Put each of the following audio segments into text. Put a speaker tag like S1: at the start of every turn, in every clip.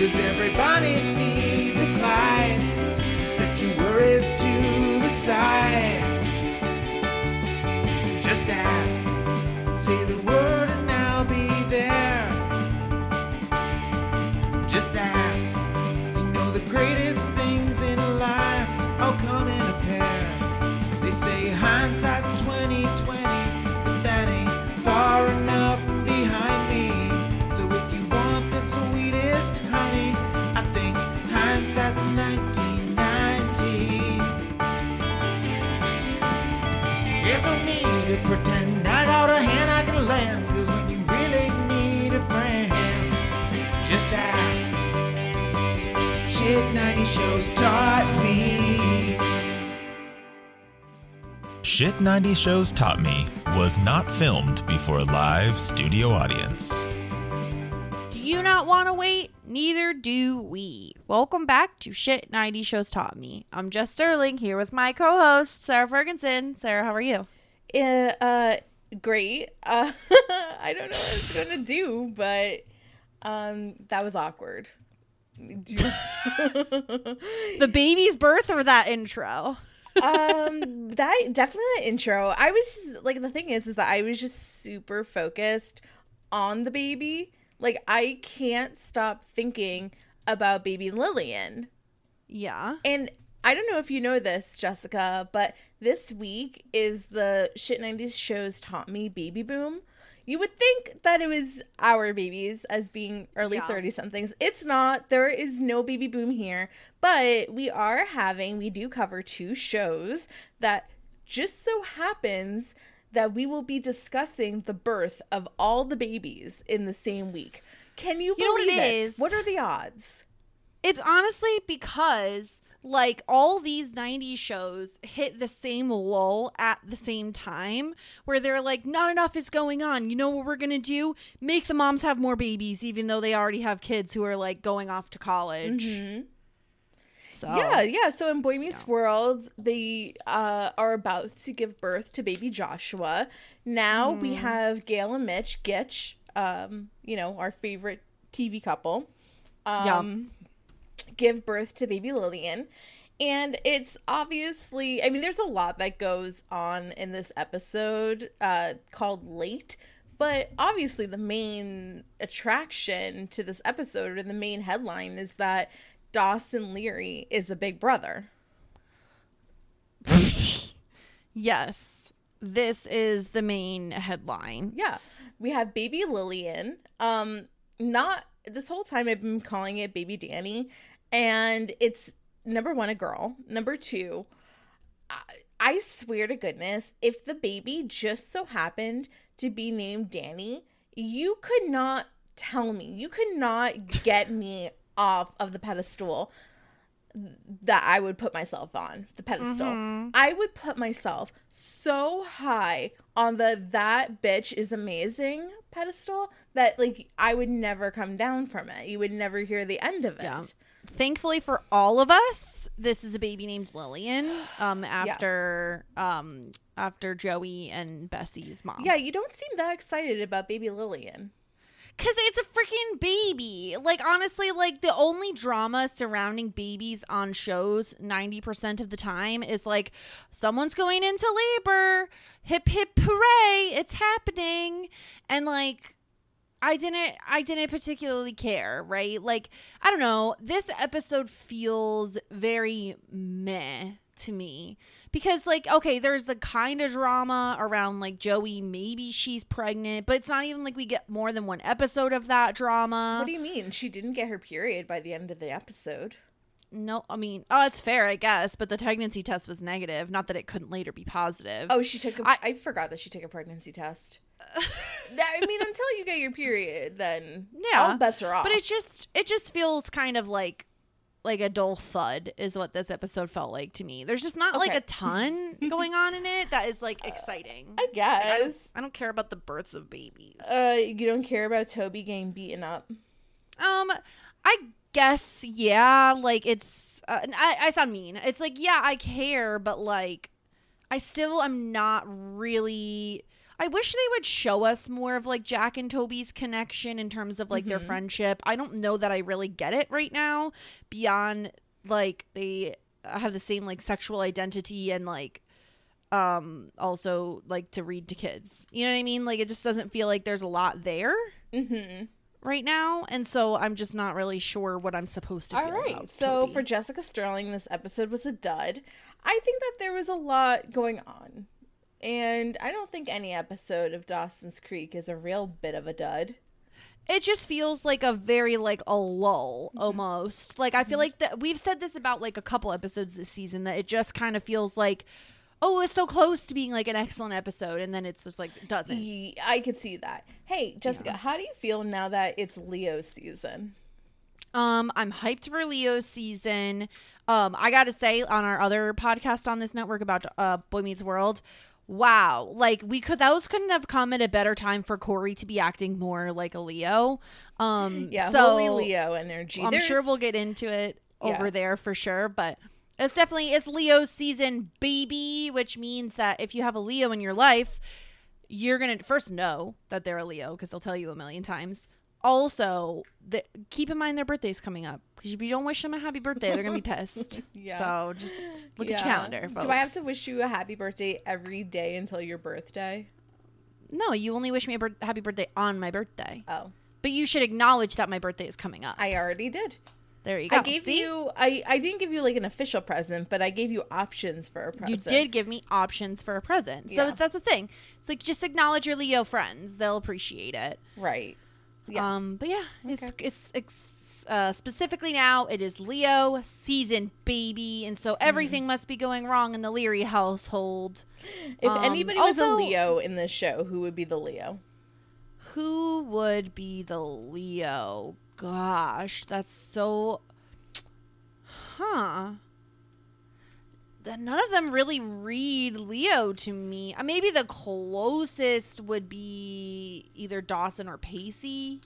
S1: Cause everybody needs Shit 90 Shows Taught Me
S2: was not filmed before a live studio audience.
S3: Do you not want to wait? Neither do we. Welcome back to Shit 90 Shows Taught Me. I'm Jess Sterling here with my co host, Sarah Ferguson. Sarah, how are you?
S4: Uh, uh great. Uh, I don't know what I was gonna do, but um, that was awkward.
S3: The baby's birth or that intro?
S4: Um, that definitely that intro. I was just, like, the thing is, is that I was just super focused on the baby. Like, I can't stop thinking about baby Lillian.
S3: Yeah.
S4: And I don't know if you know this, Jessica, but this week is the Shit 90s shows taught me baby boom. You would think that it was our babies as being early
S3: Yeah.
S4: 30 somethings. It's not. There is no baby boom here. But we are having, we do cover two shows that just so happens that we will be discussing the birth of all the babies in the same week. Can you
S3: You
S4: believe
S3: it
S4: it?
S3: is?
S4: What are the odds?
S3: It's honestly because like all these 90s shows hit the same lull at the same time where they're like not enough is going on. You know what we're gonna do? Make the moms have more babies even though they already have kids who are like going off to college.
S4: Mhm.
S3: so
S4: Yeah, yeah. So in Boy Meets World, they uh, are about to give birth to baby Joshua. Now we have Gail and Mitch Gitch, um, you know, our favorite TV couple, um, give birth to baby Lillian. And it's obviously, I mean, there's a lot that goes on in this episode uh, called Late. But obviously, the main attraction to this episode and the main headline is that Dawson Leary is a big brother.
S3: yes this is the main headline
S4: Yeah. We have baby Lillian. Um, not this whole time I've been calling it baby Danny. And it's number one, a girl. Number two, I, I swear to goodness, if the baby just so happened to be named Danny, you could not tell me, you could not get me off of the pedestal that I would put myself on the pedestal. Mm-hmm. I would put myself so high on the that bitch is amazing pedestal that like I would never come down from it. You would never hear the end of it.
S3: Yeah. Thankfully for all of us, this is a baby named Lillian. Um, after um after Joey and Bessie's mom.
S4: Yeah, you don't seem that excited about baby Lillian.
S3: Cause it's a freaking baby. Like honestly, like the only drama surrounding babies on shows 90% of the time is like someone's going into labor. Hip hip hooray, it's happening. And like I didn't I didn't particularly care, right? Like I don't know, this episode feels very meh to me because like okay, there's the kind of drama around like Joey maybe she's pregnant, but it's not even like we get more than one episode of that drama.
S4: What do you mean? She didn't get her period by the end of the episode.
S3: no, I mean, oh, it's fair, I guess, but the pregnancy test was negative, not that it couldn't later be positive.
S4: Oh, she took a.
S3: I-
S4: I, forgot that she took a pregnancy test. That- I mean, until you get your period, then
S3: Yeah.
S4: all bets are off.
S3: But it just it just feels kind of like like a dull thud is what this episode felt like to me. There's just not like a ton going on in it that is like exciting.
S4: I
S3: Like, I don't,
S4: guess.
S3: I don't care about the births of babies.
S4: Uh, you don't care about Toby getting beaten up.
S3: Um, I guess yeah. Like it's uh, I I sound mean. It's like yeah, I care, but like I still am not really. I wish they would show us more of like Jack and Toby's connection in terms of like their friendship. I don't know that I really get it right now beyond like they have the same like sexual identity and like um also like to read to kids. You know what I mean? Like it just doesn't feel like there's a lot there
S4: Mm-hmm.
S3: right now, and so I'm just not really sure what I'm supposed to
S4: All
S3: feel.
S4: right.
S3: about
S4: So
S3: Toby.
S4: for Jessica Sterling, this episode was a dud. I think that there was a lot going on. And I don't think any episode of Dawson's Creek is a real bit of a dud.
S3: it just feels like a very like a lull
S4: Mm-hmm.
S3: almost. Like I feel like that we've said this about like a couple episodes this season that it just kind of feels like oh, it's so close to being like an excellent episode and then it's just like doesn't.
S4: I could see that. Hey, Jessica, how do you feel now that it's Leo season?
S3: Um, I'm hyped for Leo season. Um, I got to say on our other podcast on this network about uh Boy Meets World, wow, like we could those couldn't have come at a better time for Corey to be acting more like a Leo. Um,
S4: Yeah,
S3: so
S4: holy Leo energy.
S3: I'm
S4: There's-
S3: sure we'll get into it
S4: Yeah.
S3: over there for sure, but it's definitely it's Leo season, baby, which means that if you have a Leo in your life, you're gonna first know that they're a Leo because they'll tell you a million times. Also, the, keep in mind their birthday's coming up because if you don't wish them a happy birthday, they're gonna be pissed.
S4: Yeah.
S3: So just look at
S4: Yeah.
S3: your calendar. Folks.
S4: Do I have to wish you a happy birthday every day until your birthday?
S3: No, you only wish me a bir- happy birthday on my birthday,
S4: Oh,
S3: but you should acknowledge that my birthday is coming up.
S4: I already did.
S3: there you go.
S4: I gave
S3: See?
S4: you I I didn't give you like an official present, but I gave you options for a present.
S3: You did give me options for a present. So
S4: Yeah.
S3: that's the thing. It's like just acknowledge your Leo friends. They'll appreciate it.
S4: right. Yeah.
S3: Um but yeah, it's
S4: Okay.
S3: it's, it's uh, specifically now it is Leo season baby and so everything must be going wrong in the Leary household.
S4: if
S3: um,
S4: anybody was
S3: also-
S4: a Leo in this show, who would be the Leo?
S3: Who would be the Leo? Gosh, that's so Huh. None of them really read Leo to me. Uh, Maybe the closest would be either Dawson or Pacey,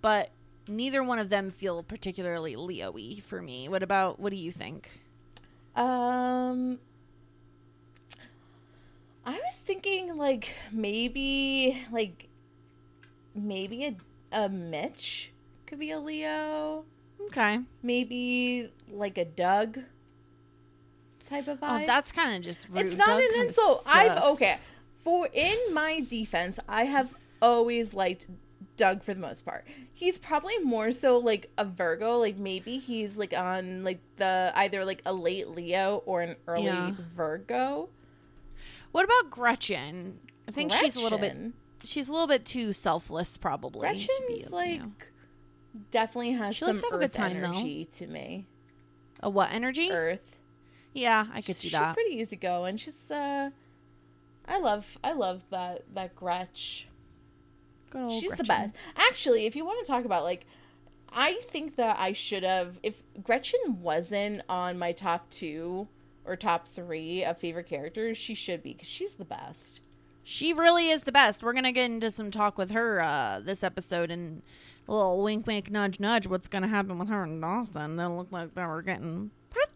S3: but neither one of them feel particularly Leo-y for me. What about what do you think?
S4: Um I was thinking like maybe like maybe a a Mitch could be a Leo.
S3: Okay.
S4: Maybe like a Doug type of
S3: Oh, that's kind of just rude.
S4: it's not
S3: Doug
S4: an insult. I've okay. For in my defense, I have always liked Doug for the most part. He's probably more so like a Virgo, like maybe he's like on like the either like a late Leo or an early
S3: Yeah.
S4: Virgo.
S3: What about Gretchen? I think she's a little bit she's a little bit too selfless probably to be
S4: Gretchen's
S3: a
S4: like
S3: Leo.
S4: definitely has
S3: She
S4: some
S3: likes to have a good
S4: earth
S3: time, though.
S4: energy to me.
S3: a what energy
S4: Earth.
S3: Yeah i could see
S4: she's
S3: that She's
S4: pretty easygoing. She's uh I love I love that that Gretch.
S3: Good old
S4: She's the best. Actually, if you want to talk about like I think that I should have if Gretchen wasn't on my top 2 or top 3 of favorite characters, she should be cuz she's the best.
S3: she really is the best we're gonna get into some talk with her uh this episode and a little wink wink nudge nudge what's gonna happen with her and dawson they'll look like they were getting pretty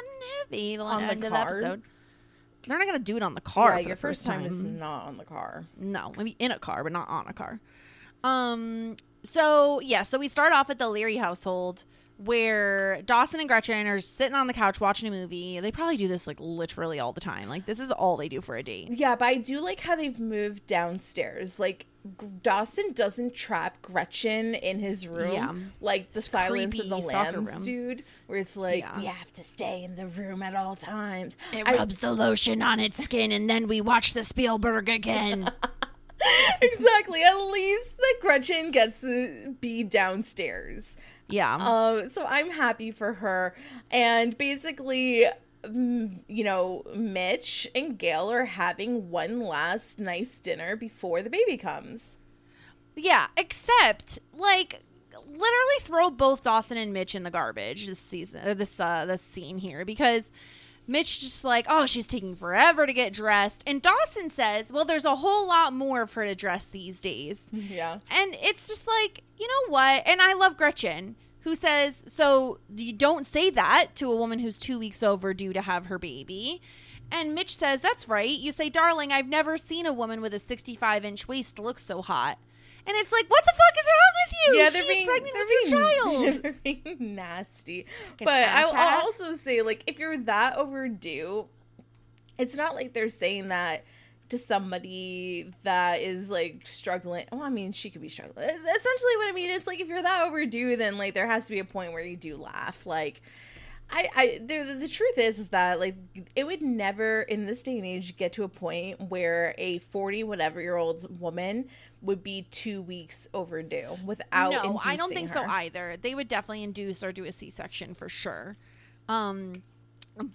S3: hot and heavy
S4: On the
S3: of
S4: car?
S3: episode they're not gonna do it on the car
S4: yeah,
S3: for
S4: your
S3: the
S4: first time is not on the car.
S3: no maybe in a car but not on a car um so yeah, so we start off at the Leary household where Dawson and Gretchen are sitting on the couch watching a movie. They probably do this like literally all the time. Like this is all they do for a date.
S4: Yeah, but I do like how they've moved downstairs. Like G- Dawson doesn't trap Gretchen in his room,
S3: Yeah.
S4: like the
S3: It's
S4: Silence of the
S3: stalker
S4: Lambs
S3: room.
S4: dude, where it's like
S3: Yeah.
S4: we have to stay in the room at all times.
S3: It
S4: I-
S3: rubs the lotion on its skin, and then we watch the Spielberg again.
S4: exactly. At least the Gretchen gets to be downstairs.
S3: Yeah.
S4: Um, so I'm happy for her. And basically, you know, Mitch and Gail are having one last nice dinner before the baby comes.
S3: Yeah, except like literally throw both Dawson and Mitch in the garbage this season or this uh this scene here because Mitch just like, oh, she's taking forever to get dressed. And Dawson says, well, there's a whole lot more for her to dress these days.
S4: Yeah.
S3: And it's just like, you know what? And I love Gretchen, who says, so you don't say that to a woman who's two weeks overdue to have her baby. And Mitch says, that's right. You say, darling, I've never seen a woman with a 65 inch waist look so hot. And it's like, what the fuck is wrong with you?
S4: Yeah, they're
S3: She's
S4: being,
S3: pregnant
S4: they're
S3: with your
S4: being,
S3: child.
S4: They're being nasty. But I'll. I'll also say, like, if you're that overdue, it's not like they're saying that to somebody that is like struggling. Oh, I mean, she could be struggling. Essentially, what I mean is like if you're that overdue, then like there has to be a point where you do laugh. Like, I, I, there, the truth is, is that like it would never in this day and age get to a point where a forty whatever year old woman would be two weeks overdue without.
S3: no, I don't think so either. They would definitely induce or do a C-section for sure. Um,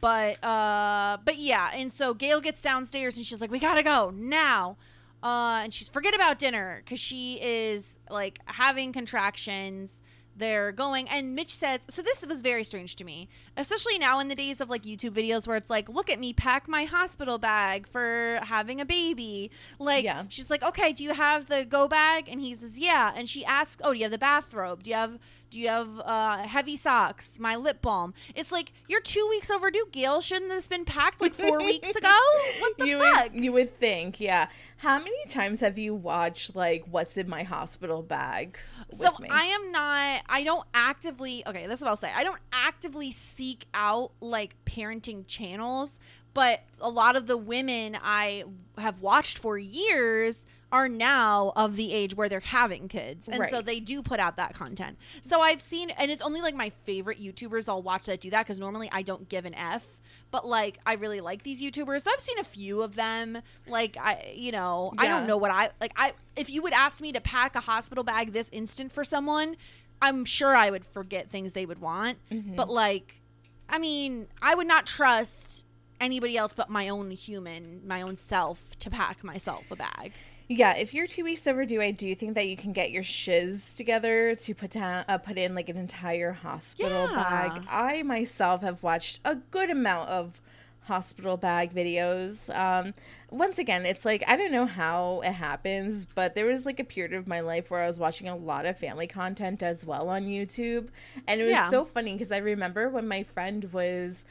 S3: but uh, but yeah, and so Gail gets downstairs and she's like, "We gotta go now," uh, and she's forget about dinner because she is like having contractions. They're going, and Mitch says, "So this was very strange to me, especially now in the days of like YouTube videos where it's like, look at me pack my hospital bag for having a baby." Like,
S4: Yeah.
S3: she's like, "Okay, do you have the go bag?" And he says, "Yeah." And she asks, "Oh, do you have the bathrobe? Do you have do you have uh, heavy socks? My lip balm?" It's like you're two weeks overdue, Gail. Shouldn't this been packed like four weeks ago? What the
S4: you
S3: fuck?
S4: Would, you would think, yeah. How many times have you watched like what's in my hospital bag?
S3: So
S4: me?
S3: I am not. I don't actively. Okay, this is what I'll say. I don't actively seek out like parenting channels, but a lot of the women I have watched for years are now of the age where they're having kids, and so they do put out that content. So I've seen, and it's only like my favorite YouTubers I'll watch that do that because normally I don't give an F. But like I really like these YouTubers, so I've seen a few of them. Like I, you know, I don't know what I like. I if you would ask me to pack a hospital bag this instant for someone, I'm sure I would forget things they would want.
S4: Mm-hmm.
S3: But like, I mean, I would not trust anybody else but my own human, my own self, to pack myself a bag.
S4: Yeah, if you're two weeks overdue, I do think that you can get your shiz together to put down, uh, put in like an entire hospital
S3: Yeah.
S4: bag. I myself have watched a good amount of hospital bag videos. Um, once again, it's like I don't know how it happens, but there was like a period of my life where I was watching a lot of family content as well on YouTube, and it was
S3: Yeah.
S4: so funny because I remember when my friend was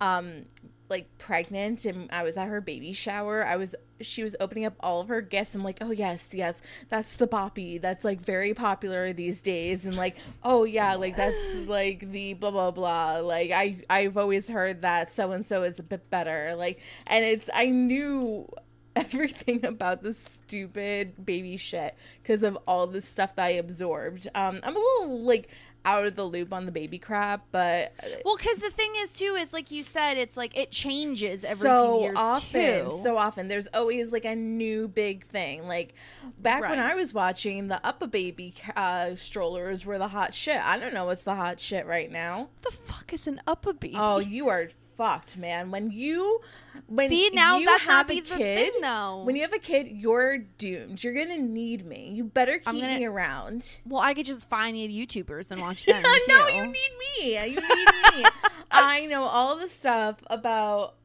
S4: um like pregnant and I was at her baby shower, I was she was opening up all of her gifts. I'm like, oh yes, yes, that's the boppy. That's like very popular these days. And like, oh yeah, like that's like the blah blah blah. Like I I've always heard that so and so is a bit better. Like and it's I knew everything about the stupid baby shit because of all the stuff that I absorbed. Um I'm a little like out of the loop on the baby crap, but
S3: Well, because the thing is too is like you said, it's like it changes every
S4: so
S3: few years
S4: often
S3: too.
S4: so often there's always like a new big thing like back when i was watching the UPPAbaby uh strollers were the hot shit i don't know what's the hot shit right now
S3: the fuck is an UPPAbaby?
S4: oh you are fucked man when you when
S3: See, now
S4: you
S3: that's not
S4: have
S3: be
S4: a kid
S3: thing, though.
S4: when you have a kid you're doomed you're gonna need me you better keep
S3: gonna-
S4: me around
S3: well, I could just find the YouTubers and watch them.
S4: no, you need me. You need me. I know all the stuff about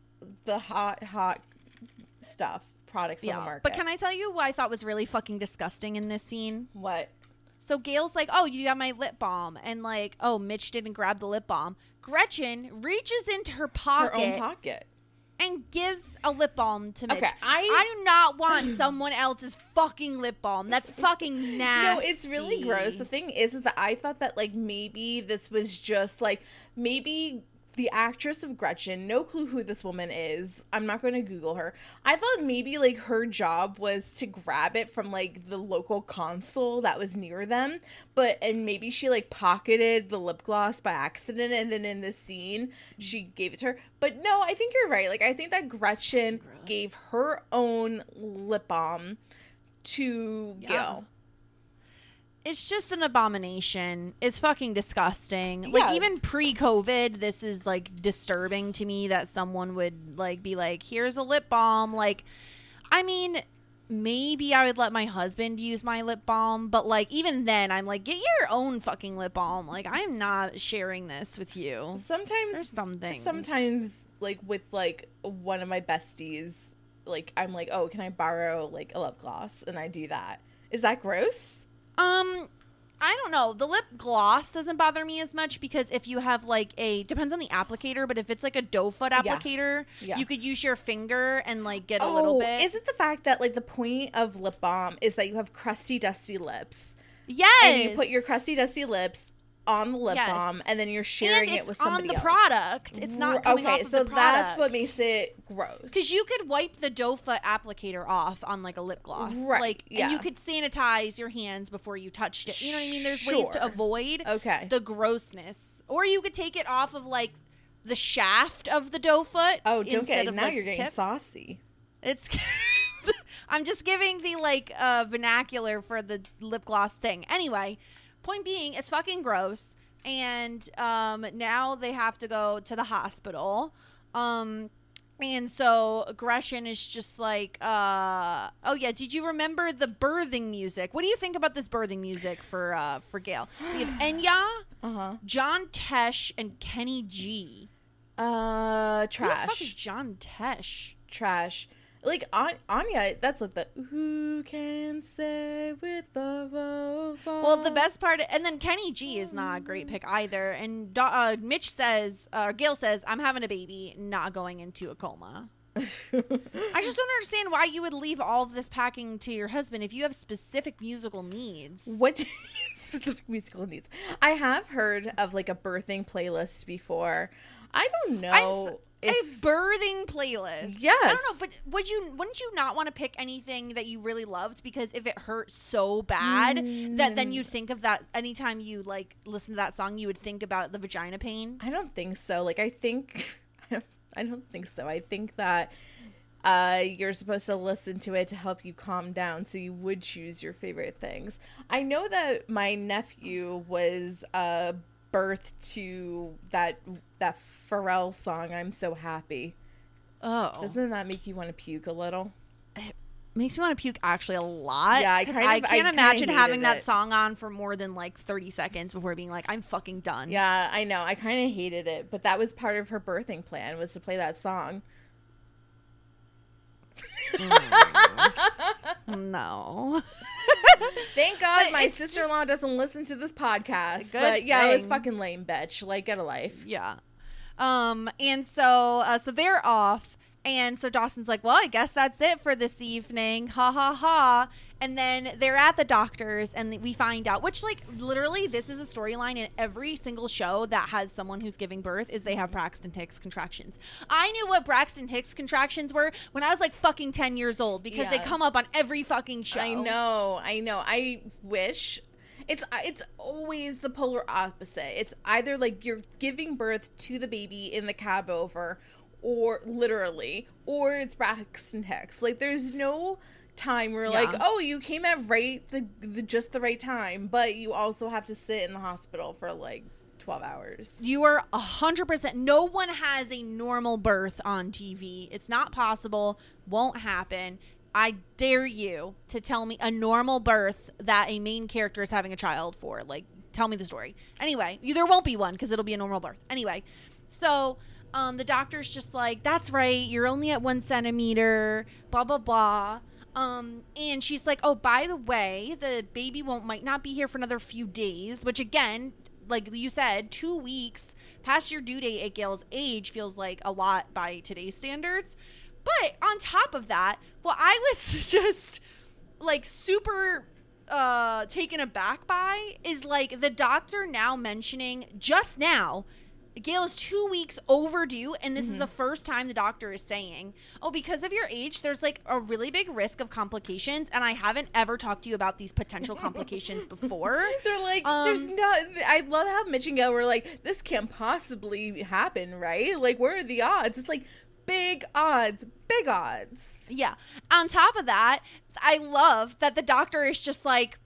S4: the hot, hot stuff, products on the market.
S3: but can I tell you what I thought was really fucking disgusting in this scene?
S4: What?
S3: So Gail's like, "Oh, you got my lip balm," and like, "Oh, Mitch didn't grab the lip balm." Gretchen reaches into her
S4: Her
S3: pocket
S4: own pocket.
S3: and gives a lip balm to Mitch.
S4: Okay, I-
S3: do not want someone else's fucking lip balm. That's fucking nasty.
S4: No, it's really gross. The thing is, is that I thought that like maybe this was just like maybe the actress of Gretchen, no clue who this woman is. I'm not going to Google her. I thought maybe like her job was to grab it from like the local consul that was near them, but and maybe she like pocketed the lip gloss by accident, and then in this scene she gave it to her. But no, I think you're right. Like I think that Gretchen gave her own lip balm to
S3: Yeah.
S4: Gail.
S3: It's just an abomination. It's fucking disgusting.
S4: Yeah.
S3: Like even pre-COVID, this is like disturbing to me that someone would like be like, "Here's a lip balm." Like I mean, maybe I would let my husband use my lip balm, but like even then I'm like, "Get your own fucking lip balm." Like I'm not sharing this with you.
S4: sometimes
S3: There's some things.
S4: sometimes like with like one of my besties like i'm like oh can i borrow like a lip gloss and i do that is that gross
S3: Um, I don't know. The lip gloss doesn't bother me as much because if you have like a depends on the applicator, but if it's like a doe foot applicator,
S4: Yeah.
S3: you could use your finger and like get a little bit.
S4: Oh, is it the fact that like the point of lip balm is that you have crusty dusty lips
S3: yes,
S4: and you put your crusty dusty lips on the lip
S3: Yes.
S4: balm and then you're sharing
S3: and
S4: it
S3: it's
S4: with
S3: on the
S4: else.
S3: product. It's not coming
S4: okay
S3: off of
S4: so
S3: product.
S4: that's what makes it gross
S3: Because you could wipe the doe foot applicator off on like a lip gloss,
S4: Right,
S3: Like,
S4: yeah.
S3: and you could sanitize your hands before you touched it. You know what I mean? There's ways to avoid
S4: Okay.
S3: the grossness, or you could take it off of like the shaft of the doe foot.
S4: oh don't
S3: instead
S4: get
S3: of,
S4: now
S3: like,
S4: you're getting
S3: tip.
S4: saucy
S3: It's. I'm just giving the like uh, vernacular for the lip gloss thing. Anyway, point being, it's fucking gross, and um, now they have to go to the hospital. Um, and so Gretchen is just like, uh, oh yeah, did you remember the birthing music? What do you think about this birthing music for uh, for Gail? We have Enya,
S4: uh-huh
S3: John Tesh, and Kenny G.
S4: uh
S3: Who the fuck is John Tesh?
S4: trash. Like An- Anya, that's like the who can say with the vocal.
S3: Well, the best part, and then Kenny G is not a great pick either. And uh, Mitch says, uh, Gail says, I'm having a baby, not going into a coma. I just don't understand why you would leave all of this packing to your husband if you have specific musical needs.
S4: what specific musical needs? I have heard of like a birthing playlist before. I don't know if
S3: a birthing playlist.
S4: Yes.
S3: I don't know, but would you wouldn't you not want to pick anything that you really loved because if it hurt so bad that then you'd think of that anytime you like listen to that song you would think about the vagina pain?
S4: I don't think so. Like I think I don't, I don't think so. I think that uh, you're supposed to listen to it to help you calm down, so you would choose your favorite things. I know that my nephew was uh, birthed to that that Pharrell song. I'm so happy.
S3: Oh.
S4: Doesn't that make you want to puke a little?
S3: It makes me want to puke actually a lot.
S4: Yeah, I
S3: 'cause
S4: kind of- I
S3: can't
S4: kinda
S3: imagine having that
S4: it.
S3: song on for more than like 30 seconds before being like, I'm fucking done.
S4: Yeah, I know. I kind of hated it, but that was part of her birthing plan was to play that song. Mm.
S3: No.
S4: Thank God
S3: But
S4: my sister in law doesn't listen to this podcast. But yeah, it was fucking lame, bitch. Like, get a life.
S3: yeah. Um, and so, uh, so they're off. And so Dawson's like, well, I guess that's it for this evening. Ha ha ha. And then they're at the doctor's and we find out, which like literally this is a storyline in every single show that has someone who's giving birth is they have mm-hmm. Braxton Hicks contractions. I knew what Braxton Hicks contractions were when I was like fucking 10 years old because they come up on every fucking show.
S4: I know, I know. I wish it's it's always the polar opposite. It's either like you're giving birth to the baby in the cab over, or literally, or it's Braxton Hicks. Like there's no time where like, oh, you came at right the, the just the right time, but you also have to sit in the hospital for like twelve hours.
S3: You are a hundred percent. No one has a normal birth on TV. It's not possible. Won't happen. I dare you to tell me a normal birth that a main character is having a child for. Like, tell me the story. Anyway, you, there won't be one because it'll be a normal birth. Anyway, so um, the doctor's just like, "That's right. You're only at one centimeter." Blah blah blah. Um, and she's like, "Oh, by the way, the baby won't might not be here for another few days." Which again, like you said, two weeks past your due date at Gail's age feels like a lot by today's standards. But on top of that, what I was just like super uh taken aback by is like the doctor now mentioning just now Gail is two weeks overdue, and this is the first time the doctor is saying, Oh, because of your age, there's like a really big risk of complications, and I haven't ever talked to you about these potential complications before.
S4: They're like, there's
S3: Um,
S4: not. I love how Mitch and Gail were like, this can't possibly happen, right? Like, where are the odds? It's like big odds, big odds.
S3: Yeah. On top of that, I love that the doctor is just like,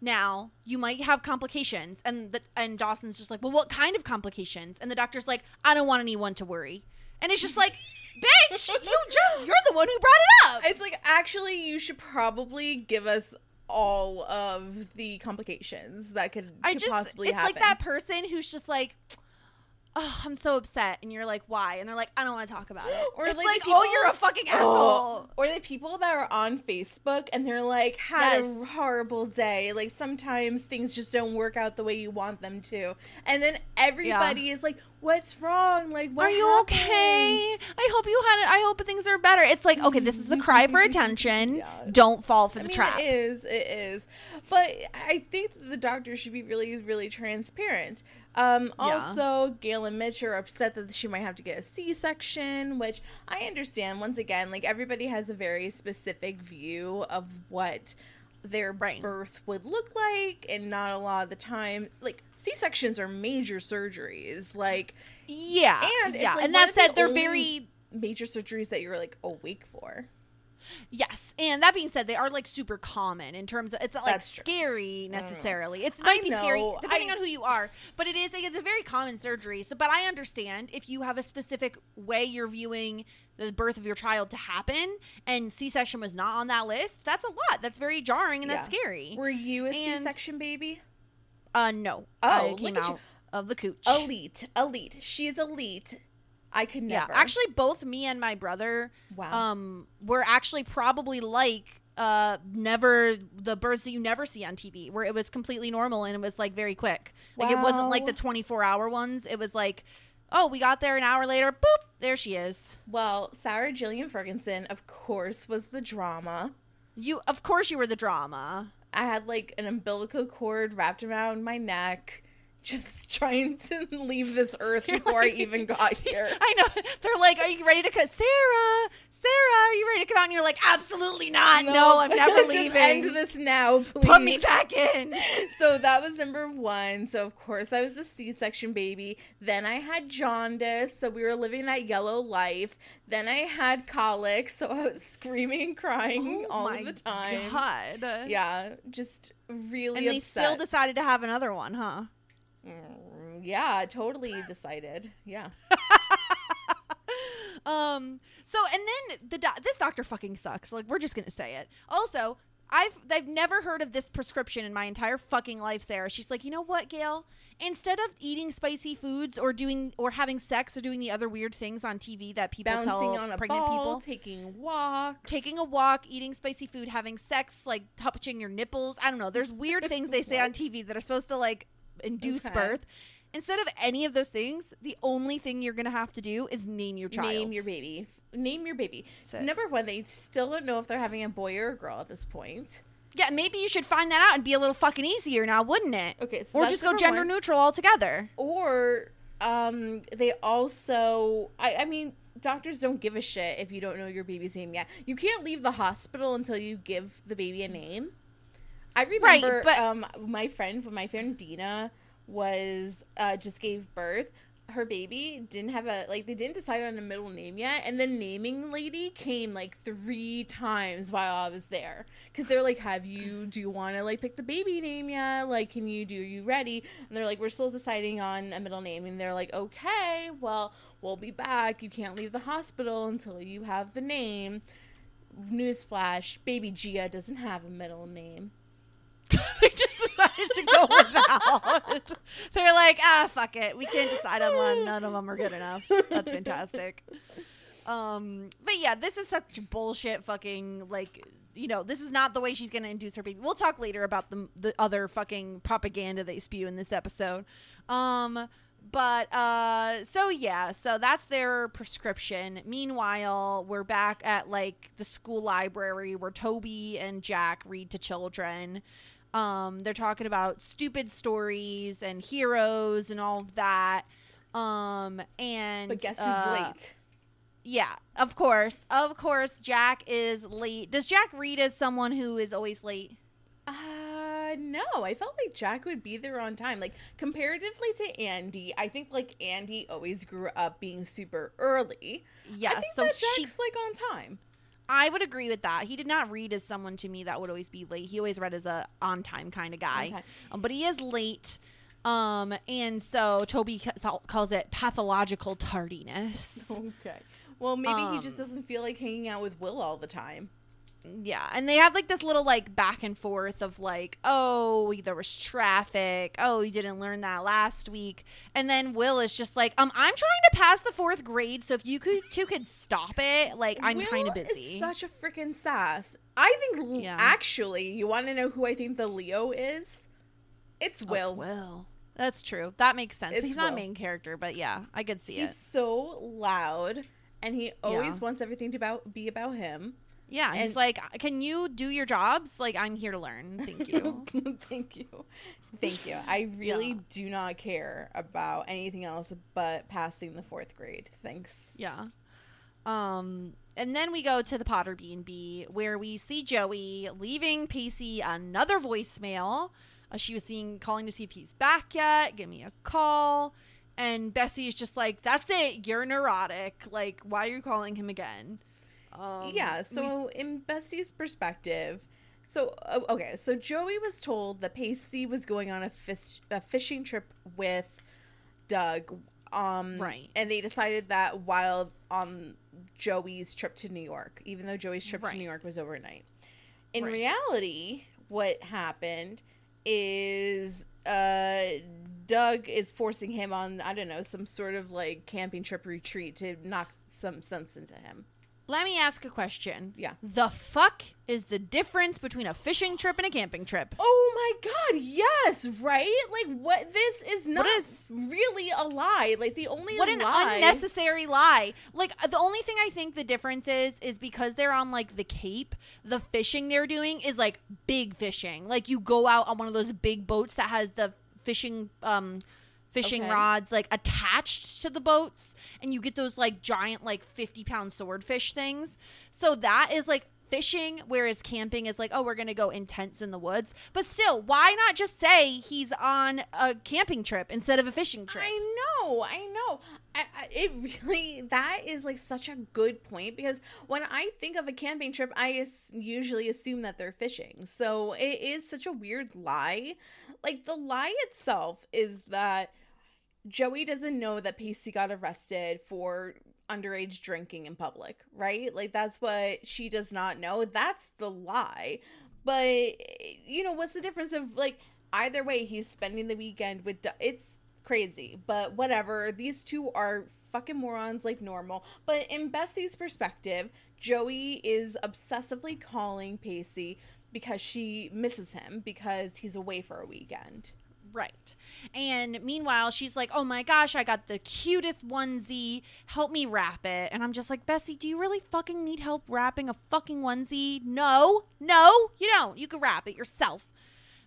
S3: now you might have complications, and the and Dawson's just like, well, what kind of complications? And the doctor's like, I don't want anyone to worry, and it's just like, bitch, you just you're the one who brought it up.
S4: It's like, actually, you should probably give us all of the complications that could,
S3: I just
S4: possibly
S3: it's
S4: happen.
S3: like that person who's just like. Oh, I'm so upset, and you're like, "Why?" And they're like, "I don't want to talk about it."
S4: Or
S3: it's
S4: like
S3: like,
S4: the
S3: "Oh, you're a fucking
S4: Oh,
S3: asshole."
S4: or the people that are on Facebook and they're like had a horrible day. Like sometimes things just don't work out the way you want them to. And then everybody is like, What's wrong? Like what
S3: Are you
S4: happened?"
S3: okay? I hope you had it. I hope things are better. It's like, okay, this is a cry for attention.
S4: Yeah.
S3: Don't fall for
S4: I
S3: the
S4: mean,
S3: trap.
S4: it is, it is. But I think the doctor should be really, really transparent. Um,
S3: Yeah.
S4: also, Gail and Mitch are upset that she might have to get a C-section, which I understand. Once again, like everybody has a very specific view of what their
S3: Right.
S4: birth would look like, and not a lot of the time, like C-sections are major surgeries, like
S3: Yeah,
S4: and
S3: yeah,
S4: like,
S3: and that
S4: of the
S3: said, they're very
S4: major surgeries that you're like awake for.
S3: Yes. And that being said, they are like super common in terms of it's not like
S4: That's true.
S3: scary necessarily. It's
S4: I
S3: might be scary
S4: know,
S3: depending
S4: I-
S3: on who you are, but it is like, it's a very common surgery. So, but I understand if you have a specific way you're viewing the birth of your child to happen, and C-section was not on that list. That's a lot. That's very jarring and that's
S4: Yeah.
S3: scary.
S4: Were you a
S3: And-
S4: C-section baby?
S3: Uh, no.
S4: Oh,
S3: I
S4: look
S3: came
S4: at you.
S3: out of the cooch.
S4: Elite, elite. She's elite. I could never.
S3: Yeah, actually, both me and my brother,
S4: Wow.
S3: um, were actually probably like uh never the births that you never see on TV, where it was completely normal and it was like very quick. Like it wasn't like the twenty four hour ones. It was like, oh, we got there an hour later, boop, there she is.
S4: well, Sarah Jillian Ferguson, of course, was the drama.
S3: You, of course, you were the drama.
S4: I had like an umbilical cord wrapped around my neck, just trying to leave this earth before I even got here.
S3: I know. They're like, "Are you ready to cut, Sarah? Sarah, are you ready to come out?" And you're like, "Absolutely not. No, I'm never leaving.
S4: end this now, please.
S3: Put me back in."
S4: so that was number one. So of course I was the C-section baby. Then I had jaundice, so we were living that yellow life. Then I had colic, so I was screaming and crying
S3: Oh
S4: all the time.
S3: God.
S4: Yeah, just really.
S3: And they still decided to have another one, huh?
S4: Mm, yeah, totally decided. Yeah.
S3: Um. So and then the doc- this doctor fucking sucks. Like we're just gonna say it. Also, I've I've never heard of this prescription in my entire fucking life, Sarah. She's like, you know what, Gail? Instead of eating spicy foods or doing or having sex or doing the other weird things on TV that people
S4: Bouncing
S3: tell
S4: on
S3: pregnant
S4: ball,
S3: people,
S4: taking walks,
S3: taking a walk, eating spicy food, having sex, like touching your nipples. I don't know. There's weird things they say on TV that are supposed to like induce
S4: Okay.
S3: birth. Instead of any of those things, the only thing you're gonna have to do is name your child.
S4: name your baby. Name your baby. Number one, they still don't know if they're having a boy or a girl at this point.
S3: Yeah, maybe you should find that out and be a little fucking easier now, wouldn't it?
S4: Okay, so
S3: or just go gender
S4: one.
S3: neutral altogether.
S4: or um they also I, I mean doctors don't give a shit if you don't know your baby's name yet you can't leave the hospital until you give the baby a name i
S3: Right,
S4: remember
S3: but-
S4: um my friend my friend dina was uh just gave birth. Her baby didn't have a like they didn't decide on a middle name yet and the naming lady came like three times while i was there. Because they're like have you do you want to like pick the baby name yet like can you do are you ready? And they're like we're still deciding on a middle name. And they're like okay well we'll be back. You can't leave the hospital until you have the name. Newsflash baby gia doesn't have a middle name
S3: they just decided to go without. They're like, ah, fuck it. We can't decide on one. None of them are good enough. That's fantastic. Um, but yeah, this is such bullshit. Fucking like you know, this is not the way she's to induce her baby. We'll talk later about the the other fucking propaganda they spew in this episode. Um but uh so yeah, so that's their prescription. Meanwhile, we're back at like the school library where Toby and Jack read to children. Um they're talking about stupid stories and heroes and all that. Um and
S4: But guess who's
S3: uh,
S4: late?
S3: yeah, of course. Of course, Jack is late. Does Jack read as someone who is always late?
S4: Uh, no. I felt like Jack would be there on time. Like comparatively to Andie, I think like Andie always grew up being super early.
S3: Yeah, so
S4: that
S3: she
S4: Jack's like on time.
S3: I would agree with that. He did not read as someone to me that would always be late. He always read as a on time kind of guy. Um, but he is late. Um, and so Toby calls it pathological tardiness.
S4: Okay. Well, maybe he just
S3: Um,
S4: doesn't feel like hanging out with Will all the time.
S3: Yeah, and they have like this little like back and forth of like, oh, there was traffic. Oh, you didn't learn that last week. And then Will is just like, um, I'm trying to pass the fourth grade, so if you could two could stop it, like I'm kind of busy.
S4: such a freaking sass. I think
S3: Yeah.
S4: actually, you want to know who I think the Leo is? It's
S3: Oh,
S4: Will.
S3: it's Will. That's true. That makes sense. He's not a main character, but yeah, I could see it.
S4: He's so loud, and he always
S3: Yeah.
S4: wants everything to about, be about him.
S3: Yeah,
S4: and-
S3: like, "Can you do your jobs? Like, I'm here to learn. Thank you."
S4: Thank you. Thank you. I really
S3: Yeah.
S4: do not care about anything else but passing the fourth grade. Thanks.
S3: yeah. Um, and then we go to the Potter B and B where we see Joey leaving Pacey another voicemail. Uh, she was seeing calling to see if he's back yet. Give me a call. And Bessie is just like, "That's it. You're neurotic. Like, why are you calling him again?" Um,
S4: yeah. So, in Bessie's perspective, so okay, so Joey was told that Pacey was going on a, fish, a fishing trip with Doug. Um,
S3: Right.
S4: And they decided that while on Joey's trip to New York, even though Joey's trip
S3: Right.
S4: to New York was overnight, in
S3: Right.
S4: reality, what happened is uh Doug is forcing him on I don't know some sort of like camping trip retreat to knock some sense into him.
S3: Let me ask a question.
S4: Yeah.
S3: The fuck is the difference between a fishing trip and a camping trip?
S4: Oh my god, yes, right? Like what this is not
S3: is-
S4: really a lie. Like the only
S3: What an
S4: lie
S3: unnecessary lie. Like uh, the only thing I think the difference is is because they're on like the Cape, the fishing they're doing is like big fishing. Like you go out on one of those big boats that has the fishing um fishing
S4: Okay.
S3: rods like attached to the boats and you get those like giant like 50 pound swordfish things. So that is like fishing whereas camping is like oh we're gonna go intense in the woods but still why not just say he's on a camping trip instead of a fishing trip
S4: I know, I know. I, I, it really that is like such a good point because when I think of a camping trip, I as- usually assume that they're fishing. So it is such a weird lie. Like the lie itself is that Joey doesn't know that Pacey got arrested for underage drinking in public, right? Like that's what she does not know. That's the lie. But you know, what's the difference of like either way he's spending the weekend with Du- it's crazy, but whatever. These two are fucking morons like normal. But in Bessie's perspective, Joey is obsessively calling Pacey because she misses him because he's away for a weekend.
S3: Right. And meanwhile, she's like, oh my gosh, I got the cutest onesie. Help me wrap it. And I'm just like, Bessie, do you really fucking need help wrapping a fucking onesie? No, no, you don't. You can wrap it yourself.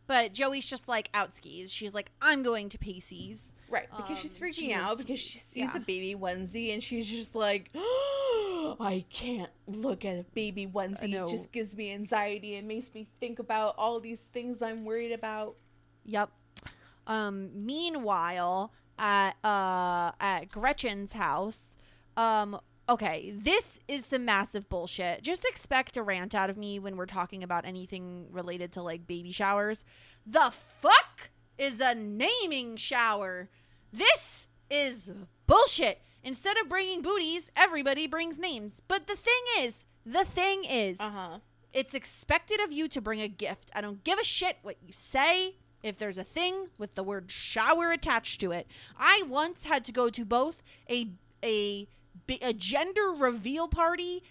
S3: But Joey's just like out skis. She's like, I'm going to Pacey's.
S4: Right, because she's
S3: Um,
S4: freaking
S3: she
S4: out because she sees
S3: yeah.
S4: a baby onesie and she's just like, I can't look at a baby onesie. It just gives me anxiety and makes me think about all these things I'm worried about.
S3: Yep. Um, meanwhile, at uh at Gretchen's house, um, okay, this is some massive bullshit. Just expect a rant out of me when we're talking about anything related to like baby showers. The fuck is a naming shower? This is bullshit. Instead of bringing booties, everybody brings names. But the thing is, the thing is,
S4: Uh huh.
S3: it's expected of you to bring a gift. I don't give a shit what you say if there's a thing with the word shower attached to it. I once had to go to both a a a gender reveal party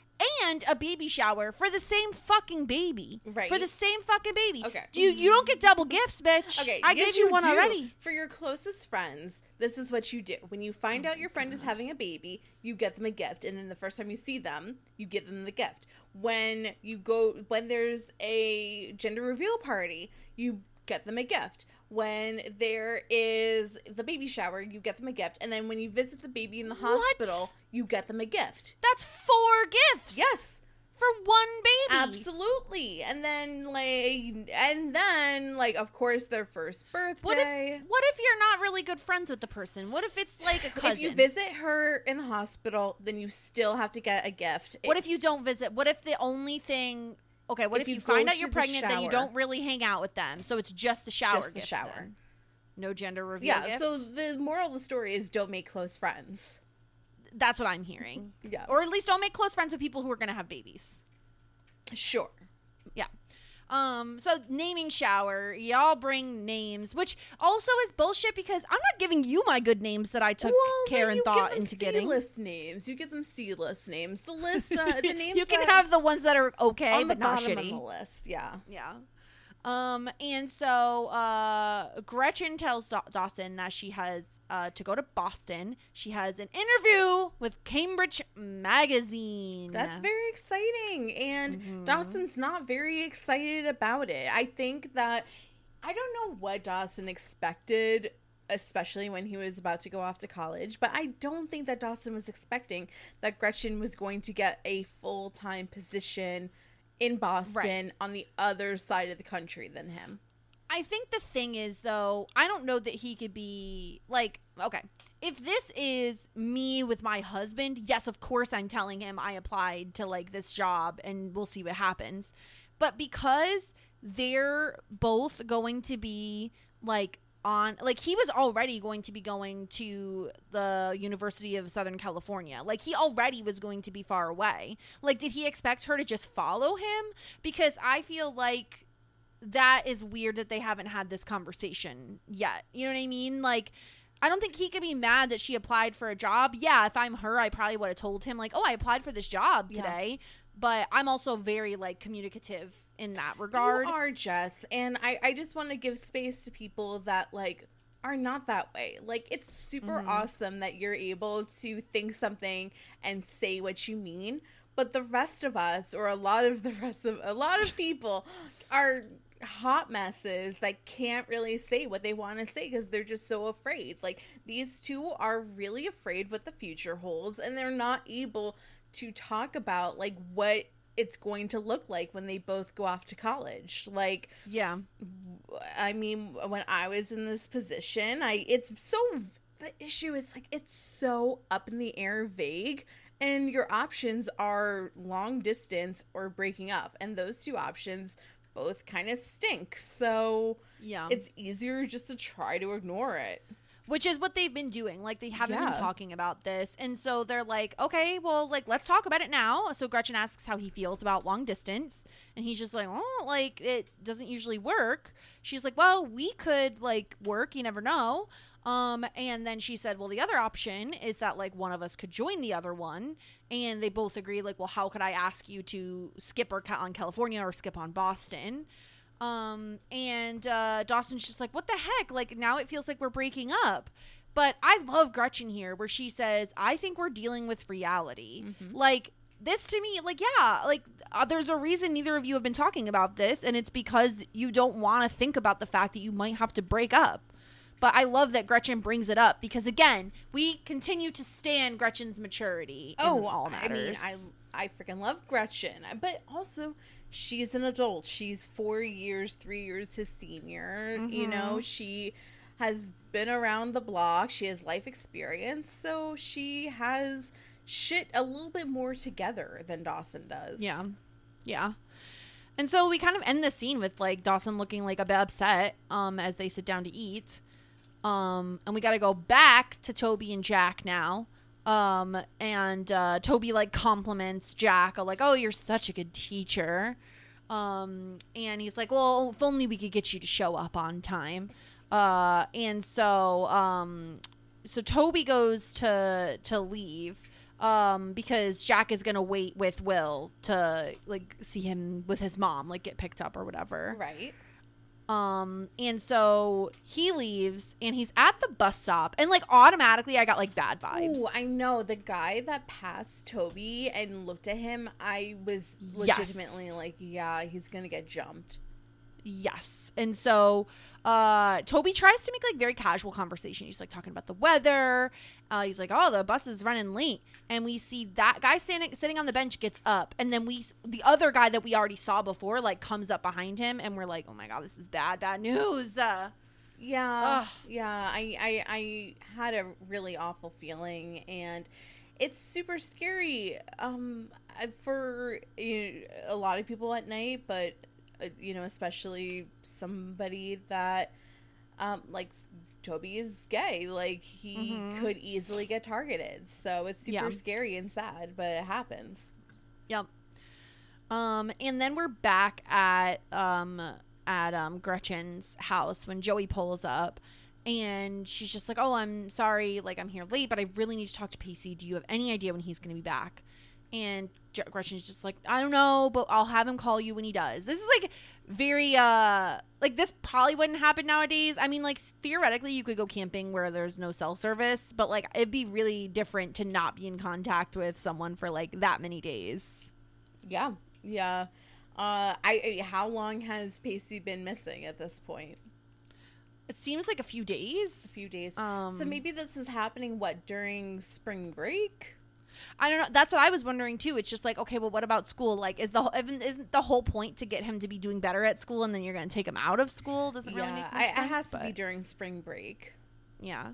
S3: and a baby shower for the same fucking baby.
S4: Right.
S3: For the same fucking baby.
S4: Okay.
S3: You you don't get double gifts, bitch.
S4: Okay,
S3: I
S4: yes,
S3: gave you, one
S4: do.
S3: already.
S4: For your closest friends, this is what you do. When you find
S3: Oh
S4: out your friend is having a baby, you get them a gift, and then the first time you see them, you give them the gift. When you go, when there's a gender reveal party, you get them a gift. When there is the baby shower, you get them a gift, and then when you visit the baby in the
S3: What?
S4: hospital, you get them a gift.
S3: That's four gifts.
S4: Yes,
S3: For one baby.
S4: absolutely. And then like, and then like, of course, their first birthday.
S3: What if what if you're not really good friends with the person? What if it's like a cousin?
S4: If you visit her in the hospital, then you still have to get a gift.
S3: What if you don't visit? What if the only thing Okay, what
S4: If
S3: if,
S4: you
S3: you, find out you're pregnant then you don't really hang out with them. So it's just the shower
S4: Just the shower.
S3: then. No gender reveal
S4: Yeah,
S3: gift?
S4: so the moral of the story is don't make close friends.
S3: that's what I'm hearing.
S4: Yeah.
S3: Or at least don't make close friends with people who are going to have babies.
S4: Sure.
S3: Yeah. Um, so naming shower, y'all bring names, which also is bullshit because I'm not giving you my good names that I took care
S4: then
S3: and thought into getting.
S4: C-list names. You give them C-list names. The list, uh, the names
S3: you can have the ones that are okay, but not shitty.
S4: list. Yeah.
S3: Yeah. Um, and so uh, Gretchen tells Daw- Dawson that she has uh, to go to Boston. She has an interview with Cambridge Magazine.
S4: That's very exciting. And
S3: Mm-hmm.
S4: Dawson's not very excited about it. I think that I don't know what Dawson expected, especially when he was about to go off to college, but I don't think that Dawson was expecting that Gretchen was going to get a full time position in Boston on the other side of the country than him.
S3: I think the thing is though, I don't know that he could be like okay. If this is me with my husband, yes, of course I'm telling him I applied to like this job and we'll see what happens. But because they're both going to be like on like he was already going to be going to the University of Southern California. Like he already was going to be far away. Like did he expect her to just follow him? Because I feel like that is weird that they haven't had this conversation yet. You know what I mean? Like, I don't think he could be mad that she applied for a job. Yeah, if I'm her, I probably would have told him, like, oh, I applied for this job
S4: Yeah.
S3: today. But I'm also very, like, communicative in that regard.
S4: You are Jess, and I I just want to give space to people that like are not that way. Like it's super
S3: Mm-hmm.
S4: awesome that you're able to think something and say what you mean, but the rest of us or a lot of the rest of a lot of people are hot messes that can't really say what they want to say because they're just so afraid. Like these two are really afraid what the future holds and they're not able to talk about like what it's going to look like when they both go off to college. Like
S3: yeah.
S4: I mean, when I was in this position, I it's so the issue is like it's so up in the air, vague, and your options are long distance or breaking up, and those two options both kind of stink. So
S3: Yeah.
S4: it's easier just to try to ignore it.
S3: Which is what they've been doing. Like they haven't
S4: Yeah.
S3: been talking about this, and so they're like, okay, well, like let's talk about it now. So Gretchen asks how he feels about long distance, and he's just like, oh, like it doesn't usually work. She's like, well, we could like work. You never know. Um, and then she said, well, the other option is that like one of us could join the other one, and they both agree, like, well, how could I ask you to skip or on California or skip on Boston? Um, and uh, Dawson's just like, what the heck? Like, now it feels like we're breaking up. But I love Gretchen here, where she says, I think we're dealing with reality. Like, this to me, like, yeah, like, uh, there's a reason neither of you have been talking about this, and it's because you don't want to think about the fact that you might have to break up. But I love that Gretchen brings it up because, again, we continue to stand Gretchen's maturity in all matters.
S4: Oh, I mean, I I freaking love Gretchen, but also she's an adult. She's four years, three years his senior. You
S3: Mm-hmm.
S4: know, she has been around the block. She has life experience, so she has shit a little bit more together than Dawson does.
S3: Yeah. Yeah. And so we kind of end the scene with like Dawson looking like a bit upset um as they sit down to eat. Um and we got to go back to Toby and Jack now. Um and uh Toby like compliments Jack like, "Oh, you're such a good teacher." Um and he's like, "Well, if only we could get you to show up on time." Uh and so um so Toby goes to to leave um because Jack is going to wait with Will to like see him with his mom like get picked up or whatever.
S4: Right.
S3: Um and so he leaves and he's at the bus stop and like automatically I got like bad vibes.
S4: I know the guy that passed Toby and looked at him. I was
S3: Yes.
S4: legitimately like, yeah, he's gonna get jumped.
S3: Yes. And so uh Toby tries to make like very casual conversation. He's like talking about the weather. Uh he's like, "Oh, the bus is running late." And we see that guy standing sitting on the bench gets up, and then we the other guy that we already saw before like comes up behind him and we're like, "Oh my god, this is bad, bad news." Uh
S4: Yeah,
S3: Ugh.
S4: yeah. I, I I had a really awful feeling, and it's super scary. Um, for you know, a lot of people at night, but you know, especially somebody that, um, like Toby is gay. Like he
S3: Mhm.
S4: could easily get targeted. So it's super
S3: Yeah.
S4: scary and sad, but it happens.
S3: Yep. Um, and then we're back at um at um Gretchen's house when Joey pulls up and she's just like, Oh, I'm sorry, like I'm here late, but I really need to talk to Pacey. Do you have any idea when he's gonna be back? And Gretchen's just like, I don't know, but I'll have him call you when he does. This is like very uh like this probably wouldn't happen nowadays. I mean, like theoretically you could go camping where there's no cell service, but like it'd be really different to not be in contact with someone for like that many days.
S4: Yeah, yeah. Uh, I, I how long has Pacey been missing at this point?
S3: It seems like a few days.
S4: A few days.
S3: Um,
S4: so maybe this is happening what during spring break?
S3: I don't know. That's what I was wondering too. It's just like, okay, well, what about school? Like, is the whole- isn't the whole point to get him to be doing better at school, and then you're going to take him out of school? Doesn't really make
S4: I,
S3: sense.
S4: it has to be during spring break.
S3: Yeah.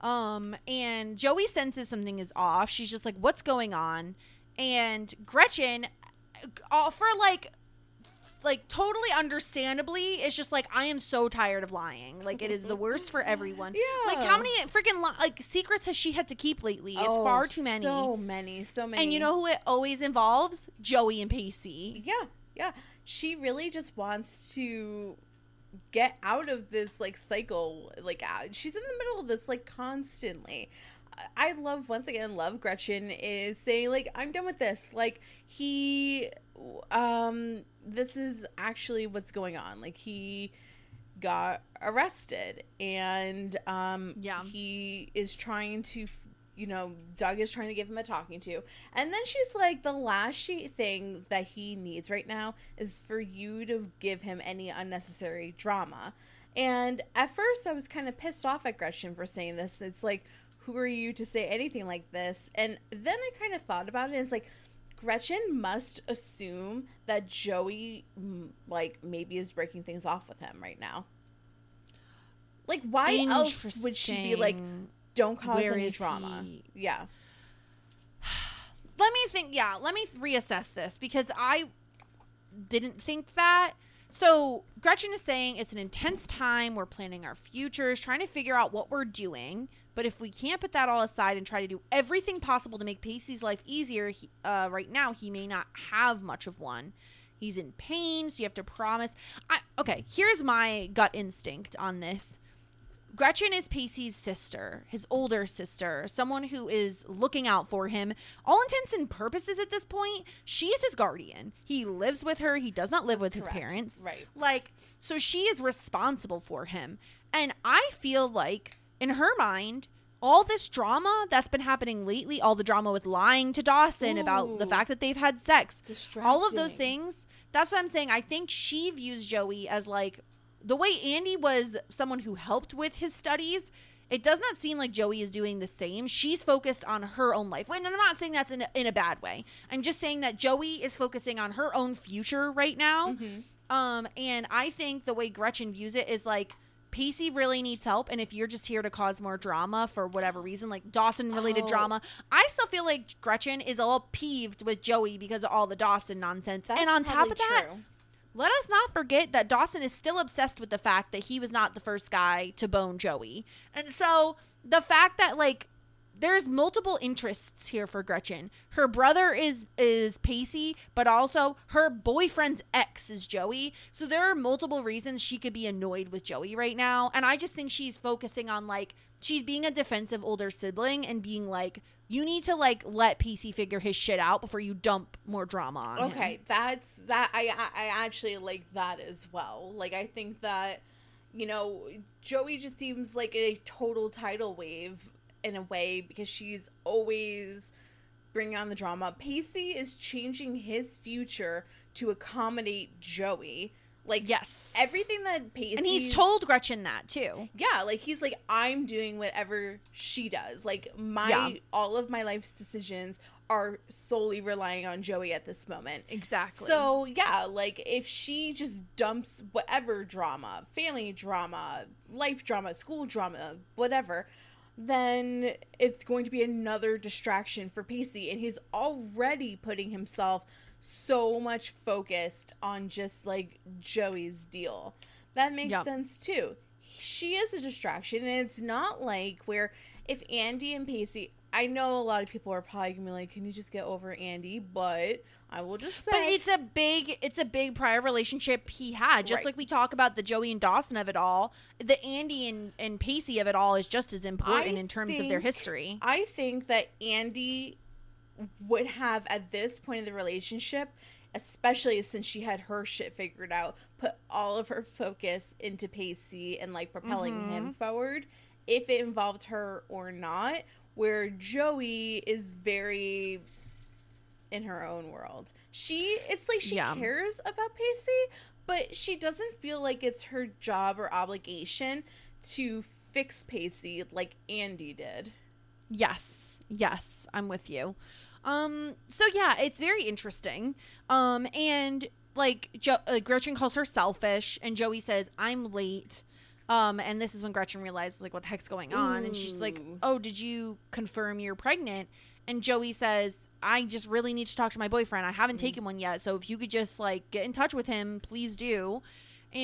S3: Um, and Joey senses something is off. She's just like, what's going on? And Gretchen, uh, for like, like totally understandably, it's just like, I am so tired of lying. Like, it is the worst for everyone. Yeah. Like, how many freaking li- like secrets has she had to keep lately? It's
S4: Oh,
S3: far too many.
S4: So many, so many.
S3: and you know who it always involves? Joey and Pacey.
S4: Yeah, yeah. She really just wants to get out of this like cycle. Like uh, she's in the middle of this like constantly. I- love once again love Gretchen is saying like I'm done with this. Like he um this is actually what's going on. Like he got arrested and um
S3: Yeah.
S4: he is trying to you know Doug is trying to give him a talking to and then she's like the last she thing that he needs right now is for you to give him any unnecessary drama and at first I was kind of pissed off at Gretchen for saying this it's like who are you to say anything like this and then I kind of thought about it and it's like Gretchen must assume that Joey mm, like maybe is breaking things off with him right now. Like why else would she be like don't cause
S3: Where
S4: any drama?
S3: he?
S4: Yeah.
S3: let me think yeah let me reassess this because i didn't think that so gretchen is saying it's an intense time. We're planning our futures trying to figure out what we're doing. But if we can't put that all aside and try to do everything possible to make pacey's life easier he, uh, right now he may not have much of one. He's in pain so you have to promise. I, okay here's my gut instinct on this Gretchen is Pacey's sister, his older sister, someone who is looking out for him. All intents and purposes at this point, she is his guardian. He lives with her. He does not live with
S4: That's
S3: his parents.
S4: Right.
S3: Like, so she is responsible for him. And I feel like, in her mind, all this drama that's been happening lately, all the drama with lying to Dawson about the fact that they've had sex, all of those things, that's what I'm saying. I think she views Joey as like the way Andie was someone who helped with his studies. It does not seem like Joey is doing the same. She's focused on her own life. And I'm not saying that's in a, in a bad way. I'm just saying that Joey is focusing on her own future right now. Um, and I think the way Gretchen views it is like Pacey really needs help, and if you're just here to cause more drama for whatever reason, like Dawson related
S4: Oh.
S3: drama, I still feel like Gretchen is all peeved with Joey because of all the Dawson nonsense.
S4: That's
S3: and on top of that,
S4: true.
S3: Let us not forget that Dawson is still obsessed with the fact that he was not the first guy to bone Joey. And so the fact that like there's multiple interests here for Gretchen. Her brother is is Pacey, but also her boyfriend's ex is Joey. So there are multiple reasons she could be annoyed with Joey right now, and I just think she's focusing on like she's being a defensive older sibling and being like You need to like let Pacey figure his shit out before you dump more drama on him.
S4: Okay, that's that. I I I actually like that as well. Like I think that you know Joey just seems like a total tidal wave in a way because she's always bringing on the drama. Pacey is changing his future to accommodate Joey. Like
S3: Yes.
S4: everything that Pacey
S3: And he's told Gretchen that too.
S4: yeah, like he's like I'm doing whatever she does. Like my
S3: Yeah.
S4: all of my life's decisions are solely relying on Joey at this moment.
S3: Exactly.
S4: So yeah, like if she just dumps whatever drama, family drama, life drama, school drama, whatever, then it's going to be another distraction for Pacey, and he's already putting himself so much focused on just like Joey's deal. That makes
S3: Yep.
S4: sense too. She is a distraction, and it's not like where if Andie and Pacey. I know a lot of people are probably gonna be like, "Can you just get over Andie?" But I will just say,
S3: But it's a big it's a big prior relationship he had. Just
S4: Right.
S3: like we talk about the Joey and Dawson of it all, the Andie and, and Pacey of it all is just as important
S4: I
S3: in terms of their history.
S4: I think that Andie would have at this point in the relationship, especially since she had her shit figured out, put all of her focus into Pacey and like propelling
S3: Mm-hmm.
S4: him forward, if it involved her or not. Where Joey is very in her own world. She it's like she
S3: Yeah.
S4: cares about Pacey, but she doesn't feel like it's her job or obligation to fix Pacey like Andie did.
S3: Yes. Yes, I'm with you. Um so yeah, it's very interesting. Um and like jo- uh, Gretchen calls her selfish and Joey says I'm late. Um and this is when Gretchen realizes like what the heck's going on and she's like, "Oh, did you confirm you're pregnant?" And Joey says, "I just really need to talk to my boyfriend. I haven't taken one yet, so if you could just like get in touch with him, please do."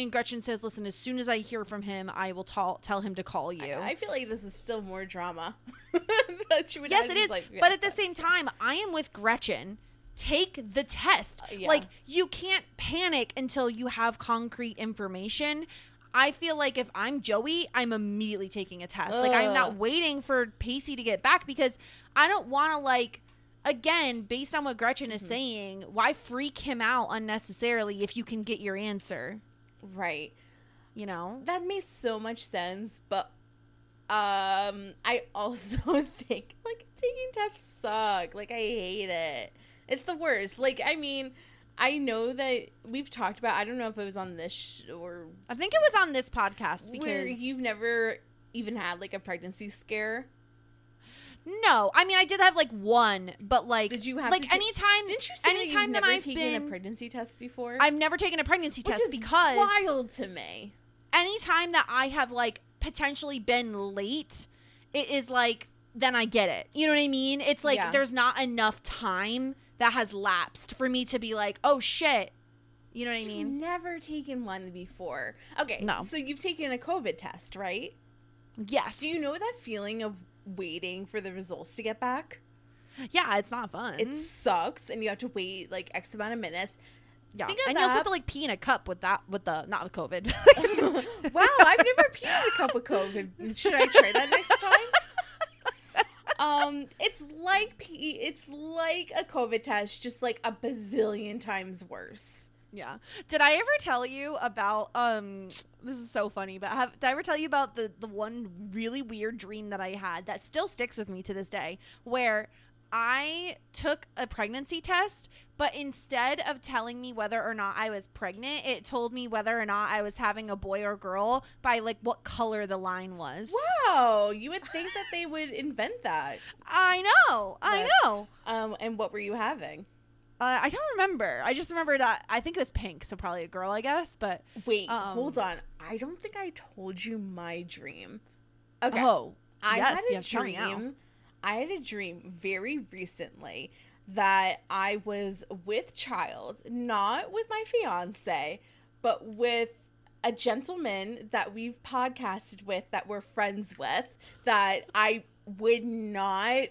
S3: And Gretchen says, "Listen, as soon as I hear from him, I will tell tell him to call you."
S4: I feel like this is still more drama. that she would
S3: yes, it is.
S4: like, yeah,
S3: but at the same time, I am with Gretchen. Take the test.
S4: Uh, yeah.
S3: Like you can't panic until you have concrete information. I feel like if I'm Joey, I'm immediately taking a test. Like I'm not waiting for Pacey to get back because I don't want to like again, based on what Gretchen
S4: Mm-hmm.
S3: is saying, why freak him out unnecessarily if you can get your answer,
S4: right.
S3: you know?
S4: That makes so much sense, but um I also think like taking tests suck. Like I hate it. It's the worst. Like I mean, I know that we've talked about I don't know if it was on this sh- or
S3: I think it was on this podcast
S4: where
S3: because
S4: you've never even had like a pregnancy scare.
S3: No, I mean I did have like one, but like
S4: Did you have
S3: like
S4: ta-
S3: anytime?
S4: Didn't you say that
S3: anytime
S4: you've
S3: that
S4: never
S3: I've
S4: taken
S3: been,
S4: a pregnancy test before?
S3: I've never taken a pregnancy
S4: Which
S3: test because
S4: wild to me.
S3: anytime that I have like potentially been late, it is like then I get it. You know what I mean? It's like
S4: Yeah.
S3: there's not enough time that has lapsed for me to be like, oh shit. You know what I
S4: You've
S3: mean?
S4: never taken one before. Okay,
S3: No.
S4: So you've taken a COVID test, right?
S3: Yes.
S4: Do you know that feeling of waiting for the results to get back?
S3: yeah, it's not fun.
S4: It sucks, and you have to wait like X amount of minutes.
S3: yeah.
S4: think
S3: and you also have to like pee in a cup with that with the not with COVID.
S4: wow, I've never peed in a cup of COVID. Should I try that next time? um, it's like pee. It's like a COVID test, just like a bazillion times worse.
S3: Yeah. Did I ever tell you about um this is so funny, but have did I ever tell you about the the one really weird dream that I had that still sticks with me to this day where I took a pregnancy test, but instead of telling me whether or not I was pregnant, it told me whether or not I was having a boy or girl by like what color the line was.
S4: Wow, you would think that they would invent that.
S3: I know. I
S4: But-
S3: know.
S4: Um, and what were you having?
S3: Uh, I don't remember. I just remember that I think it was pink, so probably a girl, I guess, but
S4: Wait,
S3: Um,
S4: hold on. I don't think I told you my dream. Okay.
S3: oh,
S4: I
S3: yes,
S4: had a
S3: have to tell me now.
S4: dream. I had a dream very recently that I was with child, not with my fiance, but with a gentleman that we've podcasted with that we're friends with that I would not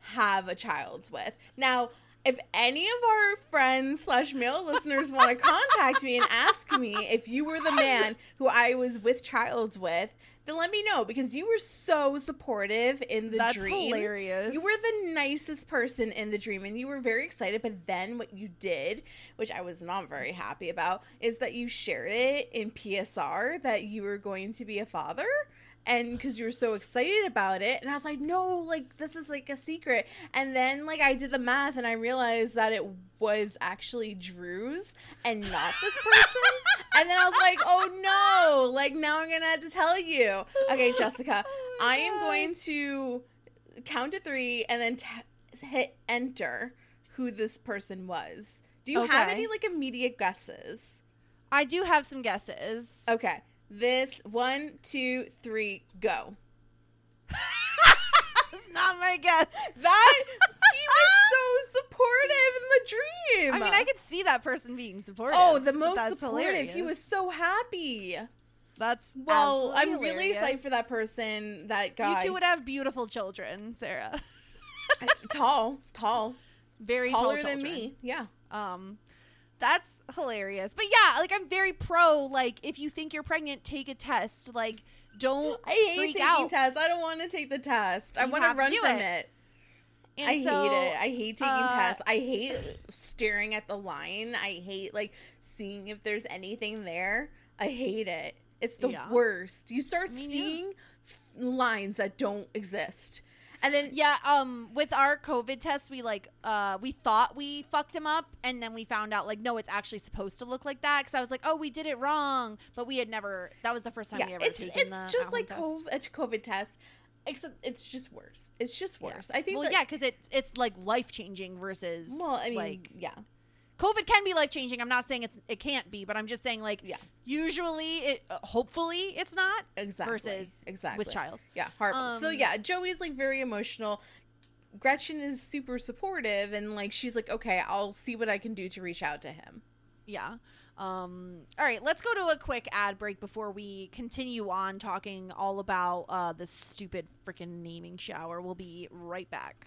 S4: have a child with. Now, if any of our friends slash male listeners want to contact me and ask me if you were the man who I was with childs with, then let me know because you were so supportive in the
S3: That's
S4: dream.
S3: hilarious.
S4: You were the nicest person in the dream and you were very excited. But then what you did, which I was not very happy about, is that you shared it in PSR that you were going to be a father. And because you were so excited about it, and I was like, no, like this is like a secret. And then like I did the math and I realized that it was actually Drew's and not this person. and then I was like, oh no, like now I'm gonna have to tell you. Okay, Jessica,
S3: Oh
S4: I am going to count to three and then t- hit enter who this person was. Do you have any like immediate guesses?
S3: I do have some guesses.
S4: Okay. This one, two, three, go.
S3: That's not my guess.
S4: That he was so supportive in the dream.
S3: I mean, I could see that person being supportive.
S4: Oh, the most supportive. He was so happy.
S3: That's
S4: Well, I'm really excited for that person. That guy.
S3: You two would have beautiful children, Sarah.
S4: tall, tall,
S3: Very
S4: taller
S3: tall
S4: than me. Yeah.
S3: Um, that's hilarious. But yeah, like I'm very pro. Like, if you think you're pregnant, take a test. Like, don't
S4: I hate
S3: freak
S4: taking
S3: out.
S4: tests. I don't want to take the test. I want to run from
S3: it.
S4: it. I
S3: so,
S4: hate it. I hate taking
S3: uh,
S4: tests. I hate staring at the line. I hate like seeing if there's anything there. I hate it. It's the
S3: Yeah.
S4: worst. You start
S3: Me too.
S4: seeing lines that don't exist. And then
S3: Yeah, um, with our COVID test, we like, uh, we thought we fucked him up, and then we found out like, no, it's actually supposed to look like that. Because I was like, oh, we did it wrong, but we had never. That was the first time we ever
S4: it's
S3: taken
S4: it's
S3: the
S4: just like. COVID, a COVID test, except it's just worse. It's just
S3: Yeah.
S4: worse. I think.
S3: Well,
S4: that,
S3: yeah, because it it's like life changing versus.
S4: Well, I mean,
S3: like
S4: yeah,
S3: COVID can be life changing. I'm not saying it's it can't be, but I'm just saying like
S4: Yeah.
S3: usually it uh, hopefully it's not
S4: exactly.
S3: versus
S4: exactly
S3: with child.
S4: Yeah, horrible. so
S3: Um,
S4: yeah, Joey's like very emotional. Gretchen is super supportive and like she's like, okay, I'll see what I can do to reach out to him.
S3: Yeah. Um, all right, let's go to a quick ad break before we continue on talking all about uh, this stupid freaking naming shower. We'll be right back.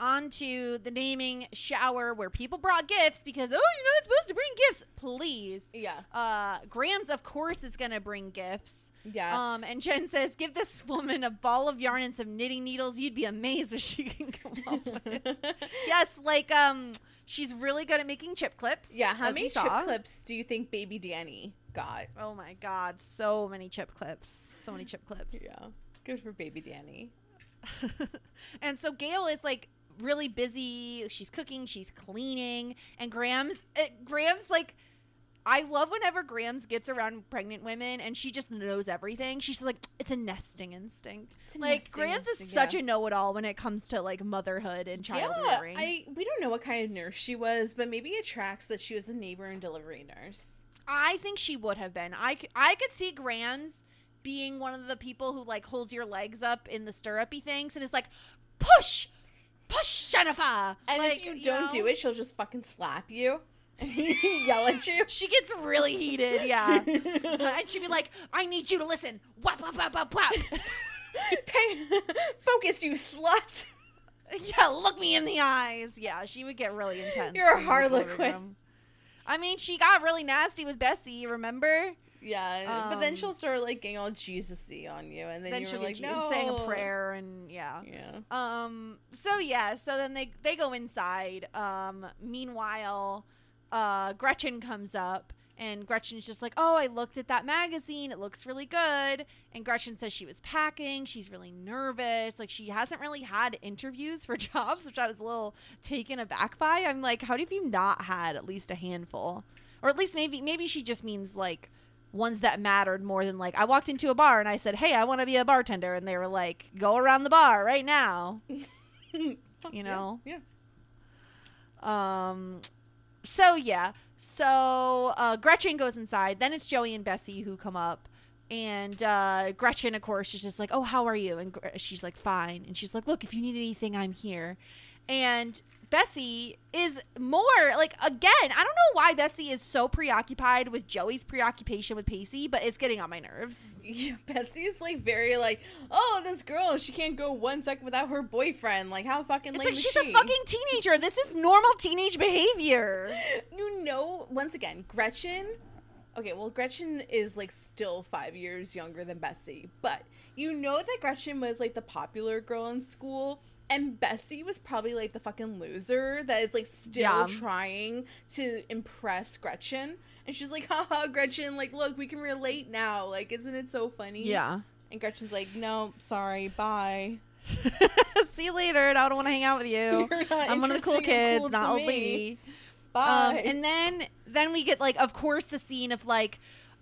S3: On to the naming shower where people brought gifts because, oh, you're not supposed to bring gifts. Please.
S4: Yeah.
S3: Uh, Grams, of course, is going to bring gifts.
S4: Yeah.
S3: Um, and Jen says, give this woman a ball of yarn and some knitting needles. You'd be amazed what she can come up with. yes, like, um, she's really good at making chip clips.
S4: yeah, how many chip clips do you think baby Danny got?
S3: Oh my God, so many chip clips. So many chip clips.
S4: Yeah. Good for baby Danny.
S3: and so Gail is like really busy. She's cooking, she's cleaning, and Grams uh, Grams like I love whenever Grams gets around pregnant women and she just knows everything. She's like, it's a nesting instinct.
S4: A
S3: like
S4: nesting
S3: Grams is
S4: instinct,
S3: such
S4: yeah.
S3: a know-it-all when it comes to like motherhood and child
S4: yeah,
S3: rearing.
S4: I we don't know what kind of nurse she was, but maybe it tracks that she was a neighbor and delivery nurse.
S3: I think she would have been. I I could see Grams being one of the people who like holds your legs up in the stirrupy things and is like, push, push, Jennifer.
S4: And
S3: like,
S4: if you don't
S3: know?
S4: do it, she'll just fucking slap you and yell at you.
S3: she gets really heated, yeah. and she'd be like, I need you to listen. Whap, whap, whap, whap, whap.
S4: Pay, focus, you slut.
S3: yeah, look me in the eyes. Yeah, she would get really intense.
S4: You're a
S3: in the living
S4: harlequin.
S3: I mean, she got really nasty with Bessie, remember?
S4: Yeah, but then
S3: Um,
S4: she'll start like getting all Jesus-y on you, and then,
S3: Then
S4: you're
S3: she'll
S4: like, no,
S3: saying a prayer and yeah.
S4: Yeah.
S3: Um. So yeah. So then they they go inside. Um. Meanwhile, uh, Gretchen comes up. And Gretchen's just like, oh, I looked at that magazine. It looks really good. And Gretchen says she was packing. She's really nervous. Like, she hasn't really had interviews for jobs, which I was a little taken aback by. I'm like, how have you not had at least a handful? Or at least maybe, maybe she just means like ones that mattered more than like I walked into a bar and I said, "Hey, I want to be a bartender," and they were like, "Go around the bar right now." you know.
S4: Yeah.
S3: Um, so yeah, so uh, Gretchen goes inside. Then it's Joey and Bessie who come up, and uh, Gretchen, of course, is just like, "Oh, how are you?" And she's like, "Fine." And she's like, "Look, if you need anything, I'm here." And Bessie is more like again. I don't know why Bessie is so preoccupied with Joey's preoccupation with Pacey, but it's getting on my nerves.
S4: Yeah, Bessie's like very like, oh, this girl, she can't go one second without her boyfriend. Like, how fucking
S3: It's
S4: lame
S3: like
S4: is
S3: she's
S4: she?
S3: a fucking teenager. This is normal teenage behavior.
S4: You know, once again, Gretchen. Okay, well, Gretchen is like still five years younger than Bessie, but you know that Gretchen was like the popular girl in school, and Bessie was probably like the fucking loser that is like still
S3: Yeah.
S4: trying to impress Gretchen. And she's like, haha, Gretchen, like, look, we can relate now. Like, isn't it so funny?
S3: Yeah.
S4: And Gretchen's like, no, sorry, bye.
S3: See you later. I don't want to hang out with you. I'm one of the cool kids,
S4: cool
S3: not old lady.
S4: Bye.
S3: Um, and then then we get like, of course, the scene of like,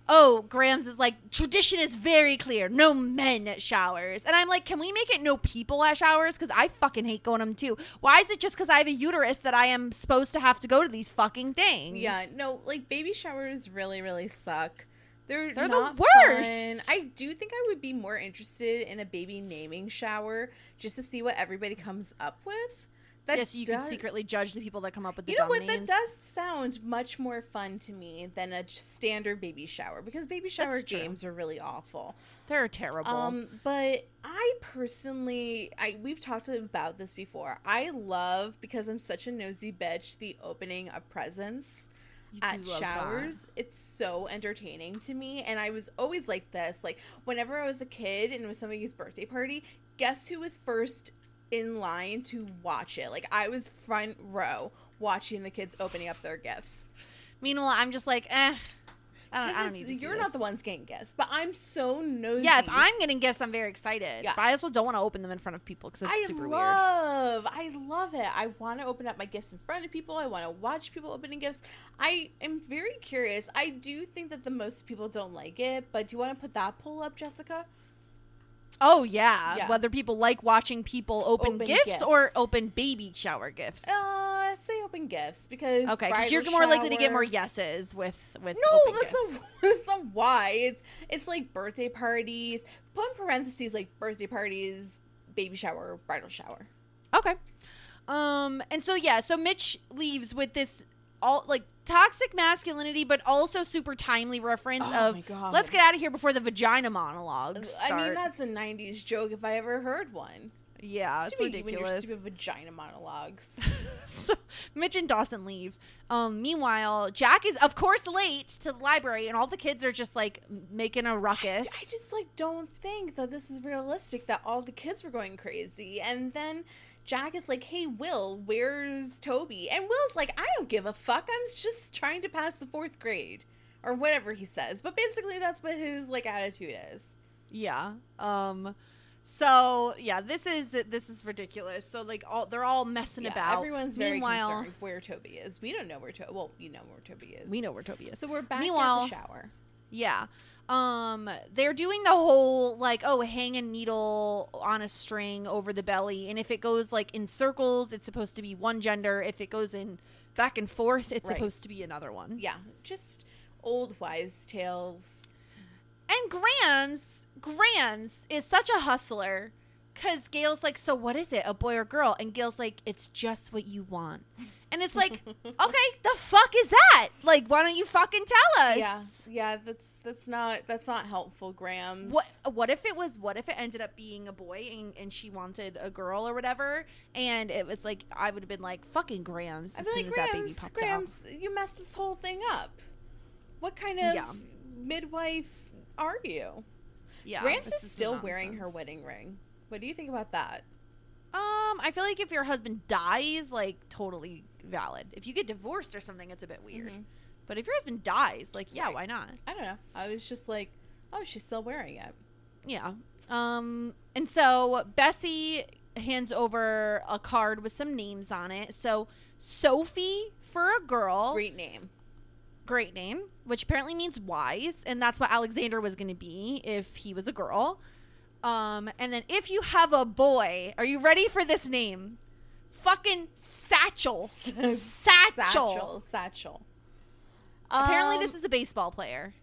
S3: oh, Grams is like, tradition is very clear, no men at showers, and I'm like, can we make it no people at showers? Because I fucking hate going to them too. Why is it just because I have a uterus that I am supposed to have to go to these fucking things?
S4: Yeah, no, like baby showers really, really suck. They're
S3: They're the worst.
S4: fun. I do think I would be more interested in a baby naming shower just to see what everybody comes up with. That
S3: yes, you can secretly judge the people that come up with the
S4: You know what?
S3: names.
S4: That does sound much more fun to me than a standard baby shower because baby shower
S3: true.
S4: games are really awful.
S3: They're terrible.
S4: Um, but I personally, I we've talked about this before. I love because I'm such a nosy bitch. The opening of presents at
S3: love that.
S4: showers. It's so entertaining to me, and I was always like this. Like whenever I was a kid and it was somebody's birthday party, guess who was first in line to watch it? Like I was front row watching the kids opening up their gifts.
S3: Meanwhile, I'm just like, eh. I don't, I don't need to
S4: You're not the ones getting gifts, but I'm so nosy.
S3: Yeah, if I'm getting gifts, I'm very excited.
S4: Yeah.
S3: But I also don't want to open them in front of people because it's
S4: I
S3: super weird.
S4: love, I love it. I want to open up my gifts in front of people. I want to watch people opening gifts. I am very curious. I do think that the most people don't like it, but do you want to put that poll up, Jessica?
S3: Oh yeah.
S4: Yeah.
S3: whether people like watching people open,
S4: Open
S3: gifts,
S4: gifts.
S3: or open baby shower gifts.
S4: Uh, say open gifts because
S3: okay, because you're more likely to get more yeses with with
S4: No, that's
S3: gifts.
S4: not, that's not why. It's it's like birthday parties. Put in parentheses like birthday parties, baby shower, bridal shower.
S3: Okay. Um, and so yeah, so Mitch leaves with this all like toxic masculinity, but also super timely reference
S4: Oh
S3: of let's get out of here before the vagina monologues start.
S4: I mean, that's a '90s joke if I ever heard one.
S3: Yeah, it's
S4: Stupid your
S3: ridiculous.
S4: stupid vagina monologues.
S3: so Mitch and Dawson leave. Um, meanwhile, Jack is of course late to the library, and all the kids are just like making a ruckus.
S4: I just like don't think that this is realistic that all the kids were going crazy. And then Jack is like, "Hey, Will, where's Toby?" And Will's like, "I don't give a fuck. I'm just trying to pass the fourth grade." Or whatever he says. But basically that's what his like attitude is.
S3: Yeah. Um so yeah, this is this is ridiculous. So like all they're all messing
S4: Yeah,
S3: about.
S4: everyone's very
S3: Meanwhile,
S4: concerned where Toby is. We don't know where Toby well, you know where Toby is.
S3: we know where Toby is.
S4: So we're back
S3: Meanwhile-
S4: at the shower.
S3: Yeah. Um they're doing the whole like oh hang a needle on a string over the belly and if it goes like in circles it's supposed to be one gender if it goes in back and forth it's
S4: Right.
S3: supposed to be another one.
S4: Yeah, just old wives' tales.
S3: And Grams, Grams is such a hustler because Gail's like, so what is it, a boy or girl? And Gail's like, it's just what you want. And it's like, okay, the fuck is that? Like, why don't you fucking tell us?
S4: Yeah, yeah, that's that's not that's not helpful, Grams.
S3: What what if it was what if it ended up being a boy and, and she wanted a girl or whatever and it was like I would have been like fucking Grams as soon
S4: like,
S3: as that baby popped
S4: Grams, you messed this whole thing up. What kind of
S3: Yeah.
S4: midwife are you?
S3: Yeah.
S4: Grams
S3: this
S4: is still wearing her wedding ring. What do you think about that?
S3: Um, I feel like if your husband dies, like totally valid. If you get divorced or something, it's a bit weird.
S4: Mhm.
S3: But if your husband dies, like yeah,
S4: Right.
S3: why not?
S4: I don't know. I was just like, oh, she's still wearing it.
S3: Yeah. Um, and so Bessie hands over a card with some names on it. So Sophie for a girl.
S4: Great name.
S3: Great name, which apparently means wise, and that's what Alexander was going to be if he was a girl. Um, and then if you have a boy, are you ready for this name? Fucking Satchel. Satchel.
S4: Satchel. Satchel.
S3: Apparently,
S4: Um,
S3: this is a baseball player.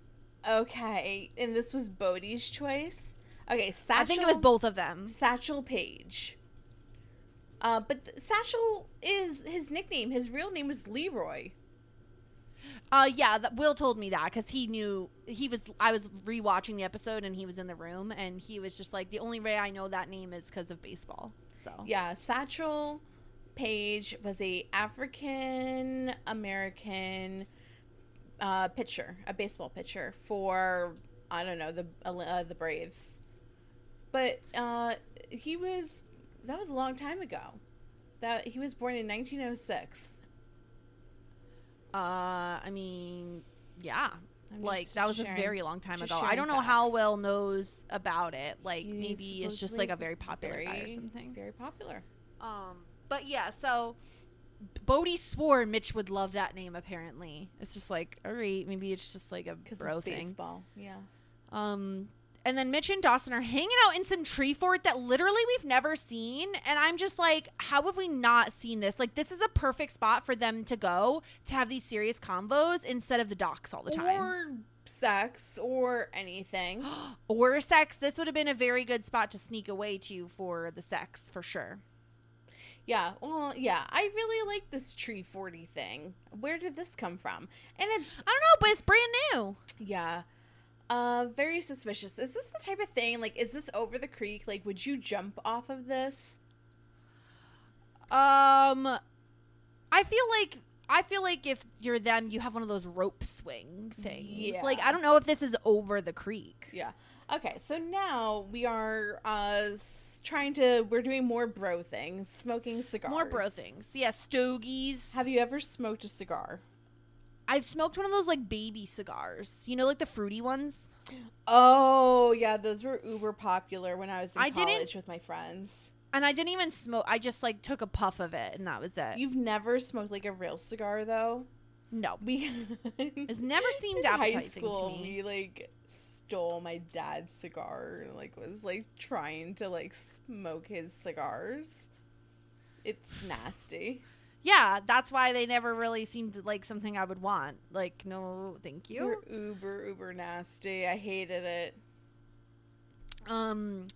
S4: okay, and this was Bodie's choice. Okay, Satchel.
S3: I think it was both of them.
S4: Satchel Paige. Uh, but Satchel is his nickname. His real name is Leroy.
S3: Uh, yeah, that, Will told me that because he knew he was. I was rewatching the episode and he was in the room and he was just like, the only way I know that name is because of baseball. So
S4: Yeah, Satchel Paige was a African American uh, pitcher, a baseball pitcher for I don't know the uh, the Braves. But uh, he was that was a long time ago. That he was born in 1906.
S3: Uh, I mean, yeah.
S4: I'm
S3: like that was a very long time ago. I don't know how
S4: facts.
S3: Will knows about it. Like
S4: He's
S3: maybe it's just like a very popular guy or something.
S4: Very popular.
S3: Um, but yeah, so Bodie swore Mitch would love that name. Apparently, it's just like all right, maybe it's just like a bro
S4: it's
S3: thing.
S4: baseball. Yeah.
S3: Um, and then Mitch and Dawson are hanging out in some tree fort that literally we've never seen. And I'm just like, how have we not seen this? Like, this is a perfect spot for them to go to have these serious combos instead of the docks all the time.
S4: Or sex or anything.
S3: Or sex. This would have been a very good spot to sneak away to for the sex, for sure.
S4: Yeah, well, yeah, I really like this tree 40 thing. Where did this come from? And it's
S3: I don't know, but it's brand new.
S4: yeah. Uh very suspicious. Is this the type of thing like is this over the creek? Like would you jump off of this?
S3: Um, I feel like I feel like if you're them, you have one of those rope swing things.
S4: Yeah.
S3: Like I don't know if this is over the creek.
S4: Yeah. Okay, so now we are uh trying to we're doing more bro things, smoking cigars.
S3: More bro things. Yeah, stogies.
S4: Have you ever smoked a cigar?
S3: I've smoked one of those like baby cigars. You know, like the fruity ones.
S4: Oh, yeah, those were uber popular when I was in
S3: I
S4: college with my friends.
S3: And I didn't even smoke. I just like took a puff of it, and that was it.
S4: You've never smoked like a real cigar though?
S3: no,
S4: We
S3: it's never seemed
S4: in high
S3: appetizing
S4: school,
S3: to me.
S4: We like stole my dad's cigar and like was like trying to like smoke his cigars. It's nasty.
S3: Yeah, that's why they never really seemed like something I would want. Like, no, thank you.
S4: They're uber uber nasty. I hated it.
S3: Um,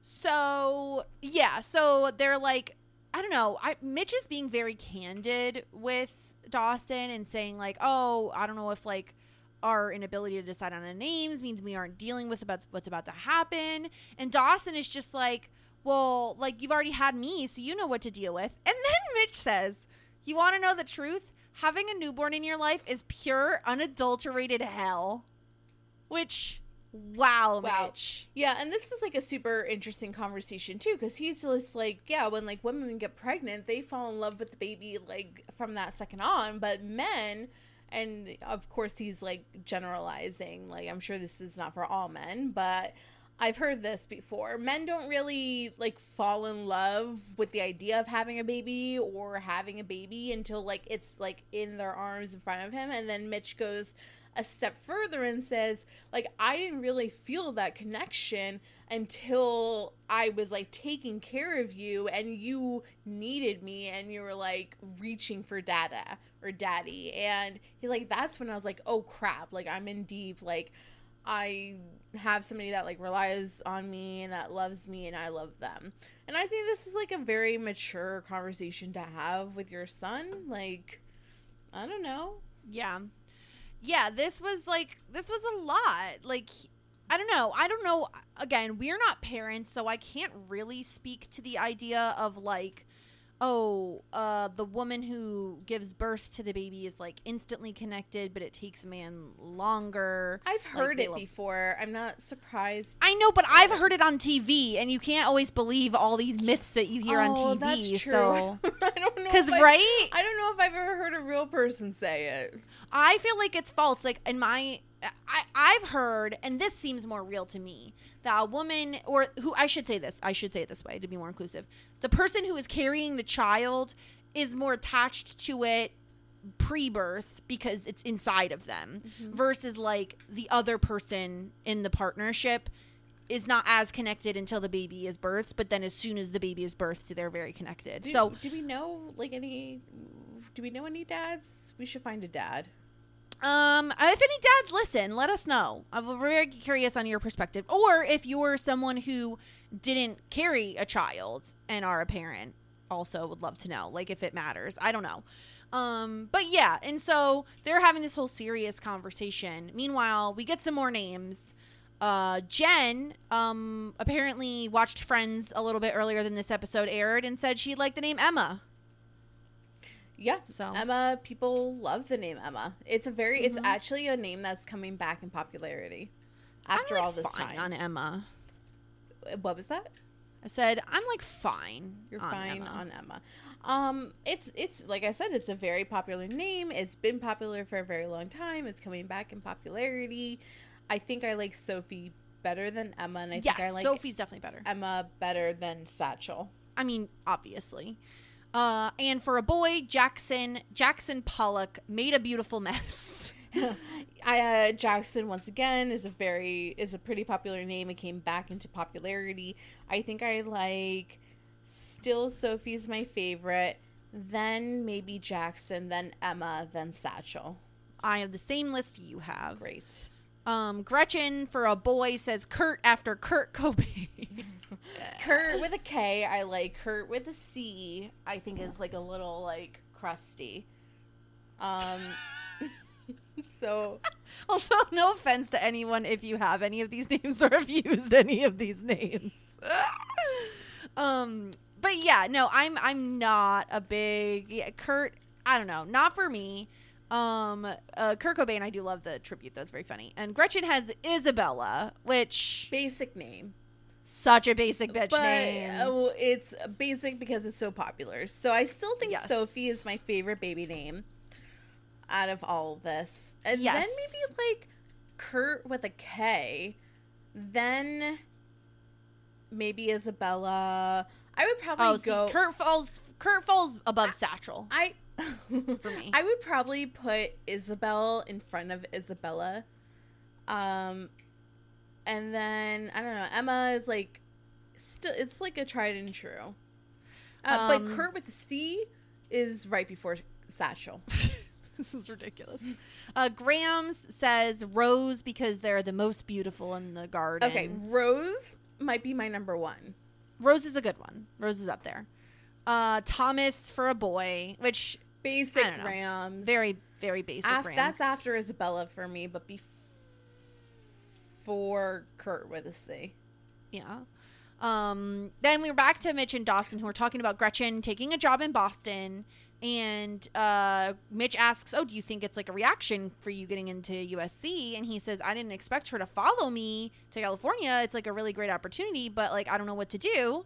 S3: so yeah, so they're like, I don't know. I Mitch is being very candid with Dawson and saying like, oh, I don't know if like our inability to decide on the names means we aren't dealing with about what's about to happen. And Dawson is just like, well, like you've already had me, so you know what to deal with. And then Mitch says, you want to know the truth? Having a newborn in your life is pure, unadulterated hell. Which, wow,
S4: Wow.
S3: Mitch.
S4: Yeah, and this is like a super interesting conversation too, because he's just like, yeah, when like women get pregnant, they fall in love with the baby like from that second on, but men, and of course he's like generalizing, like I'm sure this is not for all men, but I've heard this before. Men don't really like fall in love with the idea of having a baby or having a baby until like it's like in their arms in front of him, and then Mitch goes a step further and says like i didn't really feel that connection until i was like taking care of you and you needed me and you were like reaching for dada or daddy. And he's like that's when i was like oh crap. Like i'm in deep. Like i have somebody that like relies on me and that loves me and i love them and i think this is like a very mature conversation to have with your son like i don't know
S3: Yeah. Yeah, this was like this was a lot. Like I don't know. I don't know. Again, we're not parents, so I can't really speak to the idea of like oh, uh the woman who gives birth to the baby is like instantly connected, but it takes a man longer.
S4: I've heard
S3: they
S4: it before. I'm not surprised.
S3: I know, but I've heard it on TV, and you can't always believe all these myths that you hear on
S4: Oh,
S3: TV.
S4: That's true.
S3: So,
S4: I don't know.
S3: because
S4: I-
S3: right,
S4: I don't know if I've ever heard a real person say it.
S3: I feel like it's false. Like in my, I I've heard, and this seems more real to me that a woman, or who I should say this, I should say it this way to be more inclusive. The person who is carrying the child is more attached to it pre-birth because it's inside of them
S4: Mm-hmm.
S3: versus like the other person in the partnership is not as connected until the baby is birthed but then as soon as the baby is birthed they're very connected
S4: Do,
S3: so
S4: do we know like any? Do we know any dads? We should find a dad.
S3: Um, if any dads listen, let us know. I'm very curious on your perspective, or if you're someone who didn't carry a child and are a parent, also would love to know. Like if it matters, I don't know. Um, but yeah, and so they're having this whole serious conversation. Meanwhile, we get some more names. Uh, Jen, um, apparently watched Friends a little bit earlier than this episode aired and said she'd like the name Emma.
S4: Yeah.
S3: So-
S4: Emma, people love the name Emma. It's a very. It's
S3: Mhm.
S4: actually a name that's coming back in popularity after
S3: like,
S4: all this
S3: fine
S4: time.
S3: on Emma.
S4: What was that?
S3: I said I'm like fine.
S4: You're
S3: on
S4: fine
S3: Emma.
S4: on Emma. Um, it's it's like I said, it's a very popular name. It's been popular for a very long time. It's coming back in popularity. I think I like Sophie better than Emma, and I
S3: yes,
S4: think I like
S3: Sophie's definitely better.
S4: Emma better than Satchel.
S3: I mean, obviously. Uh, and for a boy, Jackson Jackson Pollock made a beautiful mess.
S4: I uh, Jackson once again is a very is a pretty popular name. It came back into popularity. I think I like still Sophie's my favorite. Then maybe Jackson, then Emma, then Satchel.
S3: I have the same list you have.
S4: Great.
S3: Um, Gretchen for a boy says Kurt after Kurt Cobain.
S4: Kurt with a K. I like Kurt with a C. I think is like a little like crusty. Um. so
S3: also, no offense to anyone if you have any of these names or have used any of these names. um, but yeah, no, I'm I'm not a big yeah, Kurt. I don't know, not for me. Um, uh, Kurt Cobain, I do love the tribute. That's very funny. And Gretchen has Isabella, which
S4: basic name.
S3: such a basic bitch
S4: but
S3: name.
S4: oh, it's basic because it's so popular. So I still think
S3: Yes.
S4: Sophie is my favorite baby name out of all of this. And
S3: Yes.
S4: then maybe like Kurt with a K. Then maybe Isabella. I would probably
S3: oh, see,
S4: go.
S3: Kurt falls. Kurt falls above Satchel.
S4: I
S3: For me.
S4: I would probably put Isabel in front of Isabella. Um and then I don't know, Emma is like still it's like a tried and true. Uh,
S3: Um,
S4: but Kurt with the C is right before Satchel.
S3: this is ridiculous. Uh, Grams says Rose because they're the most beautiful in the garden.
S4: Okay, Rose might be my number 1.
S3: Rose is a good one. Rose is up there. Uh, Thomas for a boy, which
S4: Basic. Rams.
S3: very very basic.
S4: Af-
S3: Rams.
S4: that's after Isabella for me, but before Kurt with a C.
S3: yeah. Um, then we were back to Mitch and Dawson who were talking about Gretchen taking a job in Boston. And uh, Mitch asks, Oh, do you think it's like a reaction for you getting into USC? And he says, I didn't expect her to follow me to California. It's like a really great opportunity, but like, I don't know what to do.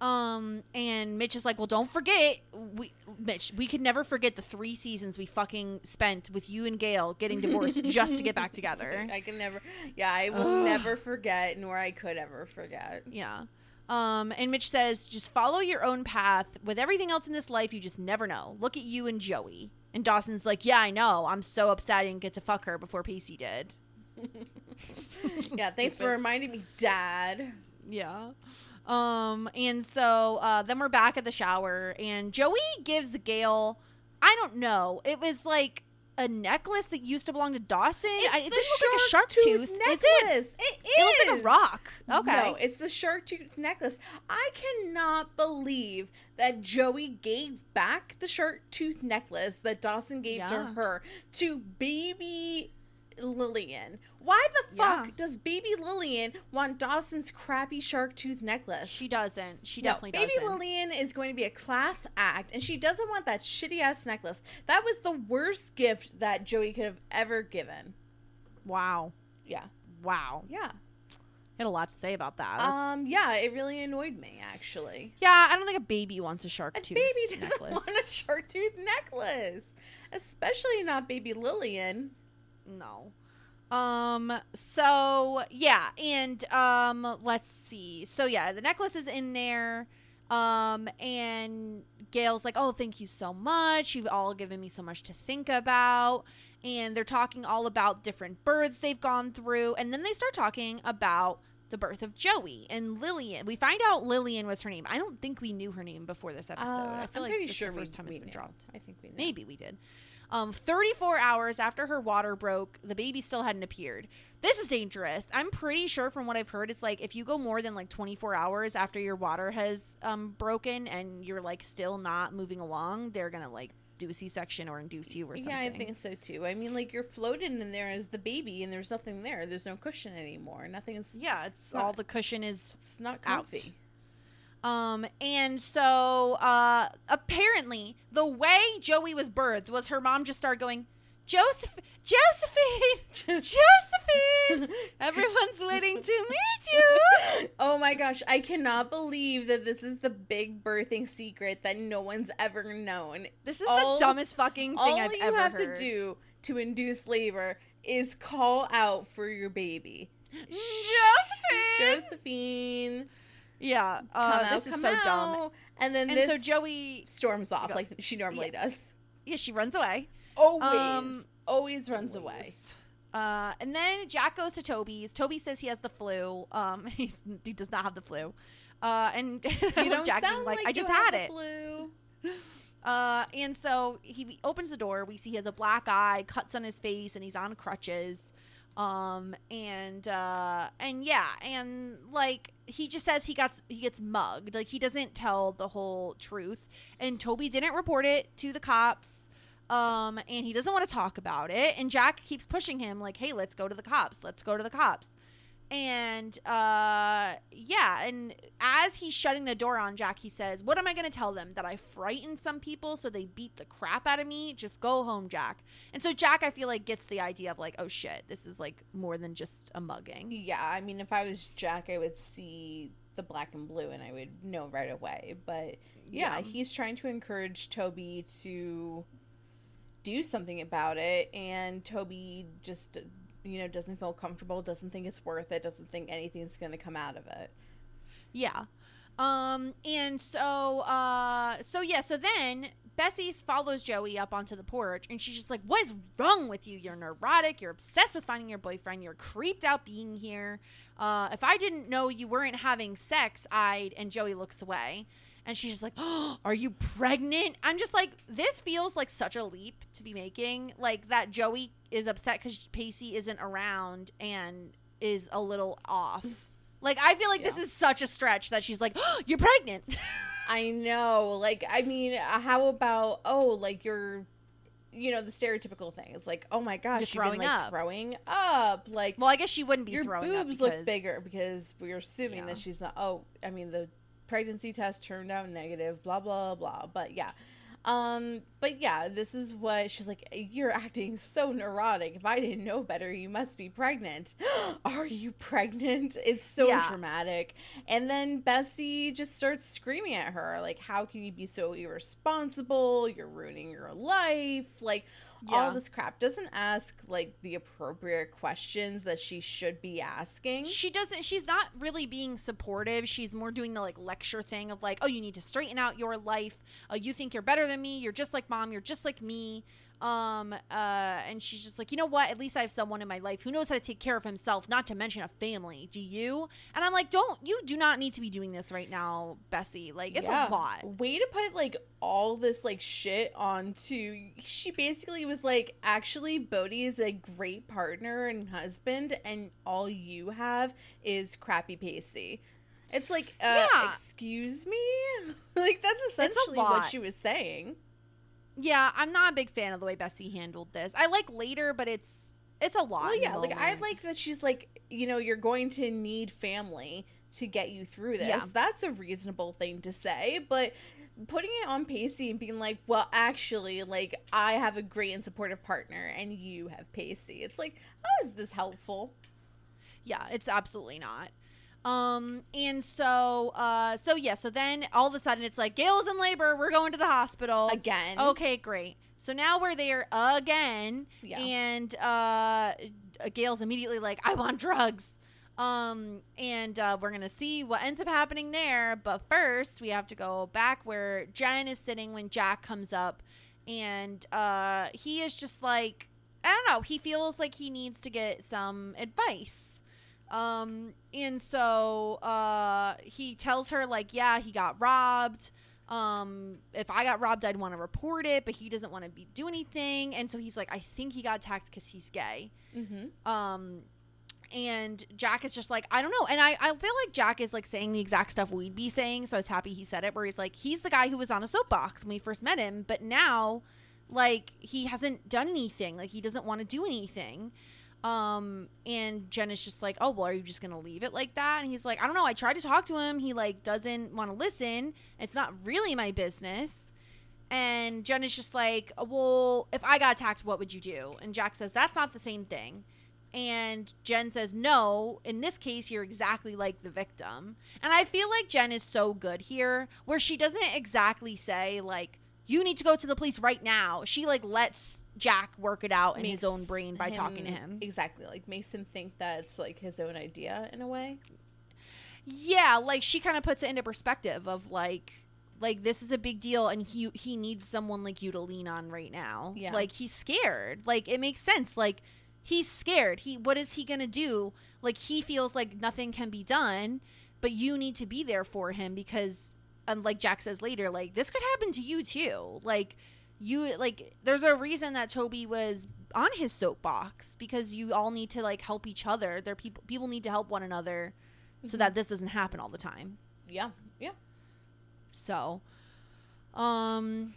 S3: Um, and Mitch is like, Well, don't forget, we, Mitch, we could never forget the three seasons we fucking spent with you and Gail getting divorced just to get back together.
S4: I can never, yeah, I will never forget, nor I could ever forget.
S3: Yeah. Um, and Mitch says, just follow your own path. With everything else in this life, you just never know. Look at you and Joey. And Dawson's like, yeah, I know. I'm so upset I didn't get to fuck her before Pacey did.
S4: Yeah, thanks for reminding me, Dad.
S3: Yeah. Um, and so uh, then we're back at the shower, and Joey gives Gail, I don't know, it was like a necklace that used to belong to Dawson. I, it didn't look like a shark tooth. Is it?
S4: necklace. It is.
S3: It looks like a rock. Okay.
S4: No, it's the shark tooth necklace. I cannot believe that Joey gave back the shark tooth necklace that Dawson gave to her to baby Lillian. Why the fuck
S3: Yeah.
S4: does baby Lillian want Dawson's crappy shark tooth necklace?
S3: she doesn't. She
S4: No,
S3: definitely
S4: baby
S3: doesn't.
S4: Baby Lillian is going to be a class act, and she doesn't want that shitty ass necklace. That was the worst gift that Joey could have ever given.
S3: wow.
S4: Yeah,
S3: Wow.
S4: yeah.
S3: I Had a lot to say about that. That's-
S4: Um, yeah, it really annoyed me actually.
S3: Yeah, I don't think a baby wants a shark
S4: A
S3: tooth
S4: baby doesn't
S3: necklace.
S4: want a shark tooth necklace, especially not baby Lillian.
S3: No. Um so yeah, and um let's see. So yeah, the necklace is in there. Um, and Gail's like, "Oh, thank you so much. You've all given me so much to think about." And they're talking all about different births they've gone through, and then they start talking about the birth of Joey and Lillian. We find out Lillian was her name. I don't think we knew her name before this episode. I
S4: Uh,
S3: feel
S4: I'm
S3: like
S4: pretty sure
S3: the first
S4: we,
S3: time
S4: we
S3: it's been
S4: knew.
S3: dropped.
S4: I think we knew.
S3: Maybe we did. Um, 34 hours after her water broke, the baby still hadn't appeared. This is dangerous. I'm pretty sure from what I've heard, it's like if you go more than like 24 hours after your water has um, broken and you're like still not moving along, they're gonna like do a C-section or induce you or something.
S4: Yeah, I think so too. I mean, like you're floating in there as the baby, and there's nothing there. There's no cushion anymore. Nothing is.
S3: Yeah, it's
S4: not-
S3: all the cushion is
S4: It's not
S3: out. Um, and so uh apparently the way Joey was birthed was her mom just started going, Joseph Josephine Josephine Everyone's waiting to meet you.
S4: Oh my gosh, I cannot believe that this is the big birthing secret that no one's ever known.
S3: This is
S4: All-
S3: the dumbest fucking thing I've ever heard.
S4: All you have
S3: heard.
S4: to do to induce labor is call out for your baby.
S3: Josephine.
S4: Josephine,
S3: yeah, uh,
S4: out,
S3: this is so dumb.
S4: And then
S3: And so Joey,
S4: storms off like she normally does.
S3: yeah, she runs away.
S4: Always,
S3: Um,
S4: always runs away.
S3: Uh, and then Jack goes to Toby's. Toby says he has the flu. Um, he's, he does not have the flu. Uh, and I
S4: You don't
S3: Jack
S4: sound
S3: like,
S4: like,
S3: I just had it.
S4: Flu.
S3: Uh, and so he opens the door. We see he has a black eye, cuts on his face, and he's on crutches. Um, and uh, and yeah, and like he just says he gets he gets mugged. Like he doesn't tell the whole truth. And Toby didn't report it to the cops. Um, and he doesn't want to talk about it. And Jack keeps pushing him, like, "Hey, let's go to the cops. Let's go to the cops." And uh yeah, and as he's shutting the door on Jack, he says, "What am I going to tell them that I frightened some people so they beat the crap out of me? Just go home, Jack." And so Jack I feel like gets the idea of like, "Oh shit, this is like more than just a mugging."
S4: Yeah, I mean, if I was Jack, I would see the black and blue and I would know right away. But yeah,
S3: Yeah.
S4: he's trying to encourage Toby to do something about it, and Toby just, you know, doesn't feel comfortable, doesn't think it's worth it, doesn't think anything's going to come out of it.
S3: Yeah. Um and so uh so yeah, so then Bessie follows Joey up onto the porch and she's just like, What is wrong with you? You're neurotic, you're obsessed with finding your boyfriend, you're creeped out being here. Uh if I didn't know you weren't having sex, I'd and Joey looks away. And she's just like, oh, Are you pregnant? I'm just like, This feels like such a leap to be making. Like that Joey is upset because Pacey isn't around and is a little off. Like I feel like this is such a stretch that she's like, oh, "You're pregnant."
S4: I know. Like, I mean, uh, how about, oh, like you're. You know the stereotypical thing. It's like, oh my gosh,
S3: You're
S4: you've been
S3: throwing
S4: like
S3: up.
S4: throwing up. Like,
S3: well, I guess she wouldn't be
S4: your
S3: throwing
S4: boobs
S3: up
S4: look
S3: because-
S4: bigger because we're assuming
S3: Yeah.
S4: that she's not oh i mean the pregnancy test turned out negative blah blah blah. But yeah. Um but yeah this is what she's like you're acting so neurotic. If i didn't know better you must be pregnant. Are you pregnant? It's so
S3: Yeah.
S4: dramatic. And then bessie just starts screaming at her like how can you be so irresponsible? You're ruining your life. Like
S3: Yeah.
S4: all this crap doesn't ask like the appropriate questions that she should be asking
S3: She doesn't. She's not really being supportive. She's more doing the like lecture thing of like, "Oh, you need to straighten out your life. Uh, you think you're better than me. You're just like mom. You're just like me." Um. Uh. And she's just like, you know what? At least I have someone in my life who knows how to take care of himself. Not to mention a family. Do you? And I'm like, don't you do not need to be doing this right now, Bessie. Like, it's
S4: Yeah.
S3: a lot.
S4: Way to put like all this like shit onto. She basically was like, actually, Bodhi is a great partner and husband, and all you have is crappy Pacey. It's like, uh,
S3: Yeah.
S4: excuse me, like that's essentially what she was saying.
S3: Yeah, I'm not a big fan of the way Bessie handled this. I like later, but it's it's a lot.
S4: Well, yeah, like I like that she's like, you know, you're going to need family to get you through this.
S3: Yeah.
S4: That's a reasonable thing to say, but putting it on Pacey and being like, well, actually, like I have a great and supportive partner and you have Pacey. It's like, how is this helpful?
S3: Yeah, it's absolutely not. Um, and so, uh, so yeah, so then all of a sudden it's like Gail's in labor. We're going to the hospital
S4: Again.
S3: Okay, great. So now we're there again,
S4: Yeah.
S3: and uh, Gail's immediately like, "I want drugs." Um, and uh, we're gonna see what ends up happening there. But first, we have to go back where Jen is sitting when Jack comes up, and uh, he is just like, I don't know. He feels like he needs to get some advice. Um, and so uh, he tells her like, yeah, he got robbed. Um, if I got robbed, I'd want to report it, but he doesn't want to be do anything. And so he's like, I think he got attacked because he's gay.
S4: Mm-hmm.
S3: Um, and Jack is just like, I don't know. And I, I feel like Jack is like saying the exact stuff we'd be saying. So I was happy he said it, where he's like, he's the guy who was on a soapbox when we first met him, but now, like, he hasn't done anything. Like, he doesn't want to do anything. Um, and Jen is just like, oh, well, are you just going to leave it like that? And he's like, I don't know. I tried to talk to him. He, like, doesn't want to listen. It's not really my business. And Jen is just like, well, if I got attacked, what would you do? And Jack says, that's not the same thing. And Jen says, no, in this case, you're exactly like the victim. And I feel like Jen is so good here, where she doesn't exactly say, like, you need to go to the police right now. She, like, lets Jack work it out in his own brain by talking to him.
S4: Exactly. Like makes him think that it's like his own idea in a way.
S3: Yeah, like she kind of puts it into perspective of like like this is a big deal and he he needs someone like you to lean on right now.
S4: Yeah.
S3: Like he's scared. Like it makes sense. Like he's scared. He what is he going to do? Like he feels like nothing can be done, but you need to be there for him because and like Jack says later, like this could happen to you too. Like you like there's a reason that Toby was on his soapbox because you all need to like help each other. There people people need to help one another so that this doesn't happen all the time.
S4: Yeah. Yeah.
S3: So, um,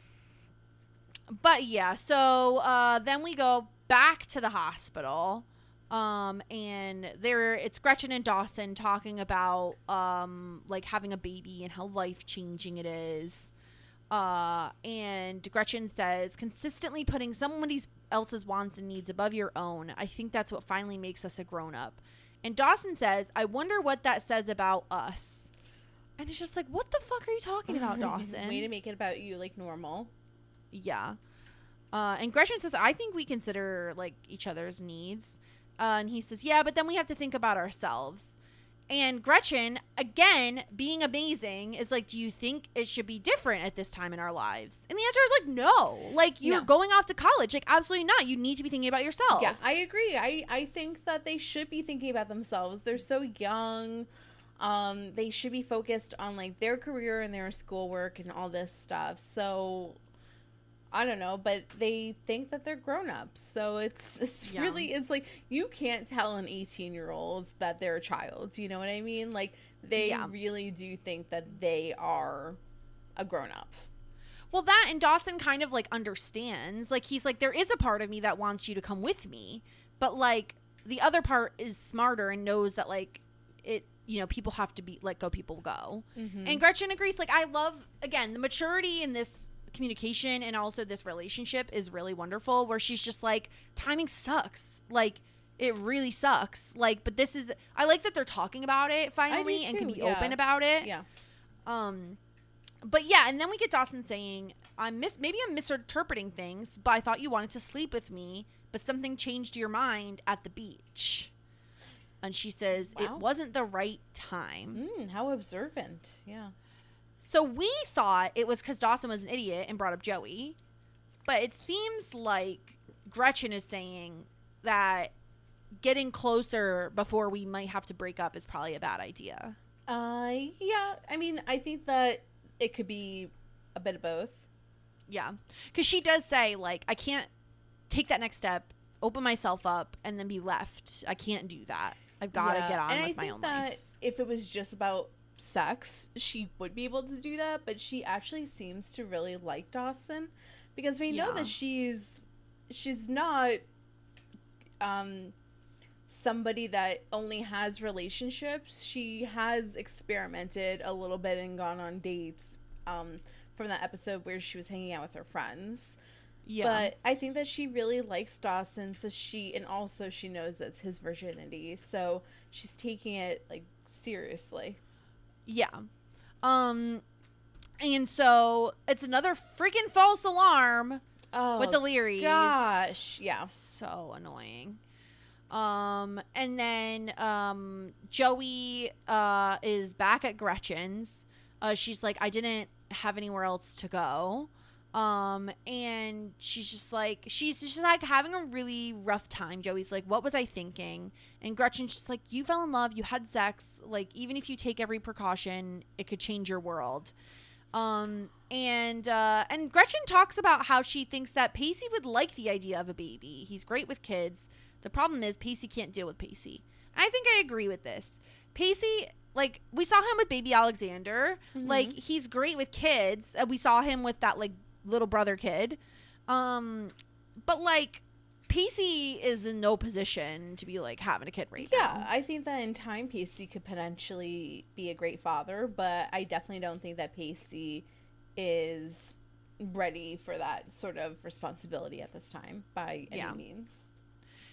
S3: but yeah, so uh, then we go back to the hospital. Um, and there it's Gretchen and Dawson talking about um like having a baby and how life changing it is. Uh, and Gretchen says consistently putting somebody else's wants and needs above your own. I think that's what finally makes us a grown up. And Dawson says, I wonder what that says about us. And it's just like, what the fuck are you talking about, Dawson?
S4: Way to make it about you like normal.
S3: Yeah. Uh, and Gretchen says, I think we consider like each other's needs. Uh, and he says, Yeah, but then we have to think about ourselves. And Gretchen, again, being amazing, is like, Do you think it should be different at this time in our lives? And the answer is like, No. Like, you're
S4: No.
S3: going off to college. Like, absolutely not. You need to be thinking about yourself.
S4: Yeah, I agree. I I think that they should be thinking about themselves. They're so young. Um, they should be focused on like their career and their schoolwork and all this stuff. So I don't know, but they think that they're grown ups. So it's it's
S3: Yeah.
S4: really it's like you can't tell an 18 year old that they're a child. You know what I mean? Like they
S3: Yeah.
S4: really do think that they are a grown up.
S3: Well, that and Dawson kind of like understands. Like he's like, there is a part of me that wants you to come with me, but like the other part is smarter and knows that like it. You know, people have to be let go. People go. Mm-hmm. And Gretchen agrees. Like I love again the maturity in this communication and also this relationship is really wonderful. Where she's just like, timing sucks. Like it really sucks. Like, but this is. I like that they're talking about it finally and can be
S4: yeah.
S3: open about it.
S4: Yeah.
S3: Um, but yeah, and then we get Dawson saying, "I'm mis maybe I'm misinterpreting things, but I thought you wanted to sleep with me, but something changed your mind at the beach." And she says
S4: Wow.
S3: it wasn't the right time.
S4: Mm, how observant. Yeah.
S3: So we thought it was because Dawson was an idiot and brought up Joey, but it seems like Gretchen is saying that getting closer before we might have to break up is probably a bad idea.
S4: Uh, yeah. I mean, I think that it could be a bit of both.
S3: Yeah. Because she does say, like, I can't take that next step, open myself up, and then be left. I can't do that. I've got to
S4: Yeah,
S3: get on
S4: and
S3: with
S4: I
S3: my
S4: think
S3: own
S4: that
S3: life.
S4: If it was just about sex, she would be able to do that, but she actually seems to really like Dawson because we know
S3: Yeah.
S4: that she's she's not um somebody that only has relationships. She has experimented a little bit and gone on dates um from that episode where she was hanging out with her friends.
S3: Yeah.
S4: But I think that she really likes Dawson, so she and also she knows that's his virginity, so she's taking it like seriously.
S3: Yeah. Um, and so it's another freaking false alarm
S4: Oh
S3: with the Learys.
S4: gosh, yeah.
S3: So annoying. Um, and then um, Joey uh, is back at Gretchen's. Uh, she's like, I didn't have anywhere else to go. Um, and she's just like, she's just like having a really rough time. Joey's like, What was I thinking? And Gretchen's just like, You fell in love, you had sex. Like, even if you take every precaution, it could change your world. Um, and uh, and Gretchen talks about how she thinks that Pacey would like the idea of a baby. He's great with kids. The problem is Pacey can't deal with Pacey. I think I agree with this. Pacey, like we saw him with baby Alexander. Like he's great with kids. Uh, we saw him with that like little brother kid. Um, but like Pacey is in no position to be like having a kid right
S4: Yeah,
S3: now.
S4: Yeah, I think that in time Pacey could potentially be a great father, but I definitely don't think that Pacey is ready for that sort of responsibility at this time by any
S3: Yeah.
S4: means.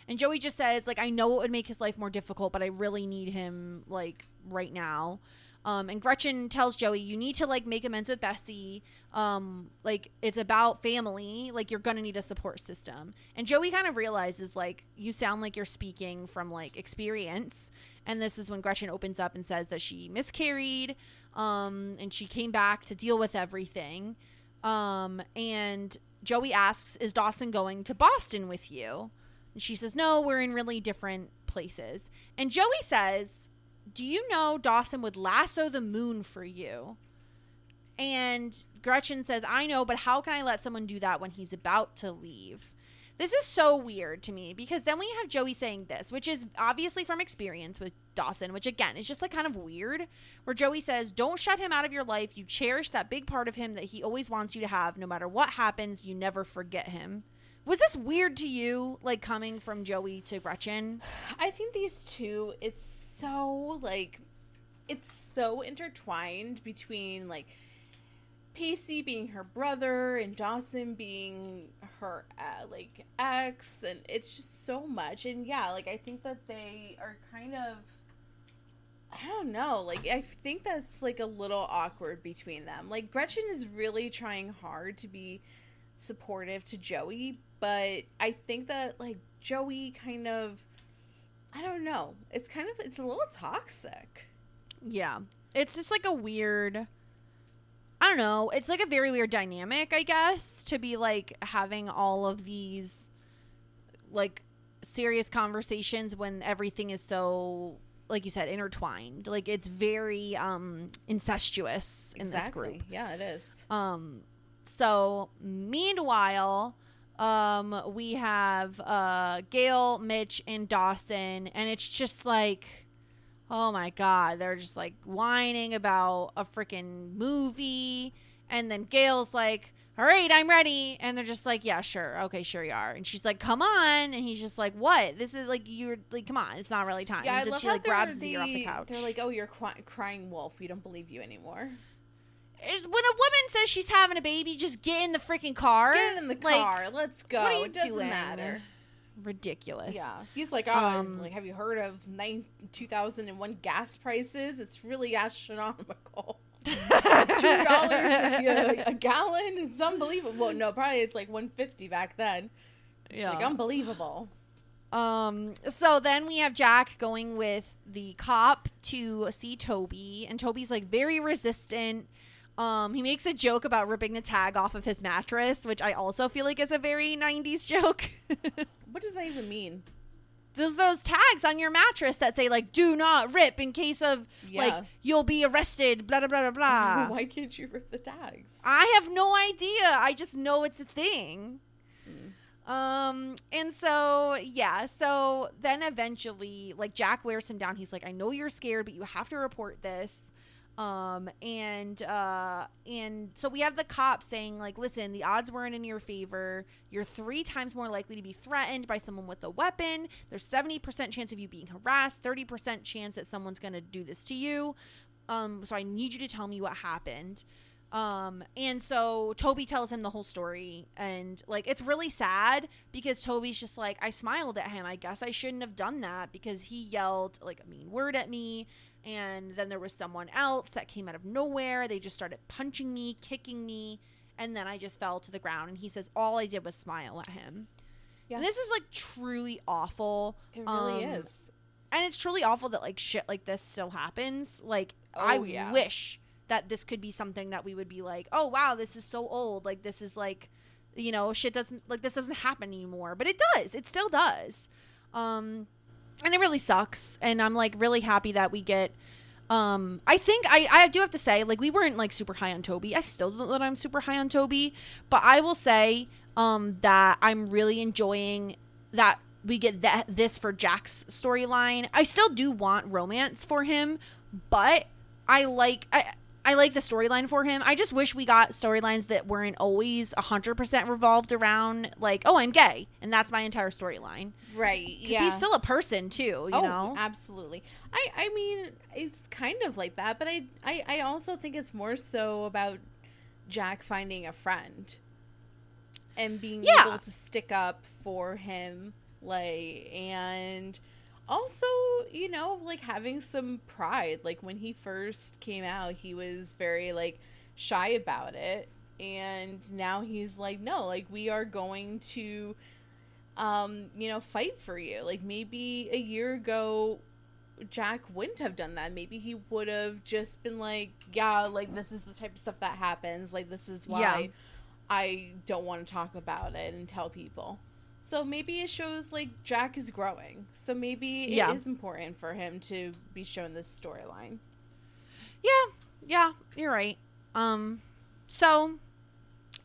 S3: And Joey just says, like, I know it would make his life more difficult, but I really need him, like, right now. Um, and Gretchen tells Joey, you need to, like, make amends with Bessie. Um, like, it's about family. Like, you're to need a support system. And Joey kind of realizes, like, you sound like you're speaking from, like, experience. And this is when Gretchen opens up and says that she miscarried um, and she came back to deal with everything. Um, and Joey asks, Is Dawson going to Boston with you? And she says, No, we're in really different places. And Joey says, Do you know Dawson would lasso the moon for you? And Gretchen says, I know, but how can I let someone do that when he's about to leave? This is so weird to me because then we have Joey saying this, which is obviously from experience with Dawson, which again is just like kind of weird. Where Joey says, Don't shut him out of your life. You cherish that big part of him that he always wants you to have. No matter what happens, you never forget him. Was this weird to you, like coming from Joey to Gretchen?
S4: I think these two, it's so like, it's so intertwined between like Pacey being her brother and Dawson being her uh, like ex, and it's just so much. And yeah, like I think that they are kind of, I don't know, like I think that's like a little awkward between them. Like Gretchen is really trying hard to be supportive to Joey, but I think that like Joey kind of I don't know. It's kind of it's a little toxic.
S3: Yeah. It's just like a weird I don't know. It's like a very weird dynamic, I guess, to be like having all of these like serious conversations when everything is so like you said intertwined. Like it's very um incestuous in this group.
S4: Yeah, it is.
S3: Um, so meanwhile, um, we have uh Gail, Mitch, and Dawson, and it's just like, oh my god, they're just like whining about a freaking movie, and then Gail's like. All right, I'm ready. And they're just like, yeah, sure. Okay, sure you are. And she's like, come on. And he's just like, what? This is like, you're like, come on. It's not really time.
S4: Yeah, I
S3: and
S4: love
S3: she
S4: how
S3: like
S4: they're-
S3: grabs the couch.
S4: They're like, "Oh, you're cry- crying wolf. We don't believe you anymore."
S3: Is- when a woman says she's having a baby, just get in the freaking car.
S4: Get in the
S3: Like,
S4: car. Let's go.
S3: what are you
S4: it doesn't
S3: doing?
S4: matter.
S3: Ridiculous.
S4: Yeah, he's like, oh,
S3: Um,
S4: like, have you heard of nine two thousand and one gas prices? It's really astronomical. Two dollars a, a gallon. It's unbelievable. Well, no, probably it's like one fifty back then.
S3: Yeah.
S4: Like unbelievable.
S3: Um. So then we have Jack going with the cop to see Toby, and Toby's like very resistant. Um, he makes a joke about ripping the tag off of his mattress, which I also feel like is a very '90s joke.
S4: What does that even mean?
S3: There's those tags on your mattress that say like "Do not rip" in case of
S4: Yeah.
S3: like you'll be arrested. Blah blah blah blah blah.
S4: Why can't you rip the tags?
S3: I have no idea. I just know it's a thing. Um, and so yeah, so then eventually, like Jack wears him down. He's like, I know you're scared, but you have to report this. Um, and uh, and so we have the cop saying, like, listen, the odds weren't in your favor. You're three times more likely to be threatened by someone with a weapon. There's 70% chance of you being harassed, 30% chance that someone's gonna do this to you. Um, so I need you to tell me what happened. Um, and so Toby tells him the whole story, and like it's really sad because Toby's just like, I smiled at him. I guess I shouldn't have done that because he yelled like a mean word at me, and then there was someone else that came out of nowhere. They just started punching me, kicking me, and then I just fell to the ground. And he says, All I did was smile at him.
S4: Yeah.
S3: And this is like truly awful.
S4: It really
S3: Um,
S4: is.
S3: And it's truly awful that like shit like this still happens. Like
S4: Oh,
S3: I
S4: yeah.
S3: wish that this could be something that we would be like, "Oh wow, this is so old. Like this is like you know, shit doesn't like this doesn't happen anymore." But it does. It still does. Um and it really sucks and I'm like really happy that we get um I think I I do have to say like we weren't like super high on Toby. I still don't know that I'm super high on Toby, but I will say um that I'm really enjoying that we get that this for Jack's storyline. I still do want romance for him, but I like I I like the storyline for him. I just wish we got storylines that weren't always 100% revolved around like, oh, I'm gay and that's my entire storyline.
S4: Right. Yeah.
S3: he's still a person too, you
S4: oh,
S3: know.
S4: absolutely. I I mean, it's kind of like that, but I I I also think it's more so about Jack finding a friend and being
S3: Yeah.
S4: able to stick up for him like and also, you know, like having some pride. Like when he first came out, he was very like shy about it. And now he's like, no, like we are going to um, you know, fight for you. Like maybe a year ago Jack wouldn't have done that. Maybe he would have just been like, yeah, like this is the type of stuff that happens. Like this is why
S3: Yeah.
S4: I don't want to talk about it and tell people. So maybe it shows like Jack is growing. So maybe it is
S3: Yeah.
S4: important for him to be shown this storyline.
S3: Yeah, yeah, you're right. Um, so,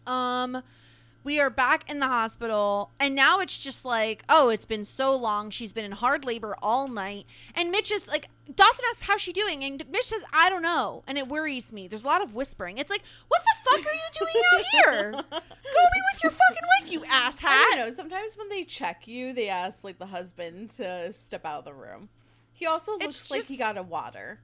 S3: um, we are back in the hospital, and now it's just like, oh, it's been so long. She's been in hard labor all night, and Mitch is like, Dawson asks how's she doing, and Mitch says, I don't know, and it worries me. There's a lot of whispering. It's like, what the fuck are you doing out here? Go be with your fucking wife, you
S4: I
S3: asshat.
S4: don't know. Sometimes when they check you, they ask like the husband to step out of the room. He also looks like he got a water,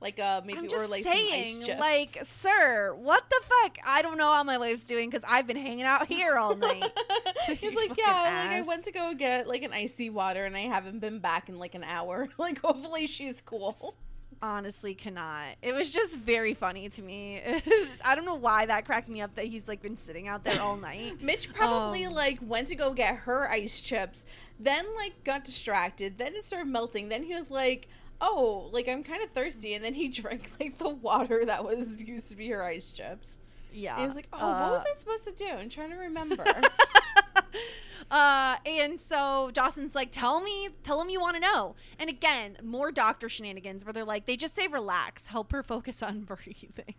S4: like uh maybe
S3: I'm
S4: or
S3: just
S4: like
S3: saying,
S4: some ice chips.
S3: like, sir, what the fuck? I don't know how my wife's doing because I've been hanging out here all night.
S4: He's like, yeah, like I went to go get like an icy water and I haven't been back in like an hour. Like hopefully she's cool.
S3: honestly cannot. It was just very funny to me. Was- I don't know why that cracked me up that he's like been sitting out there all night.
S4: Mitch probably
S3: Um,
S4: like went to go get her ice chips, then like got distracted, then it started melting, then he was like, Oh, like I'm kind of thirsty, and then he drank like the water that was used to be her ice chips.
S3: Yeah.
S4: And he was like, Oh, what was
S3: uh,
S4: I supposed to do? I'm trying to remember.
S3: uh, and so Dawson's like, "Tell me, tell him you want to know." And again, more doctor shenanigans where they're like, they just say, "Relax, help her focus on breathing."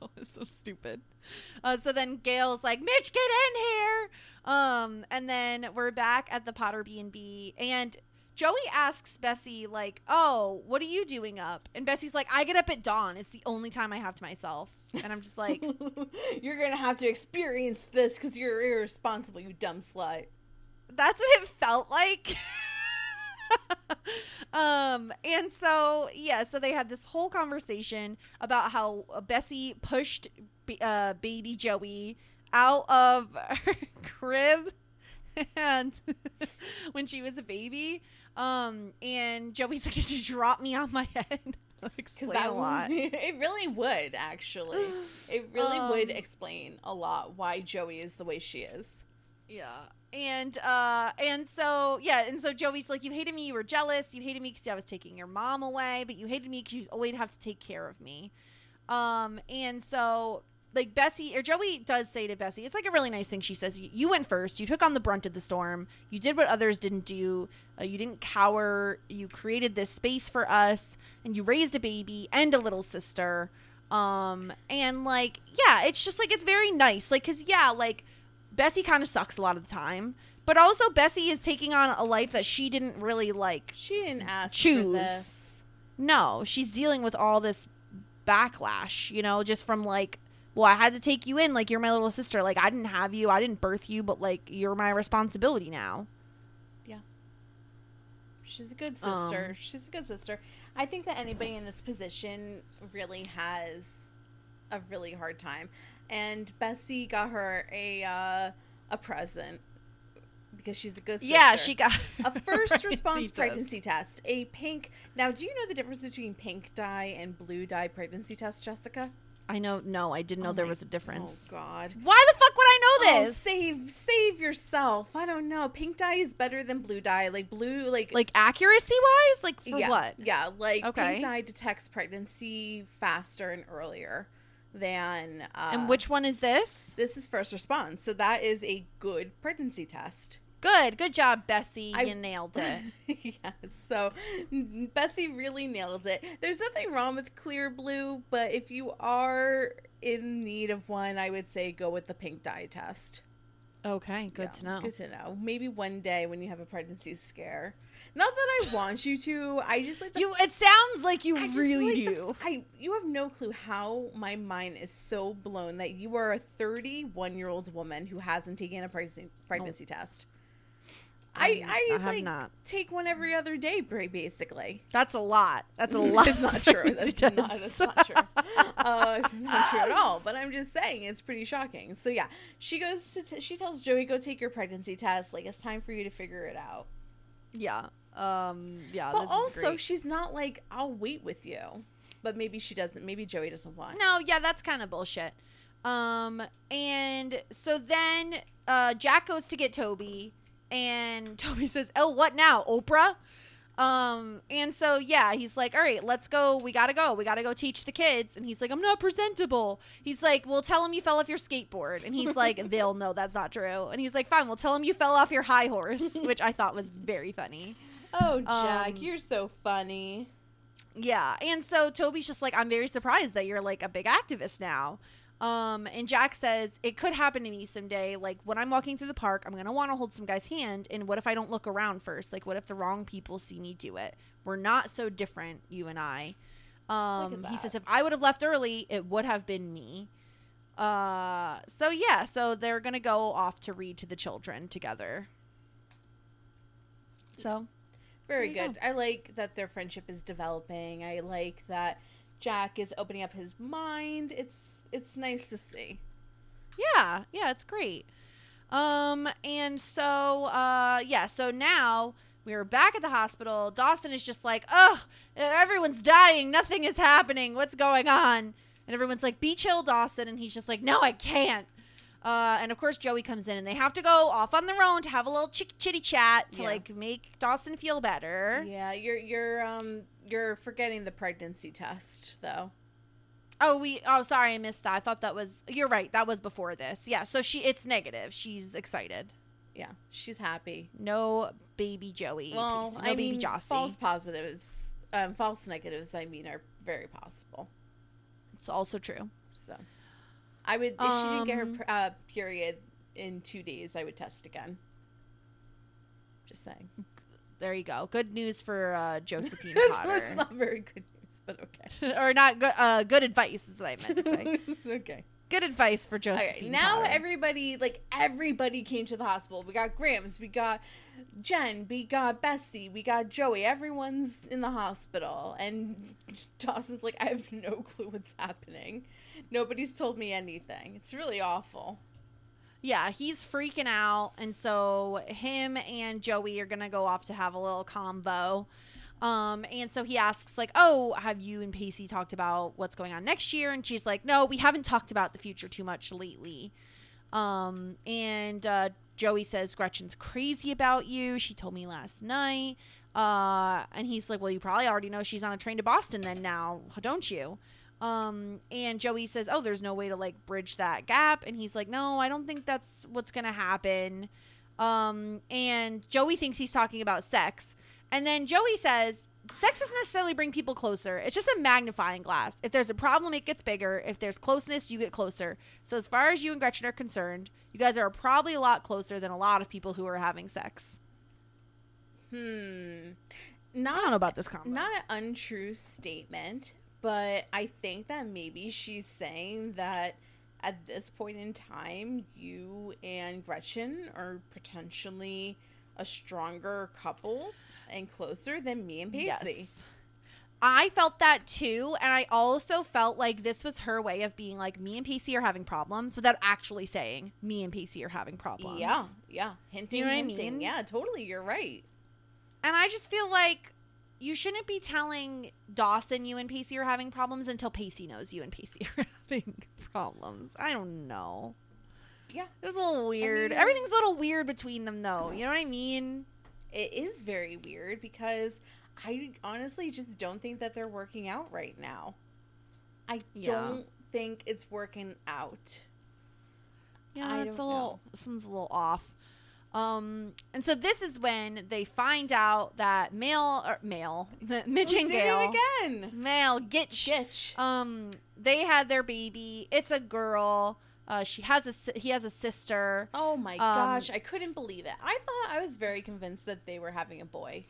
S3: so, it's so stupid. Uh, so then Gail's like, "Mitch, get in here." Um, and then we're back at the Potter B and B, and Joey asks Bessie like, "Oh, what are you doing up?" And Bessie's like, "I get up at dawn. It's the only time I have to myself." And I'm just like,
S4: you're gonna have to experience this because you're irresponsible, you dumb slut.
S3: that's what it felt like. um and so yeah so they had this whole conversation about how bessie pushed b- uh, baby joey out of her crib and when she was a baby um and joey's like did you drop me on my head explain
S4: that
S3: a lot
S4: it really would actually. It really would
S3: Um,
S4: explain a lot why Joey is the way she is.
S3: Yeah. And uh and so yeah, and so Joey's like, You hated me, you were jealous, you hated me because I was taking your mom away, but you hated me because you always have to take care of me. Um, and so like Bessie or Joey does say to Bessie, it's like a really nice thing. She says, "You went first. You took on the brunt of the storm. You did what others didn't do. Uh, you didn't cower. You created this space for us, and you raised a baby and a little sister. Um, and like, yeah, it's just like it's very nice. Like, cause yeah, like Bessie kind of sucks a lot of the time, but also Bessie is taking on a life that she didn't really like.
S4: She didn't ask
S3: Choose.
S4: for this.
S3: No, she's dealing with all this backlash, you know, just from like, well, I had to take you in, like you're my little sister. Like I didn't have you, I didn't birth you, but like you're my responsibility now. Yeah.
S4: She's a good sister.
S3: Um,
S4: She's a good sister. I think that anybody in this position really has a really hard time. And Bessie got her a uh, a present because she's a good sister.
S3: Yeah, she got
S4: a first
S3: Right,
S4: response pregnancy test. A pink. Now, do you know the difference between pink dye and blue dye pregnancy test, Jessica?
S3: I know. No, I didn't know
S4: Oh
S3: there
S4: my-
S3: was a difference.
S4: Oh God.
S3: Why the fuck would I know this.
S4: Save save yourself. I don't know. Pink dye is better than blue dye. Like blue, like
S3: Like accuracy wise, like for
S4: yeah,
S3: what?
S4: Yeah, like
S3: Okay.
S4: pink dye detects pregnancy faster and earlier than. Uh,
S3: And which one is this?
S4: This is first response, so that is a good pregnancy test.
S3: Good, good job, Bessie.
S4: I-
S3: you nailed it.
S4: yes, so Bessie really nailed it. There's nothing wrong with clear blue, but if you are in need of one, I would say go with the pink dye test.
S3: Okay, good
S4: Yeah,
S3: to know.
S4: Good to know. Maybe one day when you have a pregnancy scare. Not that I want you to. I just like the
S3: You. It sounds like you
S4: I
S3: really
S4: like the-
S3: do.
S4: I you have no clue how my mind is so blown that you are a 31 year old woman who hasn't taken a pregnancy pregnancy test. I I,
S3: I have
S4: like,
S3: not.
S4: take one every other day, basically.
S3: That's a lot. That's a lot.
S4: It's not true. That's not, that's not true. Uh, it's not true at all. But I'm just saying, it's pretty shocking. So yeah, she goes to t- she tells Joey, "Go take your pregnancy test. Like it's time for you to figure it out."
S3: yeah. Um. Yeah.
S4: But also, she's not like, "I'll wait with you." But maybe she doesn't. Maybe Joey doesn't want.
S3: No, yeah, that's kind of bullshit. Um, and so then uh, Jack goes to get Toby, and Toby says, "Oh, what now, Oprah?" Um, and so yeah, he's like, "All right, let's go. We gotta go. We gotta go teach the kids." And he's like, "I'm not presentable." He's like, "Well, tell them you fell off your skateboard." And he's like, "They'll know that's not true." And he's like, "Fine, we'll tell them you fell off your high horse," which I thought was very funny.
S4: Oh, Jack,
S3: Um,
S4: you're so funny.
S3: Yeah. And so Toby's just like, I'm very surprised that you're like a big activist now. Um, and Jack says, It could happen to me someday. Like when I'm walking through the park, I'm gonna want to hold some guy's hand. And what if I don't look around first? Like what if the wrong people see me do it? We're not so different, you and I. Um, he says, if I would have left early, it would have been me. Uh, so yeah, so they're gonna go off to read to the children together. So
S4: Very
S3: There you
S4: good. I like that their friendship is developing. I like that Jack is opening up his mind. It's it's nice to see.
S3: Yeah, yeah, it's great. Um, and so, uh, yeah, so now we are back at the hospital. Dawson is just like, ugh, everyone's dying. Nothing is happening. What's going on? And everyone's like, be chill, Dawson. And he's just like, no, I can't. Uh, and of course, Joey comes in and they have to go off on their own to have a little chick- chitty chat to
S4: Yeah.
S3: like make Dawson feel better.
S4: Yeah, you're you're um you're forgetting the pregnancy test though.
S3: Oh, we. Oh, sorry, I missed that. I thought that was. You're right. That was before this. Yeah. So she. It's negative. She's excited.
S4: Yeah, she's happy.
S3: No baby Joey.
S4: Well,
S3: no
S4: I
S3: baby
S4: mean,
S3: Jossie.
S4: false positives, um, false negatives. I mean, are very possible.
S3: It's also true.
S4: So, I would if she didn't get
S3: Um,
S4: her uh, period in two days, I would test again. Just saying.
S3: There you go. Good news for uh, Josephine Potter,
S4: that's not very good news, but okay.
S3: or not good. Uh, good advice is what I meant to say.
S4: okay.
S3: good advice for Josephine.
S4: Okay, now
S3: Potter.
S4: everybody, like everybody, came to the hospital. We got Grams, we got Jen, we got Bessie, we got Joey. Everyone's in the hospital, and Dawson's like, I have no clue what's happening. Nobody's told me anything. It's really awful.
S3: yeah, he's freaking out, and so him and Joey are gonna go off to have a little combo. Um, and so he asks, like, "Oh, have you and Pacey talked about what's going on next year?" And she's like, "No, we haven't talked about the future too much lately." Um, and uh, Joey says Gretchen's crazy about you. She told me last night. Uh, and he's like, "Well, you probably already know she's on a train to Boston then now, don't you?" Um, and Joey says, "Oh, there's no way to like bridge that gap." And he's like, "No, I don't think that's what's gonna happen." Um, and Joey thinks he's talking about sex, and then Joey says, "Sex doesn't necessarily bring people closer. It's just a magnifying glass. If there's a problem, it gets bigger. If there's closeness, you get closer. So as far as you and Gretchen are concerned, you guys are probably a lot closer than a lot of people who are having sex."
S4: Hmm.
S3: I
S4: Not
S3: don't know about this comment.
S4: not an untrue statement, but I think that maybe she's saying that at this point in time, you and Gretchen are potentially a stronger couple and closer than me and Pacey.
S3: Yes. I felt that too. And I also felt like this was her way of being like, me and Pacey are having problems without actually saying, me and Pacey are having problems.
S4: Yeah, yeah. Hinting,
S3: You know what I
S4: hinting.
S3: mean?
S4: Yeah, totally. You're right.
S3: And I just feel like you shouldn't be telling Dawson you and Pacey are having problems until Pacey knows you and Pacey are having problems. I don't know.
S4: Yeah.
S3: It was a little weird.
S4: mean-
S3: Everything's a little weird between them, though. You know what I mean?
S4: It is very weird because I honestly just don't think that they're working out right now. I
S3: Yeah.
S4: don't think it's working out.
S3: Yeah, it's a little something's a little off. Um, and so this is when they find out that male or male, Mitch and
S4: it again.
S3: male Gitch,
S4: Gitch.
S3: um, they had their baby. It's a girl. Uh, she has a he has a sister.
S4: Oh my
S3: Um,
S4: gosh, I couldn't believe it. I thought I was very convinced that they were having a boy.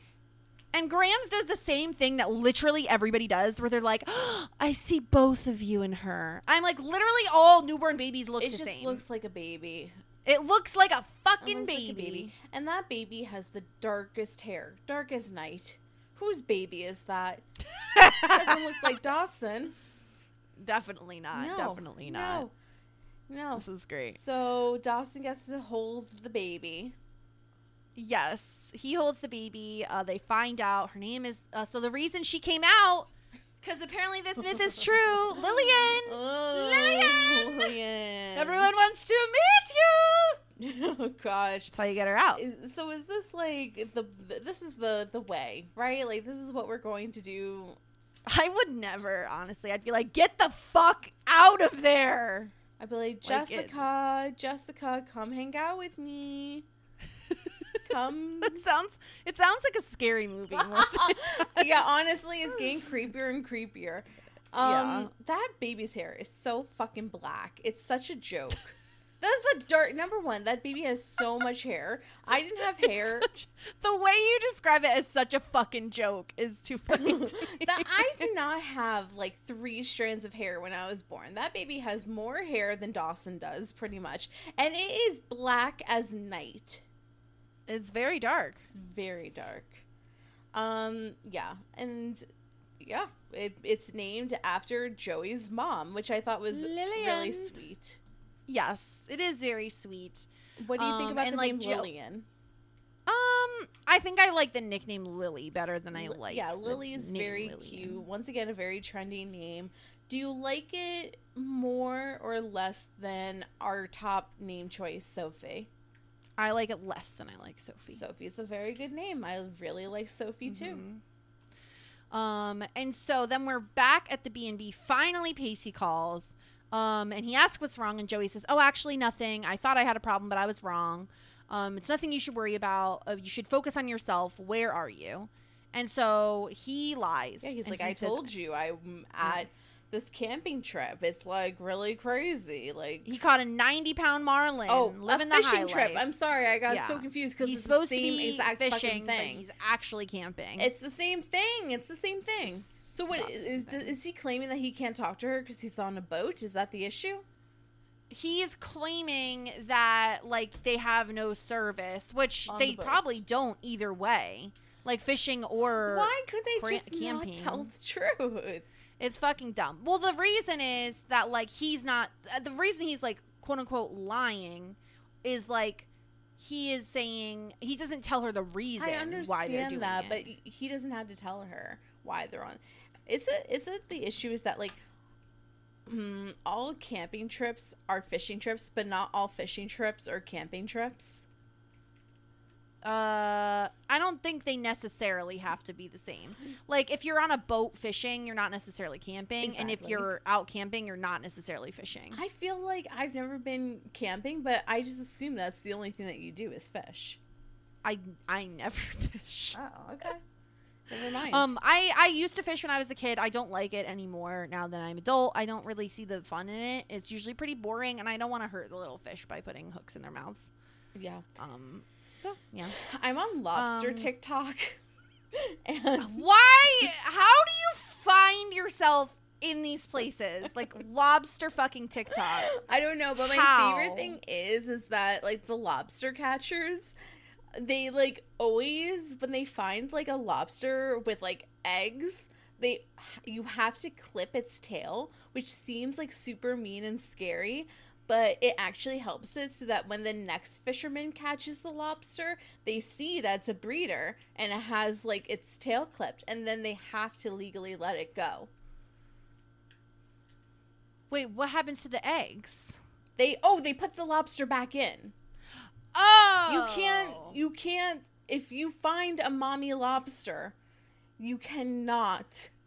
S3: And Grams does the same thing that literally everybody does, where they're like, "I see both of you in her." I'm like, literally, all newborn babies look
S4: it
S3: the
S4: just looks like a baby.
S3: it looks like a fucking baby.
S4: like a baby. And that baby has the darkest hair, dark as night. Whose baby is that? Doesn't look like Dawson.
S3: Definitely not.
S4: no,
S3: Definitely not.
S4: No, no.
S3: This is great.
S4: So Dawson gets to hold the baby.
S3: Yes, he holds the baby. Uh, they find out her name is. Uh, so the reason she came out, because apparently this myth is true. Lillian.
S4: Oh, Lillian.
S3: Everyone wants to meet you.
S4: oh gosh.
S3: That's how you get her out.
S4: So is this like the this is the the way, right? Like this is what we're going to do.
S3: I would never, honestly. I'd be like, get the fuck out of there.
S4: I'd be like,
S3: Like
S4: Jessica, Jessica, come hang out with me. Come.
S3: That sounds. It sounds like a scary movie.
S4: yeah, honestly, it's getting creepier and creepier. Um,
S3: Yeah.
S4: that baby's hair is so fucking black. It's such a joke. That's the dirt. Number one, that baby has so much hair. I didn't have hair.
S3: Such- the way you describe it as such a fucking joke is too funny. to
S4: that I did not have like three strands of hair when I was born. That baby has more hair than Dawson does, pretty much, and it is black as night.
S3: It's very dark.
S4: It's very dark. Um, yeah, and yeah, it, it's named after Joey's mom, which I thought was really sweet.
S3: Yes, it is very sweet.
S4: What do you think
S3: Um,
S4: about
S3: and,
S4: the
S3: like,
S4: name Lillian?
S3: Um, I think I like the nickname Lily better than I like.
S4: yeah, Lily is very
S3: Lillian.
S4: cute. Once again, a very trendy name. Do you like it more or less than our top name choice, Sophie?
S3: I like it less than I like Sophie.
S4: Sophie's a very good name. I really like Sophie too.
S3: Um, and so then we're back at the B and B. Finally, Pacey calls. Um, and he asks what's wrong, and Joey says, "Oh, actually, nothing. I thought I had a problem, but I was wrong. Um, it's nothing you should worry about. Uh, you should focus on yourself. Where are you?" And so he lies.
S4: Yeah, he's like, I
S3: says-
S4: told you, I'm at this camping trip. It's like really crazy. Like,
S3: He caught a ninety-pound marlin.
S4: oh,
S3: living
S4: a
S3: the
S4: fishing
S3: high
S4: trip.
S3: life.
S4: I'm sorry, I got
S3: Yeah.
S4: so confused because
S3: he's supposed
S4: the
S3: to be fishing,
S4: thing.
S3: he's actually camping.
S4: It's the same thing. It's the same thing.
S3: It's-
S4: so
S3: it's
S4: what
S3: same
S4: is is he claiming that he can't talk to her because he's on a boat? Is that the issue?
S3: he's claiming that like they have no service, which
S4: On
S3: they
S4: the
S3: probably don't either way. Like fishing or
S4: Why could they
S3: cra-
S4: just
S3: camping.
S4: not tell the truth?
S3: It's fucking dumb. Well, the reason is that like he's not uh, the reason he's like quote unquote lying is like he is saying he doesn't tell her the reason
S4: I understand
S3: why they're doing
S4: that,
S3: it.
S4: but he doesn't have to tell her why they're on. Is it is it the issue is that like mm, all camping trips are fishing trips, but not all fishing trips are camping trips?
S3: Uh, I don't think they necessarily have to be the same. Like if you're on a boat fishing, you're not necessarily camping, and if you're out camping, you're not necessarily fishing.
S4: I feel like I've never been camping, but I just assume that's the only thing that you do is fish.
S3: I I never fish.
S4: Oh, okay. Never mind.
S3: Um, I I used to fish when I was a kid. I don't like it anymore now that I'm adult. I don't really see the fun in it. It's usually pretty boring, and I don't want to hurt the little fish by putting hooks in their mouths.
S4: yeah.
S3: Um, so yeah.
S4: I'm on lobster
S3: Um,
S4: TikTok. and
S3: Why? How do you find yourself in these places like lobster fucking TikTok?
S4: I don't know, but my
S3: How?
S4: favorite thing is is that like the lobster catchers, they like always when they find like a lobster with like eggs, they you have to clip its tail, which seems like super mean and scary. But it actually helps it so that when the next fisherman catches the lobster, they see that it's a breeder and it has like its tail clipped, and then they have to legally let it go.
S3: Wait, what happens to the eggs?
S4: They oh they put the lobster back in.
S3: Oh,
S4: You can't oh. you can't if you find a mommy lobster, you cannot.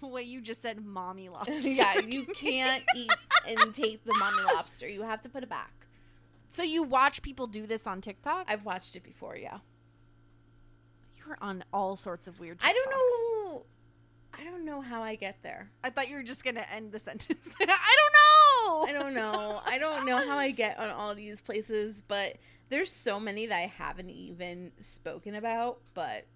S3: What you just said, mommy lobster.
S4: yeah, you can't eat and take the mommy lobster. You have to put it back.
S3: So you watch people do this on TikTok?
S4: I've watched it before, yeah.
S3: You're on all sorts of weird.
S4: I don't
S3: TikToks.
S4: know I don't know how I get there.
S3: I thought you were just gonna end the sentence. I don't know.
S4: I don't know. I don't know how I get on all these places, but there's so many that I haven't even spoken about, but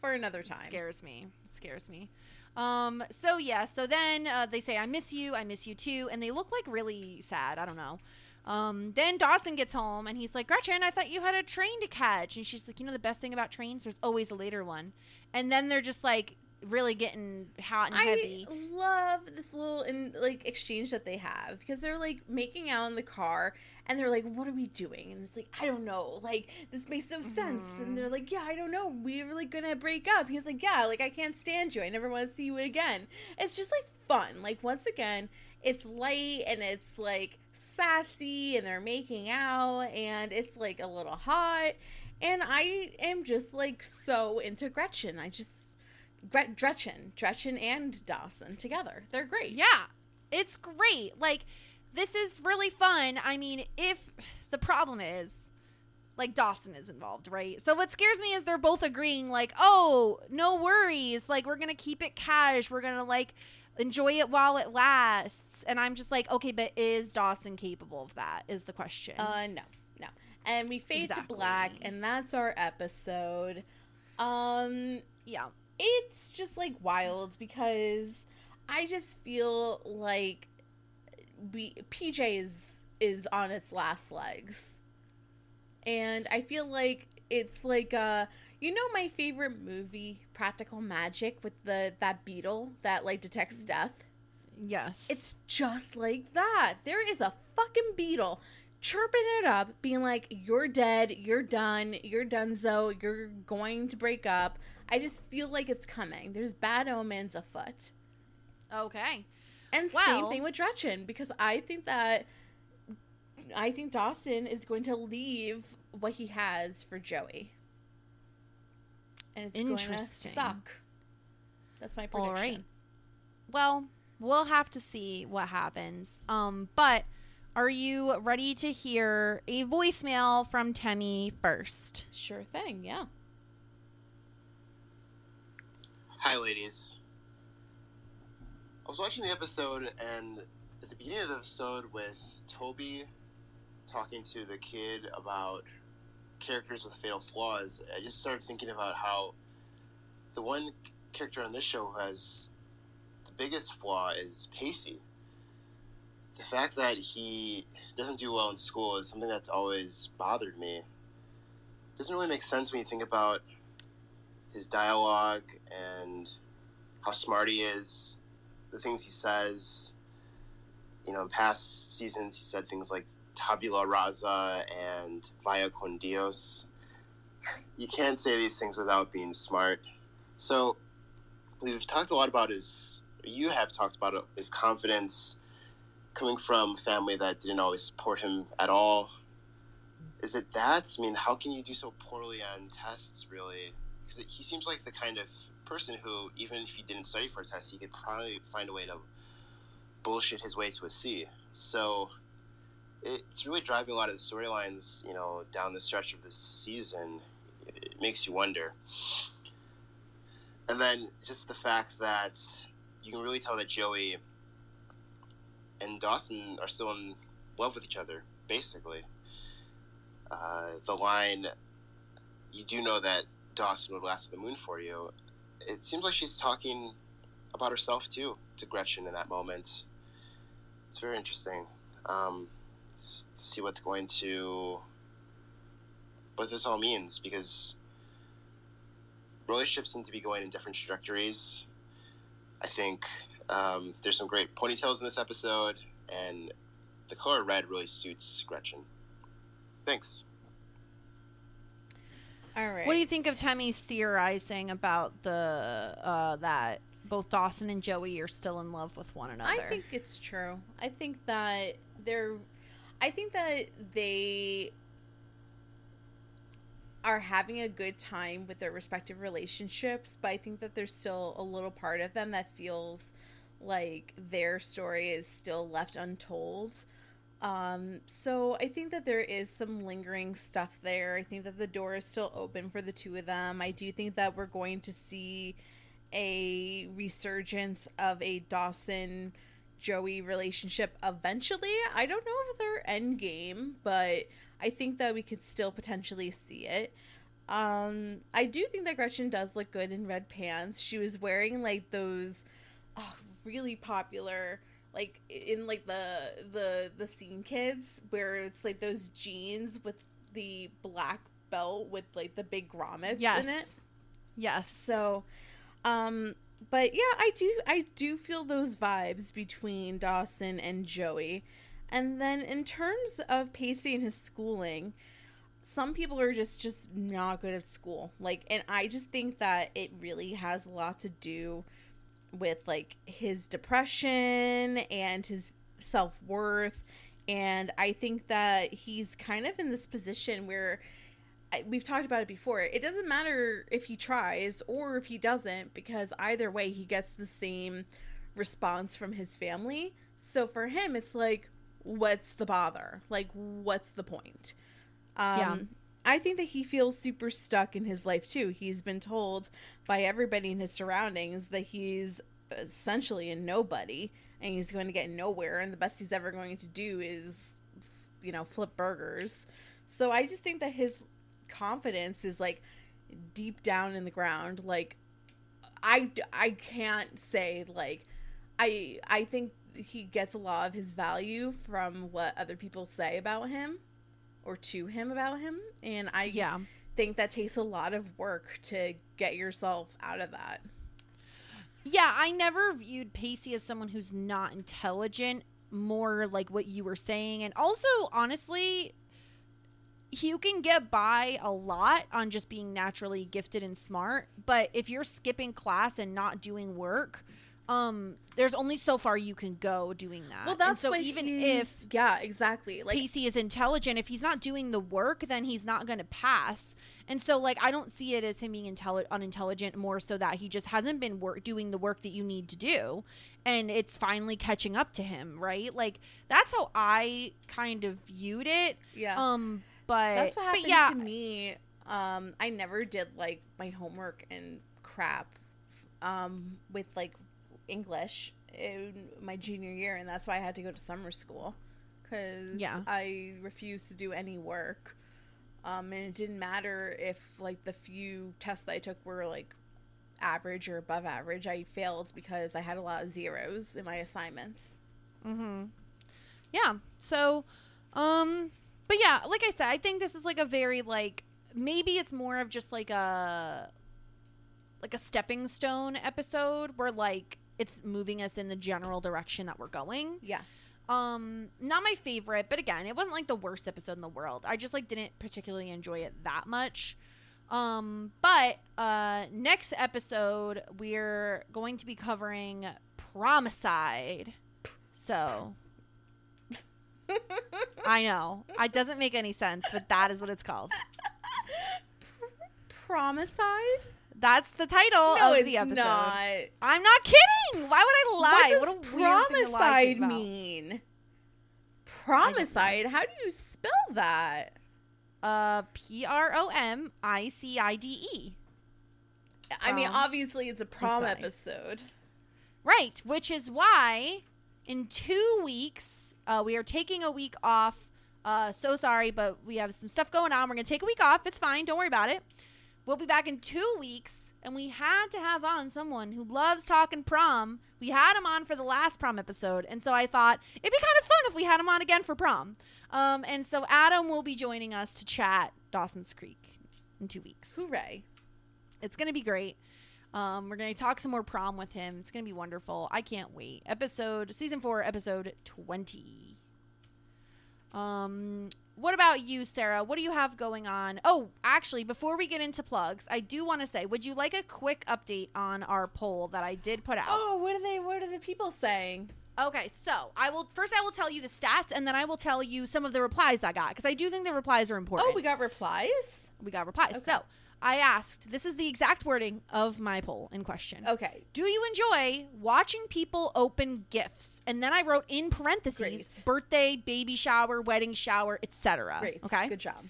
S4: for another time.
S3: It scares me. It scares me. Um. So yeah. So then uh, they say, "I miss you. I miss you too," and they look like really sad. I don't know. Um. Then Dawson gets home and he's like, "Gretchen, I thought you had a train to catch," and she's like, "You know the best thing about trains? There's always a later one." And then they're just like really getting hot and heavy.
S4: I love this little in like exchange that they have because they're like making out in the car and they're like, "What are we doing?" And it's like, "I don't know. Like this makes no sense." And mm-hmm. they're like, "Yeah, I don't know. We're like gonna break up." He's like, "Yeah, like I can't stand you. I never want to see you again." It's just like fun. Like once again, it's light and it's like sassy and they're making out and it's like a little hot. And I am just like so into Gretchen. I just Gret- Gretchen, Gretchen and Dawson together. They're great.
S3: Yeah, it's great. Like, this is really fun. I mean, if the problem is, like, Dawson is involved, right? So, what scares me is they're both agreeing, like, oh, no worries. Like, we're going to keep it cash. We're going to, like, enjoy it while it lasts. And I'm just like, okay, but is Dawson capable of that? Is the question.
S4: Uh, no, no. And we fade
S3: Exactly.
S4: to black, and that's our episode. Um,
S3: yeah.
S4: It's just like wild because I just feel like we PJ is is on its last legs. And I feel like it's like uh you know my favorite movie Practical Magic with the that beetle that like detects death?
S3: Yes.
S4: It's just like that. There is a fucking beetle chirping it up, being like, You're dead, you're done, you're donezo, you're going to break up. I just feel like it's coming. There's bad omens afoot.
S3: okay.
S4: And same thing with Gretchen, because I think that I think Dawson is going to leave what he has for Joey. And it's
S3: Interesting.
S4: going to suck. That's my prediction.
S3: All right. Well, we'll have to see what happens. Um, but are you ready to hear a voicemail from Temmie first?
S4: Sure thing, yeah.
S5: Hi, ladies. I was watching the episode, and at the beginning of the episode, with Toby talking to the kid about characters with fatal flaws, I just started thinking about how the one character on this show who has the biggest flaw is Pacey. The fact that he doesn't do well in school is something that's always bothered me. doesn't really make sense when you think about his dialogue and how smart he is, the things he says. You know, in past seasons, he said things like tabula rasa and vaya con Dios. You can't say these things without being smart. So, we've talked a lot about his, you have talked about his confidence coming from a family that didn't always support him at all. Is it that? I mean, how can you do so poorly on tests, really? Because he seems like the kind of person who, even if he didn't study for a test, he could probably find a way to bullshit his way to a C. So it's really driving a lot of the storylines, you know, down the stretch of this season. It makes you wonder. And then just the fact that you can really tell that Joey and Dawson are still in love with each other, basically. Uh, the line, you do know that Dawson would last to the moon for you. It seems like she's talking about herself too to Gretchen in that moment. It's very interesting. Um, see what's going to what this all means because relationships seem to be going in different trajectories. I think um, there's some great ponytails in this episode, and the color red really suits Gretchen. Thanks.
S4: All right.
S3: What do you think of Temmie's theorizing about the uh, that both Dawson and Joey are still in love with one another?
S4: I think it's true. I think that they're. I think that they are having a good time with their respective relationships, but I think that there's still a little part of them that feels like their story is still left untold. Um, so I think that there is some lingering stuff there. I think that the door is still open for the two of them. I do think that we're going to see a resurgence of a Dawson Joey relationship eventually. I don't know if they're end game, but I think that we could still potentially see it. Um, I do think that Gretchen does look good in red pants. She was wearing like those oh, really popular like in like the the the scene kids where it's like those jeans with the black belt with like the big grommets
S3: Yes.
S4: in it.
S3: Yes.
S4: So, um, but yeah, I do I do feel those vibes between Dawson and Joey. And then in terms of Pacey and his schooling, some people are just just not good at school. Like and I just think that it really has a lot to do with like his depression and his self-worth and I think that he's kind of in this position where we've talked about it before. It doesn't matter if he tries or if he doesn't, because either way, he gets the same response from his family. So for him, it's like, what's the bother? Like, what's the point? Um,
S3: Yeah.
S4: I think that he feels super stuck in his life too. He's been told by everybody in his surroundings that he's essentially a nobody and he's going to get nowhere, and the best he's ever going to do is, you know, flip burgers. So I just think that his confidence is like deep down in the ground like i i can't say like i i think he gets a lot of his value from what other people say about him or to him about him and i
S3: yeah.
S4: think that takes a lot of work to get yourself out of that
S3: Yeah, I never viewed Pacey as someone who's not intelligent, more like what you were saying. And also, honestly, you can get by a lot on just being naturally gifted and smart. But if you're skipping class and not doing work, um, there's only so far you can go doing that.
S4: well
S3: And
S4: that's
S3: so
S4: what
S3: even if
S4: yeah exactly like
S3: Pacey is intelligent. If he's not doing the work, then he's not going to pass. And so, like, I don't see it as him being intelli- unintelligent, more so that he just hasn't been work- doing the work that you need to do. And it's finally catching up to him, right? Like, that's how I kind of viewed it.
S4: yeah
S3: Um, but
S4: That's what
S3: but
S4: happened
S3: yeah,
S4: to me. Um, I never did like my homework and crap um, with like English in my junior year, and that's why I had to go to summer school because
S3: Yeah.
S4: I refused to do any work. Um, and it didn't matter if like the few tests that I took were like average or above average. I failed because I had a lot of zeros in my assignments.
S3: Mm-hmm. Yeah. So, um, but yeah, like I said, I think this is like a very like maybe it's more of just like a like a stepping stone episode where like it's moving us in the general direction that we're going.
S4: Yeah.
S3: Um, not my favorite, but again, it wasn't like the worst episode in the world. I just like didn't particularly enjoy it that much. Um, but uh next episode we're going to be covering Promicide. So I know. It doesn't make any sense, but that is what it's called.
S4: Promicide?
S3: That's the title
S4: No,
S3: of the episode.
S4: not.
S3: I'm not kidding. Why would I lie?
S4: What does
S3: weird thing to lie to you
S4: promicide mean? Promicide? How do you spell that?
S3: Uh, P R O M I C I D E.
S4: I mean, obviously it's a prom episode.
S3: Right, which is why in two weeks uh, we are taking a week off. Uh, so sorry, but we have some stuff going on. We're gonna take a week off. It's fine. Don't worry about it. We'll be back in two weeks, and we had to have on someone who loves talking prom. We had him on for the last prom episode, and so I thought it'd be kind of fun if we had him on again for prom. Um, and so Adam will be joining us to chat Dawson's Creek in two weeks.
S4: Hooray.
S3: It's going to be great. Um, we're going to talk some more prom with him. It's going to be wonderful. I can't wait. Episode season 4, episode 20. Um what about you, Sarah? What do you have going on? Oh, actually, before we get into plugs, I do want to say, would you like a quick update on our poll that I did put out?
S4: Oh, what are they? What are the people saying?
S3: Okay, so I will first I will tell you the stats and then I will tell you some of the replies I got because I do think the replies are important.
S4: Oh, we got replies.
S3: we got replies.
S4: Okay.
S3: So I asked, this is the exact wording of my poll in question.
S4: Okay.
S3: Do you enjoy watching people open gifts? And then I wrote in parentheses
S4: Great.
S3: birthday, baby shower, wedding shower, etc.
S4: Great.
S3: Okay.
S4: Good job.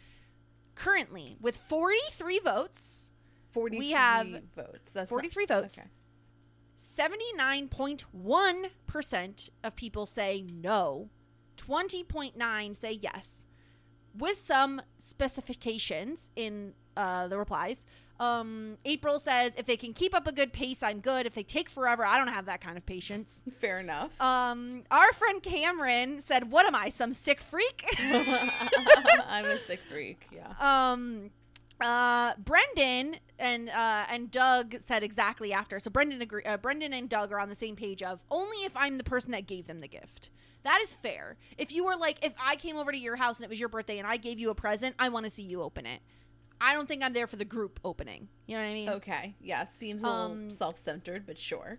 S3: Currently, with 43 votes,
S4: 43
S3: have
S4: votes. That's
S3: 43
S4: not,
S3: votes.
S4: Okay.
S3: 79.1% of people say no, 20.9 say yes, with some specifications in uh, the replies. Um, April says, if they can keep up a good pace, I'm good. If they take forever, I don't have that kind of patience.
S4: Fair enough.
S3: Um, our friend Cameron said, What am I, some sick freak?
S4: I'm a sick freak. Yeah.
S3: um uh Brendan and uh and Doug said exactly after. So Brendan agree uh, Brendan and Doug are on the same page of only if I'm the person that gave them the gift. That is fair. If you were like if I came over to your house and it was your birthday and I gave you a present, I want to see you open it. I don't think I'm there for the group opening. You know what I mean?
S4: Okay. Yeah. Seems a little
S3: Um,
S4: self-centered, but sure.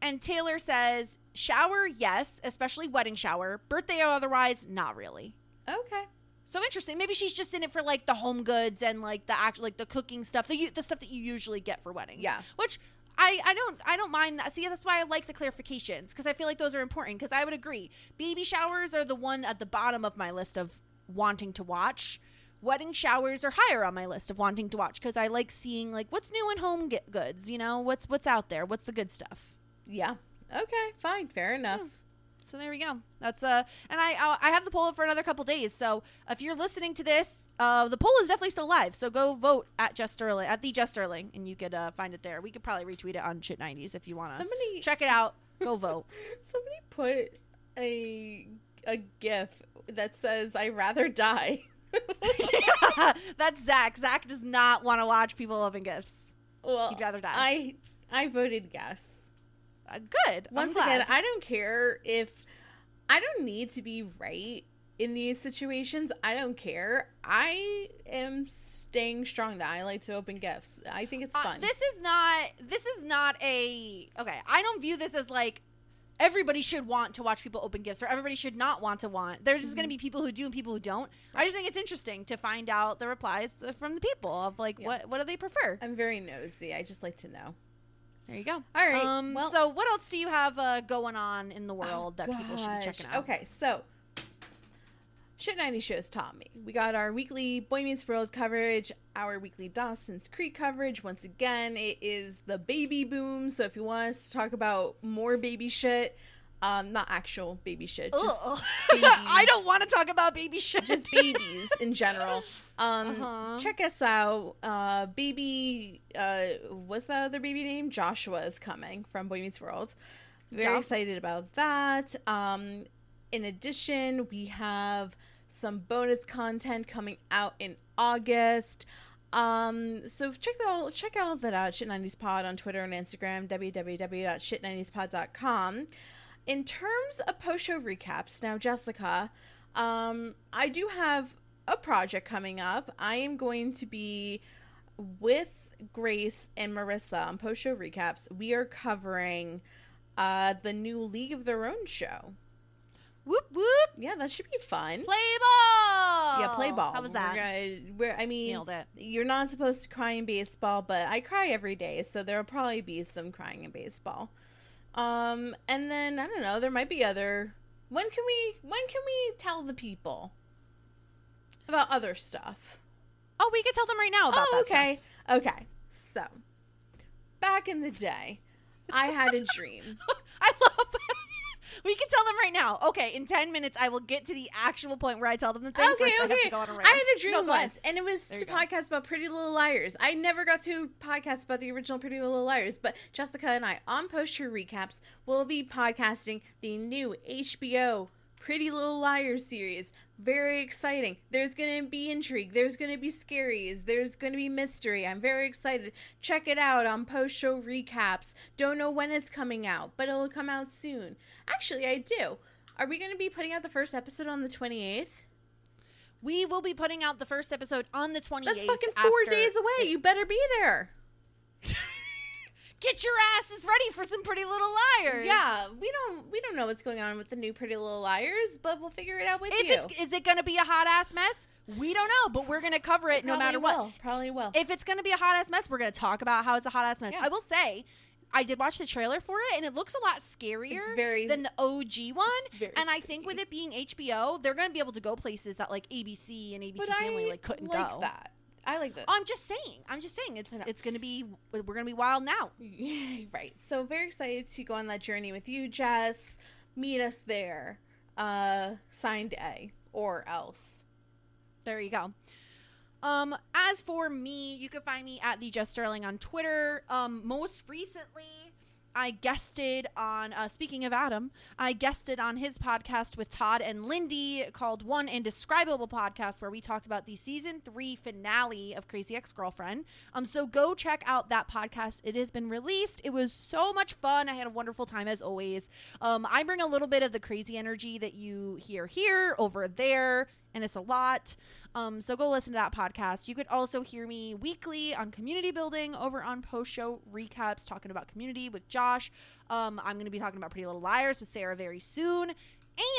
S3: And Taylor says, shower, yes, especially wedding shower. Birthday or otherwise, not really.
S4: Okay.
S3: So interesting. Maybe she's just in it for like the home goods and like the act, like the cooking stuff, the the stuff that you usually get for weddings.
S4: Yeah.
S3: Which I I don't I don't mind that. See, that's why I like the clarifications because I feel like those are important. Because I would agree, baby showers are the one at the bottom of my list of wanting to watch. Wedding showers are higher on my list of wanting to watch because I like seeing like what's new in home get goods. You know what's what's out there. What's the good stuff.
S4: Yeah. Okay. Fine. Fair enough.
S3: So there we go. That's uh, and I I have the poll up for another couple days. So if you're listening to this, uh, the poll is definitely still live. So go vote at Jess Sterling at the Jess Sterling, and you could uh, find it there. We could probably retweet it on Shit Nineties if you want to.
S4: Somebody
S3: check it out. Go vote.
S4: Somebody put a a gif that says "I rather die."
S3: That's Zach. Zach does not want to watch people open gifts.
S4: well,
S3: He'd rather die.
S4: I I voted yes.
S3: Uh, good.
S4: Once again, I don't care if I don't need to be right in these situations. I don't care. I am staying strong that I like to open gifts. I think it's
S3: Uh,
S4: fun.
S3: this is not. This is not a. Okay, I don't view this as like everybody should want to watch people open gifts or everybody should not want to want. There's just going to be people who do and people who don't. I just think it's interesting to find out the replies from the people of like
S4: Yeah.
S3: what what do they prefer.
S4: I'm very nosy. I just like to know.
S3: There you go.
S4: All right,
S3: Um,
S4: well-
S3: so what else do you have uh, going on in the world that people should be checking out?
S4: Okay, so Shit 90 shows taught me. We got our weekly Boy Meets World coverage, our weekly Dawson's Creek coverage. Once again, it is the baby boom. So if you want us to talk about more baby shit, um, not actual baby shit, just babies.
S3: I don't want to talk about baby shit.
S4: just babies in general. Um,
S3: Uh-huh.
S4: check us out. Uh, baby, uh, what's that other baby name? Joshua is coming from Boy Meets World. Very
S3: Yeah.
S4: excited about that. Um, in addition, we have some bonus content coming out in August. Um, so check that all, check all that out. Shit90s Pod on Twitter and Instagram. www.shit90spod.com. In terms of post show recaps, now Jessica, um, I do have a project coming up. I am going to be with Grace and Marissa on post show recaps. We are covering uh the new League of Their Own show.
S3: Whoop whoop.
S4: Yeah, that should be fun.
S3: Play ball.
S4: yeah, play ball.
S3: How was
S4: We're
S3: that?
S4: gonna- we're- I mean,
S3: Nailed it.
S4: you're not supposed to cry in baseball, but I cry every day, so there'll probably be some crying in baseball. Um, and then I don't know, there might be other. When can we? When can we tell the people about other stuff?
S3: Oh, we could tell them right now about
S4: oh,
S3: that. stuff.
S4: okay, okay. So, back in the day, I had a dream.
S3: I love that. We can tell them right now. Okay, in 10 minutes, I will get to the actual point where I tell them the thing.
S4: okay,
S3: First, I have
S4: okay.
S3: to go on a rant.
S4: I had a dream
S3: No,
S4: once, and it was
S3: There
S4: to podcast about Pretty Little Liars. I never got to podcast about the original Pretty Little Liars, but Jessica and I, on post show recaps, will be podcasting the new HBO Pretty Little Liars series. Very exciting. There's going to be intrigue. There's going to be scaries. There's going to be mystery. I'm very excited. Check it out on post show recaps. Don't know when it's coming out, but it'll come out soon. Actually, I do. Are we going to be putting out the first episode on the 28th?
S3: We will be putting out the first episode on the 28th.
S4: That's fucking four days away. You better be there.
S3: get your asses ready for some Pretty Little Liars.
S4: Yeah, we don't we don't know what's going on with the new Pretty Little Liars, but we'll figure it out with
S3: If
S4: you.
S3: it's is it going to be a hot ass mess? We don't know, but we're going to cover it, no
S4: Probably
S3: matter what.
S4: Probably will.
S3: If it's going to be a hot ass mess, we're going to talk about how it's a hot ass mess.
S4: Yeah.
S3: I will say, I did watch the trailer for it, and it looks a lot scarier
S4: very-
S3: than the OG one. And I think with it being HBO, they're going to be able to go places that like ABC and ABC
S4: but
S3: Family
S4: I
S3: like couldn't
S4: like
S3: go.
S4: that. I like that.
S3: I'm just saying. I'm just saying. It's it's going to be we're going to be wild now.
S4: right. So very excited to go on that journey with you, Jess. Meet us there. Uh signed A or else.
S3: There you go. Um, as for me, you can find me at the Jess Sterling on Twitter. Um, most recently, I guested on. Uh, speaking of Adam, I guested on his podcast with Todd and Lindy called One Indescribable Podcast, where we talked about the season three finale of Crazy Ex Girlfriend. Um, so go check out that podcast. It has been released. It was so much fun. I had a wonderful time as always. Um, I bring a little bit of the crazy energy that you hear here over there, and it's a lot. Um, so go listen to that podcast. You could also hear me weekly on community building over on post show recaps, talking about community with Josh. Um, I'm going to be talking about Pretty Little Liars with Sarah very soon.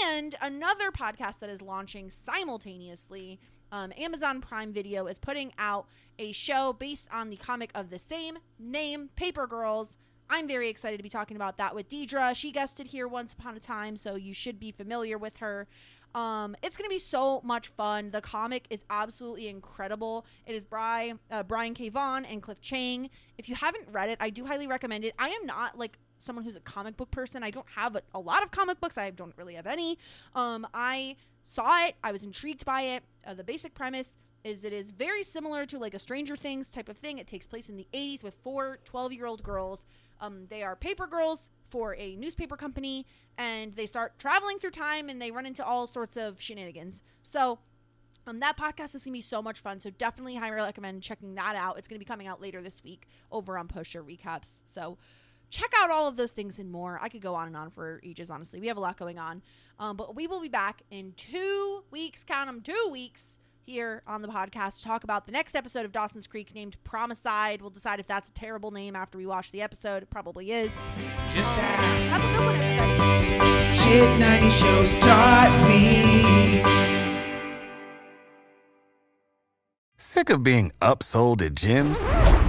S3: And another podcast that is launching simultaneously. Um, Amazon Prime Video is putting out a show based on the comic of the same name, Paper Girls. I'm very excited to be talking about that with Deidre. She guested here once upon a time, so you should be familiar with her. Um, it's gonna be so much fun. The comic is absolutely incredible. It is Bri, uh, Brian K. Vaughan and Cliff Chiang. If you haven't read it, I do highly recommend it. I am not like someone who's a comic book person. I don't have a, a lot of comic books. I don't really have any. Um, I saw it. I was intrigued by it. Uh, the basic premise is it is very similar to like a Stranger Things type of thing. It takes place in the 80s with four 12 year old girls. Um, they are paper girls for a newspaper company and they start traveling through time and they run into all sorts of shenanigans. So, um, that podcast is gonna be so much fun. So definitely highly recommend checking that out. It's gonna be coming out later this week over on Post Recaps. So check out all of those things and more. I could go on and on for ages, honestly. We have a lot going on. Um, but we will be back in two weeks, count them, two weeks here on the podcast to talk about the next episode of Dawson's Creek named Promicide. We'll decide if that's a terrible name after we watch the episode. It probably is.
S1: Just ask.
S3: Have a good one, everybody.
S1: Shit 90 shows taught me.
S6: Sick of being upsold at gyms?